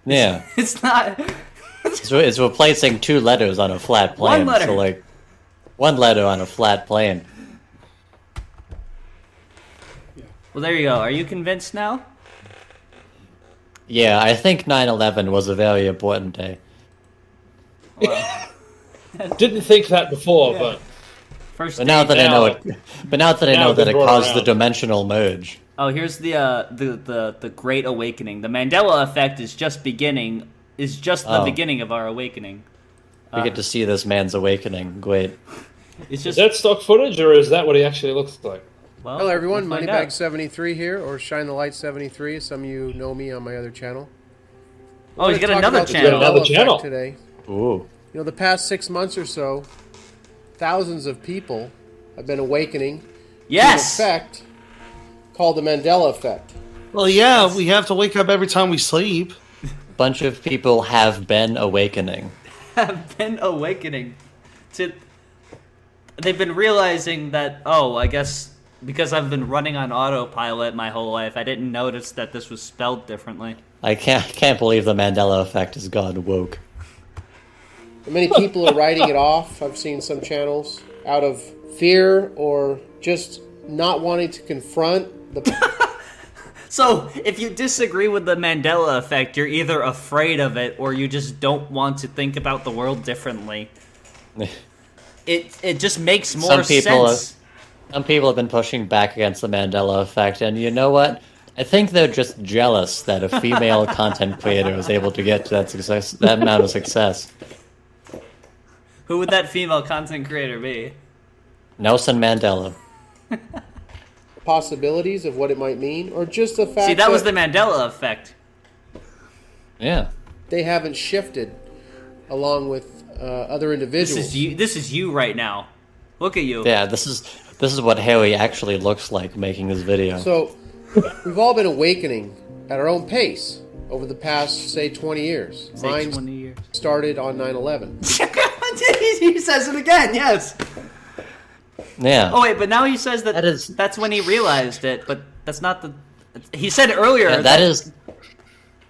Yeah. it's not. It's, re- it's replacing two letters on a flat plane. One letter. So, like, one letter on a flat plane. Well, there you go. Are you convinced now? Yeah, I think 9 11 was a very important day. Didn't think that before, but First. But now day- that I know it, but now that I know that it caused it the dimensional merge. Oh, here's the uh, the the the Great Awakening. The Mandela effect is just beginning. Is just the Oh. beginning of our awakening. We get to see this man's awakening. Great. It's Is that stock footage, or is that what he actually looks like? well, Hello, everyone. we'll. Moneybag73 here, or Shine the Light 73. Some of you know me on my other channel. Oh, he's We're got gonna talk another about the channel. Another channel. today. Ooh. You know, the past six months or so, thousands of people have been awakening to an Yes. effect called the Mandela effect. Well, yeah, we have to wake up every time we sleep. Bunch of people have been awakening. have been awakening to they've been realizing that oh i guess because i've been running on autopilot my whole life i didn't notice that this was spelled differently I can't can't believe the Mandela effect has gone woke. Many people are writing it off. I've seen some channels out of fear or just not wanting to confront the. So if you disagree with the mandela effect you're either afraid of it or you just don't want to think about the world differently it it just makes more Some people sense Some people have been pushing back against the Mandela effect, and you know what? I think they're just jealous that a female content creator was able to get to that success, that amount of success. who would that female content creator be Nelson Mandela. possibilities of what it might mean, or just the fact see that was the mandela effect Yeah. they haven't shifted along with uh, other this individuals. is you this is you right now look at you Yeah, this is this is what Harry actually looks like making this video. So, we've all been awakening at our own pace over the past, say, 20 years. Say Mine 20 years. started on 9 11. he says it again. Yes. Yeah. Oh wait, but now he says that, That is- that's when he realized it. But that's not the. He said earlier Yeah, that is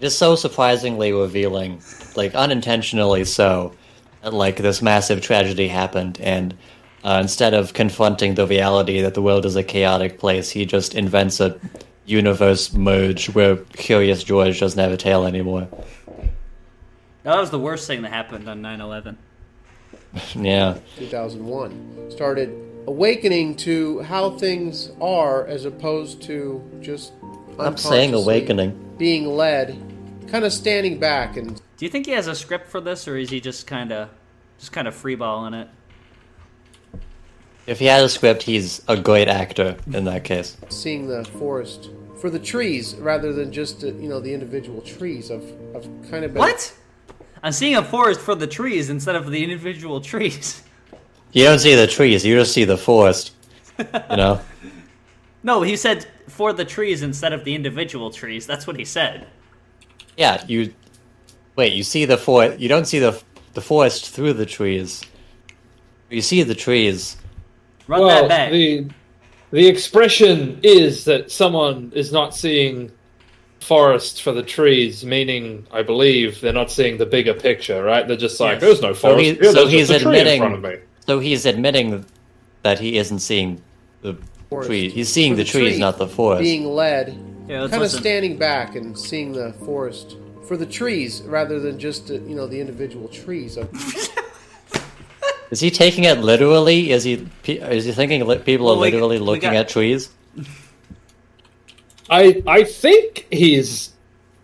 just so surprisingly revealing, like unintentionally so. that, Like this massive tragedy happened, and uh, instead of confronting the reality that the world is a chaotic place, he just invents a universe merge where Curious George doesn't have a tail anymore. that was the worst thing that happened on 9/11. Yeah, 2001. Started awakening to how things are as opposed to just I'm saying awakening. being led, kind of standing back and Do you think he has a script for this, or is he just kind of, just kind of freeballing it? If he has a script, he's a great actor in that case. seeing the forest for the trees rather than just uh, you know the individual trees. I've I've kind of been What? I'm seeing a forest for the trees instead of the individual trees. You don't see the trees; you just see the forest. You know. No, he said for the trees instead of the individual trees. That's what he said. Yeah, you wait. You see the forest. You don't see the the forest through the trees. You see the trees. Run well, that back. the the expression is that someone is not seeing forest for the trees, meaning I believe they're not seeing the bigger picture, right? They're just like, Yes. "There's no So, forest. he, here, so there's he's just a tree in front of me." So he's admitting that he isn't seeing the Forest. trees. He's seeing For the, the trees, tree. not the forest. being led, Yeah, let's kind of listen. standing back and seeing the forest for the trees rather than just uh, you know the individual trees. Is he taking it literally? Is he is he thinking li- people are we- literally we looking got- at trees? I I think he's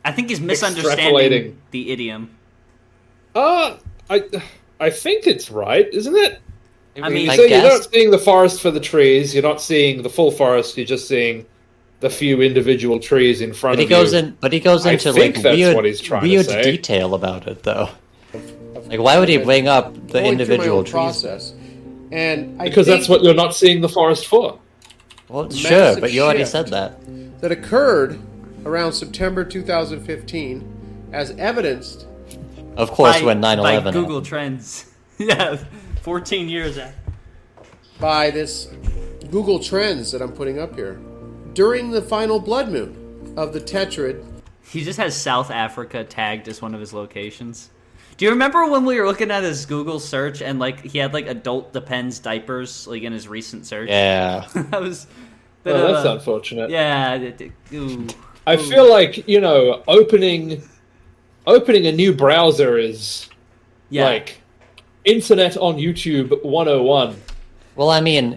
I think he's misunderstanding the idiom. uh I I think it's right, isn't it? I mean, I you're guess. not seeing the forest for the trees. You're not seeing the full forest. You're just seeing the few individual trees in front But he of you. in. But he goes I into think like that's weird, what he's trying to weird detail about it, though. Like, why would he bring up the going through my individual trees? process, and I because that's what you're not seeing the forest for. Well, sure, but you already said that. that occurred around September 2015, as evidenced Of course, by, when 9/11 by happened. Google Trends. yeah, 14 years after. by this Google Trends that I'm putting up here. During the final blood moon of the Tetrad, He just has South Africa tagged as one of his locations. Do you remember when we were looking at his Google search and like he had like adult depends diapers like in his recent search? Yeah. that was. Oh, bit Oh, of that's a- unfortunate. Yeah. it- it- ooh. I feel like you know opening opening a new browser is Yeah. like internet on YouTube 101. Well, I mean,